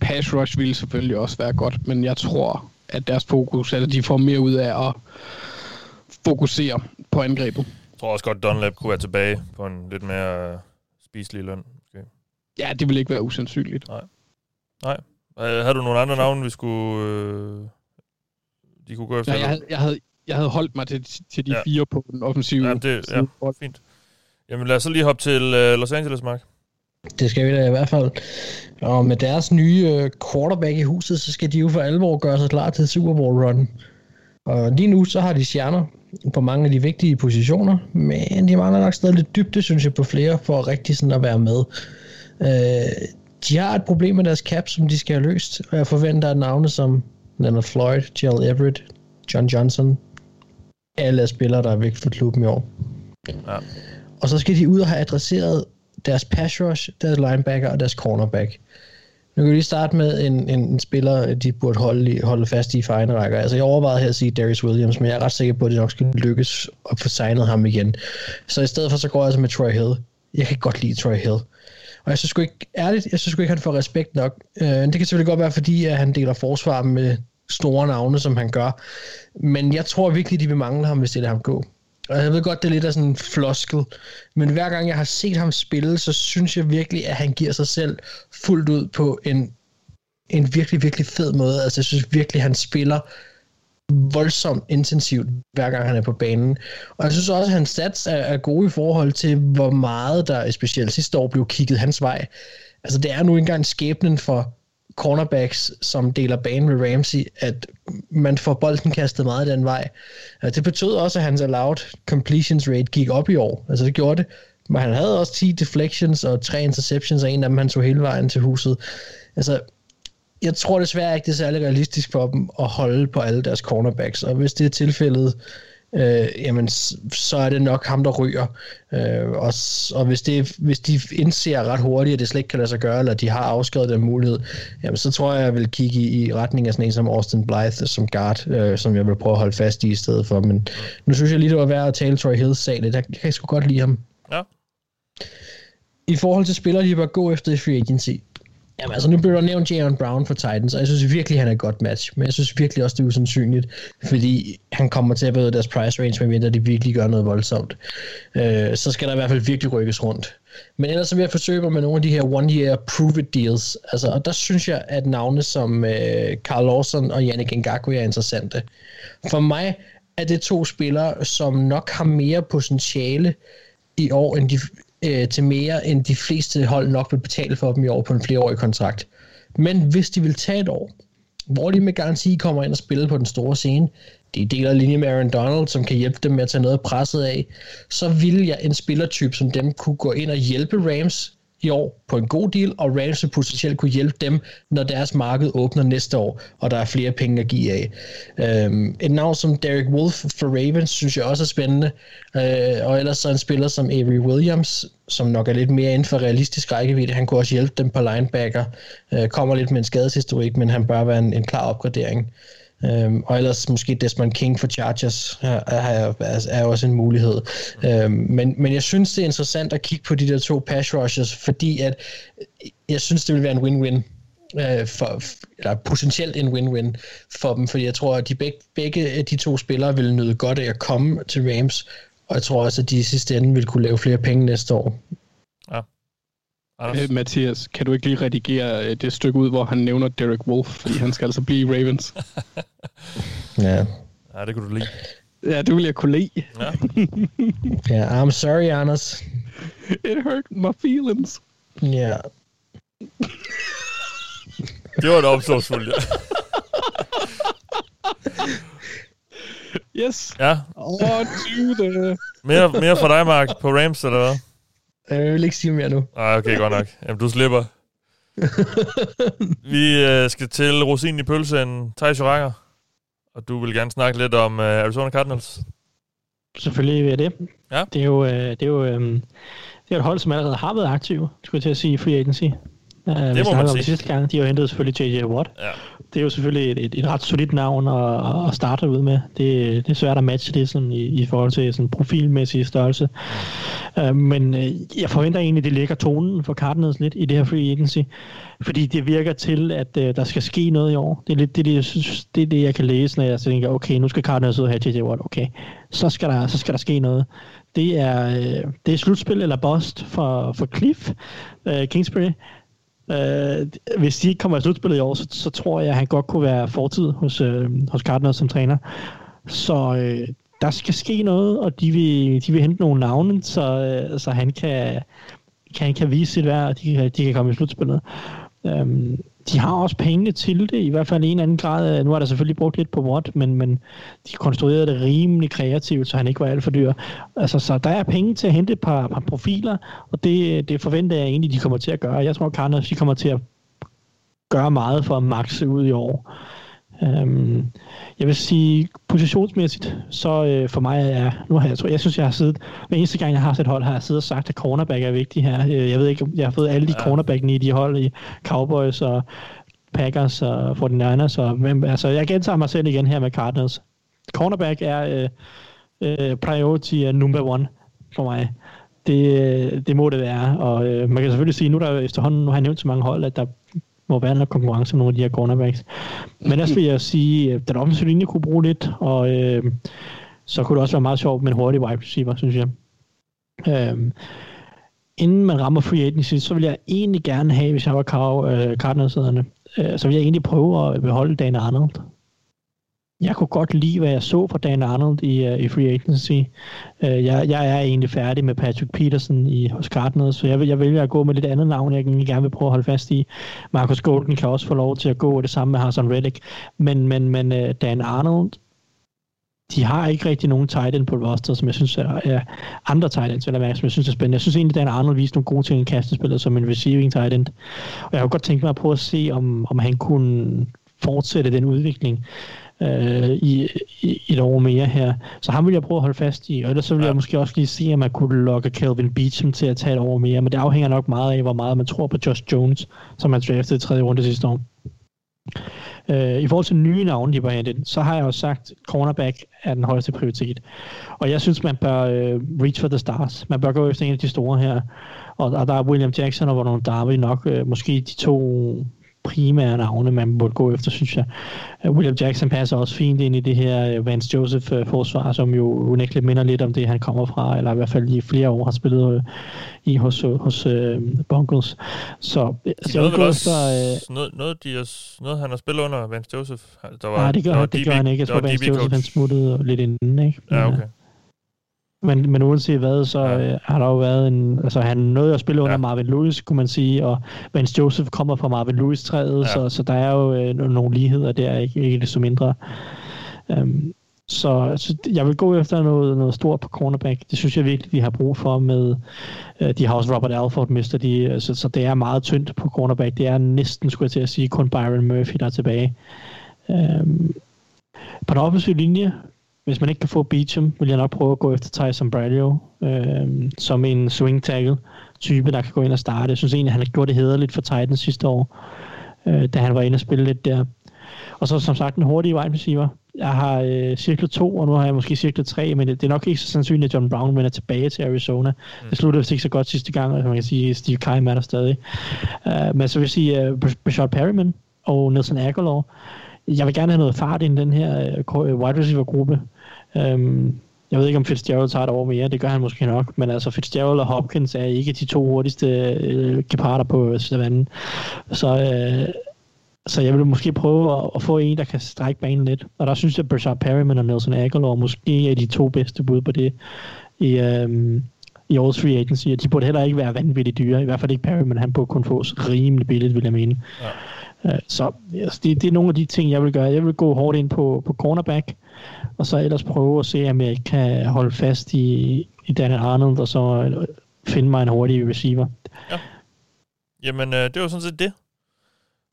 S7: Pass rush ville selvfølgelig også være godt, men jeg tror, at deres fokus, at de får mere ud af at fokusere på angrebet.
S6: Jeg tror også godt, Dunlap kunne være tilbage på en lidt mere øh, spiselig løn. Okay.
S7: Ja, det vil ikke være usandsynligt.
S6: Nej. Nej. Øh, Har du nogle andre navne, vi skulle... Øh, de kunne gå efter?
S7: Ja, jeg, havde, jeg, havde, jeg havde holdt mig til, til de
S6: Ja.
S7: ja. fire på den offensive
S6: Ja, det, ja,
S7: side.
S6: fint. Jamen lad os så lige hoppe til øh, Los Angeles, Mark.
S8: Det skal vi da i hvert fald. Og med deres nye øh, quarterback i huset, så skal de jo for alvor gøre sig klar til Super Bowl run. Og lige nu, så har de stjerner på mange af de vigtige positioner, men de mangler nok stadig lidt dybde, synes jeg, på flere, for rigtig sådan at være med. Øh, de har et problem med deres cap, som de skal have løst, og jeg forventer, at navne som Leonard Floyd, Gerald Everett, John Johnson, alle er spillere, der er vigtige for klubben i år.
S6: Ja.
S8: Og så skal de ud og have adresseret deres pass rush, deres linebacker og deres cornerback. Nu kan vi lige starte med en, en, en spiller, de burde holde, holde fast i for egne rækker. Altså, jeg overvejede her at sige Darius Williams, men jeg er ret sikker på, at det nok skal lykkes at få signet ham igen. Så i stedet for, så går jeg altså med Troy Hill. Jeg kan godt lide Troy Hill. Og jeg synes sgu ikke, ærligt, jeg synes sgu ikke, han får respekt nok. Øh, det kan selvfølgelig godt være, fordi at han deler forsvar med store navne, som han gør. Men jeg tror virkelig, de vil mangle ham, hvis det lader ham gå. Og jeg ved godt, det er lidt af sådan en floskel, men hver gang jeg har set ham spille, så synes jeg virkelig, at han giver sig selv fuldt ud på en, en virkelig, virkelig fed måde. Altså jeg synes virkelig, han spiller voldsomt intensivt, hver gang han er på banen. Og jeg synes også, at hans stats er, er gode i forhold til, hvor meget der specielt sidste år blev kigget hans vej. Altså det er nu engang skæbnen for cornerbacks, som deler banen med Ramsey, at man får bolden kastet meget den vej. Det betød også, at hans allowed completions rate gik op i år. Altså det gjorde det. Men han havde også 10 deflections og 3 interceptions, og en af dem han tog hele vejen til huset. Altså, jeg tror desværre ikke, det er særlig realistisk for dem at holde på alle deres cornerbacks, og hvis det er tilfældet, øh, jamen, s- så er det nok ham, der ryger. Øh, og, og hvis, det, hvis de indser ret hurtigt, at det slet ikke kan lade sig gøre, eller de har afskrevet den mulighed, jamen, så tror jeg, jeg vil kigge i, i retning af sådan en som Austin Blythe som guard, øh, som jeg vil prøve at holde fast i i stedet for. Men nu synes jeg lige, det var værd at tale Troy Hills sag lidt. Jeg, jeg kan sgu godt lide ham.
S6: Ja.
S8: I forhold til spillere, de bør gå efter i free agency, Jamen altså, nu blev der nævnt Jaron Brown for Titans, og jeg synes virkelig, han er et godt match. Men jeg synes virkelig også, det er usandsynligt, fordi han kommer til at være deres price range, medmindre de virkelig gør noget voldsomt. Øh, så skal der i hvert fald virkelig rykkes rundt. Men ellers så vil jeg forsøge med nogle af de her one-year prove-it deals. Altså, og der synes jeg, at navne som øh, Carl Lawson og Yannick Ngakwe er interessante. For mig er det to spillere, som nok har mere potentiale i år, end de, øh, til mere, end de fleste hold nok vil betale for dem i år på en flereårig kontrakt. Men hvis de vil tage et år, hvor de med garanti kommer ind og spiller på den store scene, de deler linje med Aaron Donald, som kan hjælpe dem med at tage noget presset af, så vil jeg en spillertype som dem kunne gå ind og hjælpe Rams i år på en god deal, og Rams vil potentielt kunne hjælpe dem, når deres marked åbner næste år, og der er flere penge at give af. Øhm, et navn som Derek Wolf for Ravens, synes jeg også er spændende, øh, og ellers så en spiller som Avery Williams, som nok er lidt mere inden for realistisk rækkevidde, han kunne også hjælpe dem på linebacker, øh, kommer lidt med en skadeshistorik, men han bør være en, en klar opgradering. Øhm, og ellers måske Desmond King for Chargers er, er, er, er også en mulighed. Øhm, men, men jeg synes, det er interessant at kigge på de der to pass rushers, fordi at øh, jeg synes, det vil være en win-win. Øh, for, eller potentielt en win-win for dem, fordi jeg tror, at de begge, begge af de to spillere vil nyde godt af at komme til Rams, og jeg tror også, at de i sidste ende vil kunne lave flere penge næste år.
S6: Anders?
S7: Øh, Mathias, kan du ikke lige redigere øh, det stykke ud, hvor han nævner Derek Wolf, fordi han skal altså blive i Ravens?
S8: Ja,
S6: Ja, det kunne du lide.
S7: Ja, det vil jeg kunne lide.
S6: Ja.
S8: ja I'm sorry, Anders.
S7: It hurt my feelings.
S8: Ja.
S6: Det var da omsorgsfuldt, ja.
S7: Yes.
S6: ja.
S7: On to the...
S6: Mere, mere for dig, Mark, på Rams, eller hvad?
S8: Jeg vil ikke sige mere nu.
S6: Nej, okay, godt nok. Jamen, du slipper. Vi øh, skal til Rosin i pølsen, Thijs Joranger. Og du vil gerne snakke lidt om øh, Arizona Cardinals.
S9: Selvfølgelig vil jeg det.
S6: Ja.
S9: Det er jo, øh, det er jo øh, det er et hold, som allerede har været aktiv, skulle jeg til at sige, i free agency. Uh, det
S6: må man sige.
S9: det sidste gang. De har jo hentet selvfølgelig J.J. Watt.
S6: Ja.
S9: Det er jo selvfølgelig et, et, et ret solidt navn at, at starte ud med. Det, det er svært at matche det sådan, i, i forhold til sådan profilmæssig størrelse. Uh, men uh, jeg forventer egentlig, at det lægger tonen for Cardinals lidt i det her free agency. Fordi det virker til, at uh, der skal ske noget i år. Det er lidt det, det, jeg synes, det, er det, jeg kan læse, når jeg tænker, okay, nu skal Cardinals ud og have J.J. Watt. Okay, så skal der, så skal der ske noget. Det er, det er slutspil eller bust for, for Cliff uh, Kingsbury. Øh, hvis de ikke kommer i slutspillet i år, så, så tror jeg, at han godt kunne være fortid hos, øh, hos Cardinals som træner. Så øh, der skal ske noget, og de vil, de vil hente nogle navne, så, øh, så han kan, kan, kan vise sit værd, og de, kan- de kan komme i slutspillet. Øhm, de har også pengene til det, i hvert fald i en anden grad. Nu har der selvfølgelig brugt lidt på Watt, men, men de konstruerede det rimelig kreativt, så han ikke var alt for dyr. Altså, så der er penge til at hente et par, par profiler, og det, det forventer jeg egentlig, de kommer til at gøre. Jeg tror, Cardinals de kommer til at gøre meget for at maxe ud i år. Øhm, jeg vil sige, positionsmæssigt, så øh, for mig er, nu har jeg, tror, jeg synes, jeg har siddet, hver eneste gang, jeg har set hold, har jeg siddet og sagt, at cornerback er vigtig her. Øh, Jeg ved ikke, jeg har fået alle de
S6: Ja.
S9: cornerbackene i de hold, i Cowboys og Packers og 49ers, og hvem, altså, jeg gentager mig selv igen her med Cardinals. Cornerback er øh, øh, priority er number one for mig. Det, øh, det må det være, og øh, man kan selvfølgelig sige, nu er der efterhånden, nu har jeg nævnt så mange hold, at der må være noget konkurrence med nogle af de her cornerbacks. Men ellers vil jeg sige, øh, at den offensive linje kunne bruge lidt, og øh, så kunne det også være meget sjovt med en hurtig wide receiver, synes jeg. Øh, inden man rammer free agency, så vil jeg egentlig gerne have, hvis jeg var Car- øh, øh så vil jeg egentlig prøve at beholde Dan Arnold. Jeg kunne godt lide, hvad jeg så fra Dan Arnold i, uh, i free agency. Uh, jeg, jeg er egentlig færdig med Patrick Peterson i, hos Cardinals, så jeg, vil, jeg vælger at gå med lidt andet navn, jeg egentlig gerne vil prøve at holde fast i. Marcus Golden kan også få lov til at gå, og det samme med Hassan Reddick. Men, men, men uh, Dan Arnold, de har ikke rigtig nogen tight end på roster, som jeg synes er, er andre tight ends, eller hvad, som jeg synes er spændende. Jeg synes egentlig, Dan Arnold viste nogle gode ting i kastespillet som en receiving tight end. Og jeg kunne godt tænke mig at prøve at se, om, om han kunne fortsætte den udvikling øh, i, i, et år mere her. Så ham vil jeg prøve at holde fast i, og ellers så vil ja. jeg måske også lige se, om man kunne lokke Calvin Beecham til at tage et år mere, men det afhænger nok meget af, hvor meget man tror på Josh Jones, som man draftede i tredje runde sidste år. Øh, I forhold til nye navne, de var hentet, så har jeg også sagt, at cornerback er den højeste prioritet. Og jeg synes, man bør øh, reach for the stars. Man bør gå efter en af de store her. Og, og der er William Jackson og Ronald Darby nok øh, måske de to primære navne, man burde gå efter, synes jeg. Uh, William Jackson passer også fint ind i det her uh, Vance Joseph-forsvar, som jo unægteligt minder lidt om det, han kommer fra, eller i hvert fald i flere år har spillet i hos, hos uh, Bungles. Så
S6: De
S9: altså, jeg
S6: nåede
S9: vil
S6: vel
S9: gå
S6: også
S9: efter... Uh,
S6: noget, noget, de er, noget, han har spillet under Vance Joseph. Der var,
S9: nej, det gør,
S6: der var
S9: det
S6: DB
S9: gør han ikke. Jeg tror, Vance Joseph han smuttede lidt inden, ikke?
S6: Ja, okay.
S9: Men, men uanset hvad, så øh, har der jo været en... Altså, han nåede at spille under
S6: Ja.
S9: Marvin Lewis, kunne man sige, og Vance Joseph kommer fra Marvin Lewis-træet,
S6: Ja.
S9: så, så der er jo øh, no- nogle ligheder der, ikke, ikke desto mindre. Um, så, så jeg vil gå efter noget, noget stort på cornerback. Det synes jeg virkelig, de har brug for med... Øh, de har også Robert Alford, mister de, øh, så, så det er meget tyndt på cornerback. Det er næsten, skulle jeg til at sige, kun Byron Murphy, der er tilbage. Um, på den offensive linje, hvis man ikke kan få Beecham, vil jeg nok prøve at gå efter Tyson Bradio øh, som en swing tackle type, der kan gå ind og starte. Jeg synes egentlig, han har gjort det hederligt for Titans sidste år, øh, da han var inde og spille lidt der. Og så som sagt en hurtig wide receiver. Jeg har øh, cirklet to, og nu har jeg måske cirklet tre, men det, det er nok ikke så sandsynligt, at John Brown vender tilbage til Arizona. Mm. Det sluttede vist ikke så godt sidste gang, og man kan sige, at Steve Keim er der stadig. Uh, men så vil jeg sige uh, Brashard Perryman og Nelson Aguilar. Jeg vil gerne have noget fart i den her uh, wide receiver-gruppe. Um, jeg ved ikke, om Fitzgerald tager et over mere. Det gør han måske nok. Men altså, Fitzgerald og Hopkins er ikke de to hurtigste øh, geparder på savannen. Så, øh, så jeg vil måske prøve at, at, få en, der kan strække banen lidt. Og der synes jeg, at Brashard Perryman og Nelson Aguilar måske er de to bedste bud på det i, øh, i årets free agency, og de burde heller ikke være vanvittigt dyre. I hvert fald ikke Perry, men han burde kun fås rimelig billigt, vil jeg mene. Ja. Uh, så altså, det, det er nogle af de ting, jeg vil gøre. Jeg vil gå hårdt ind på, på cornerback, og så ellers prøve at se, om jeg kan holde fast i, i Daniel Arnold, og så øh, finde mig en hurtig receiver. Ja.
S6: Jamen, øh, det var sådan set det.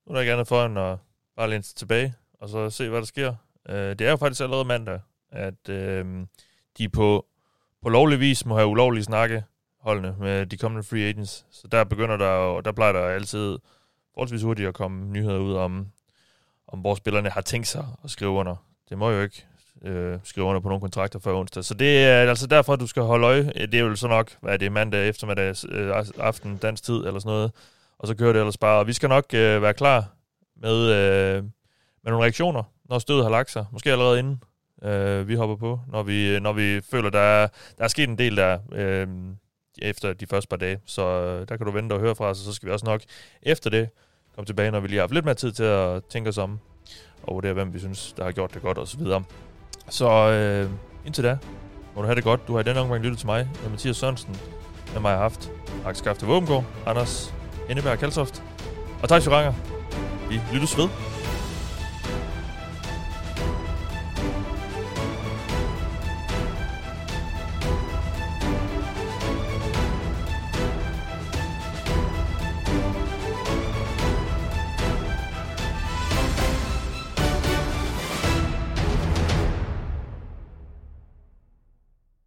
S6: Nu er der gerne for end at bare læne sig tilbage, og så se, hvad der sker. Øh, det er jo faktisk allerede mandag, at øh, de på, på lovlig vis må have ulovlige snakke holdene med de kommende free agents. Så der begynder der, og der plejer der altid forholdsvis hurtigt at komme nyheder ud om, om hvor spillerne har tænkt sig at skrive under. Det må jo ikke øh, skrive under på nogle kontrakter før onsdag. Så det er øh, altså derfor, du skal holde øje. Øh, det er jo så nok, hvad er det, mandag eftermiddag, øh, aften, dansk tid eller sådan noget. Og så kører det ellers bare. Og vi skal nok øh, være klar med, øh, med nogle reaktioner, når stødet har lagt sig. Måske allerede inden øh, vi hopper på, når vi, øh, når vi føler, der er, der er sket en del der øh, efter de første par dage. Så øh, der kan du vente og høre fra os, og så skal vi også nok efter det komme tilbage, når vi lige har haft lidt mere tid til at tænke os om, og vurdere, hvem vi synes, der har gjort det godt, og så øh, indtil da, må du have det godt. Du har i denne omgang lyttet til mig, og Mathias Sørensen. Med mig har haft Max Skafte Våbengård, Anders Enneberg Kalsoft og Thijs Joranger. Vi lyttes ved.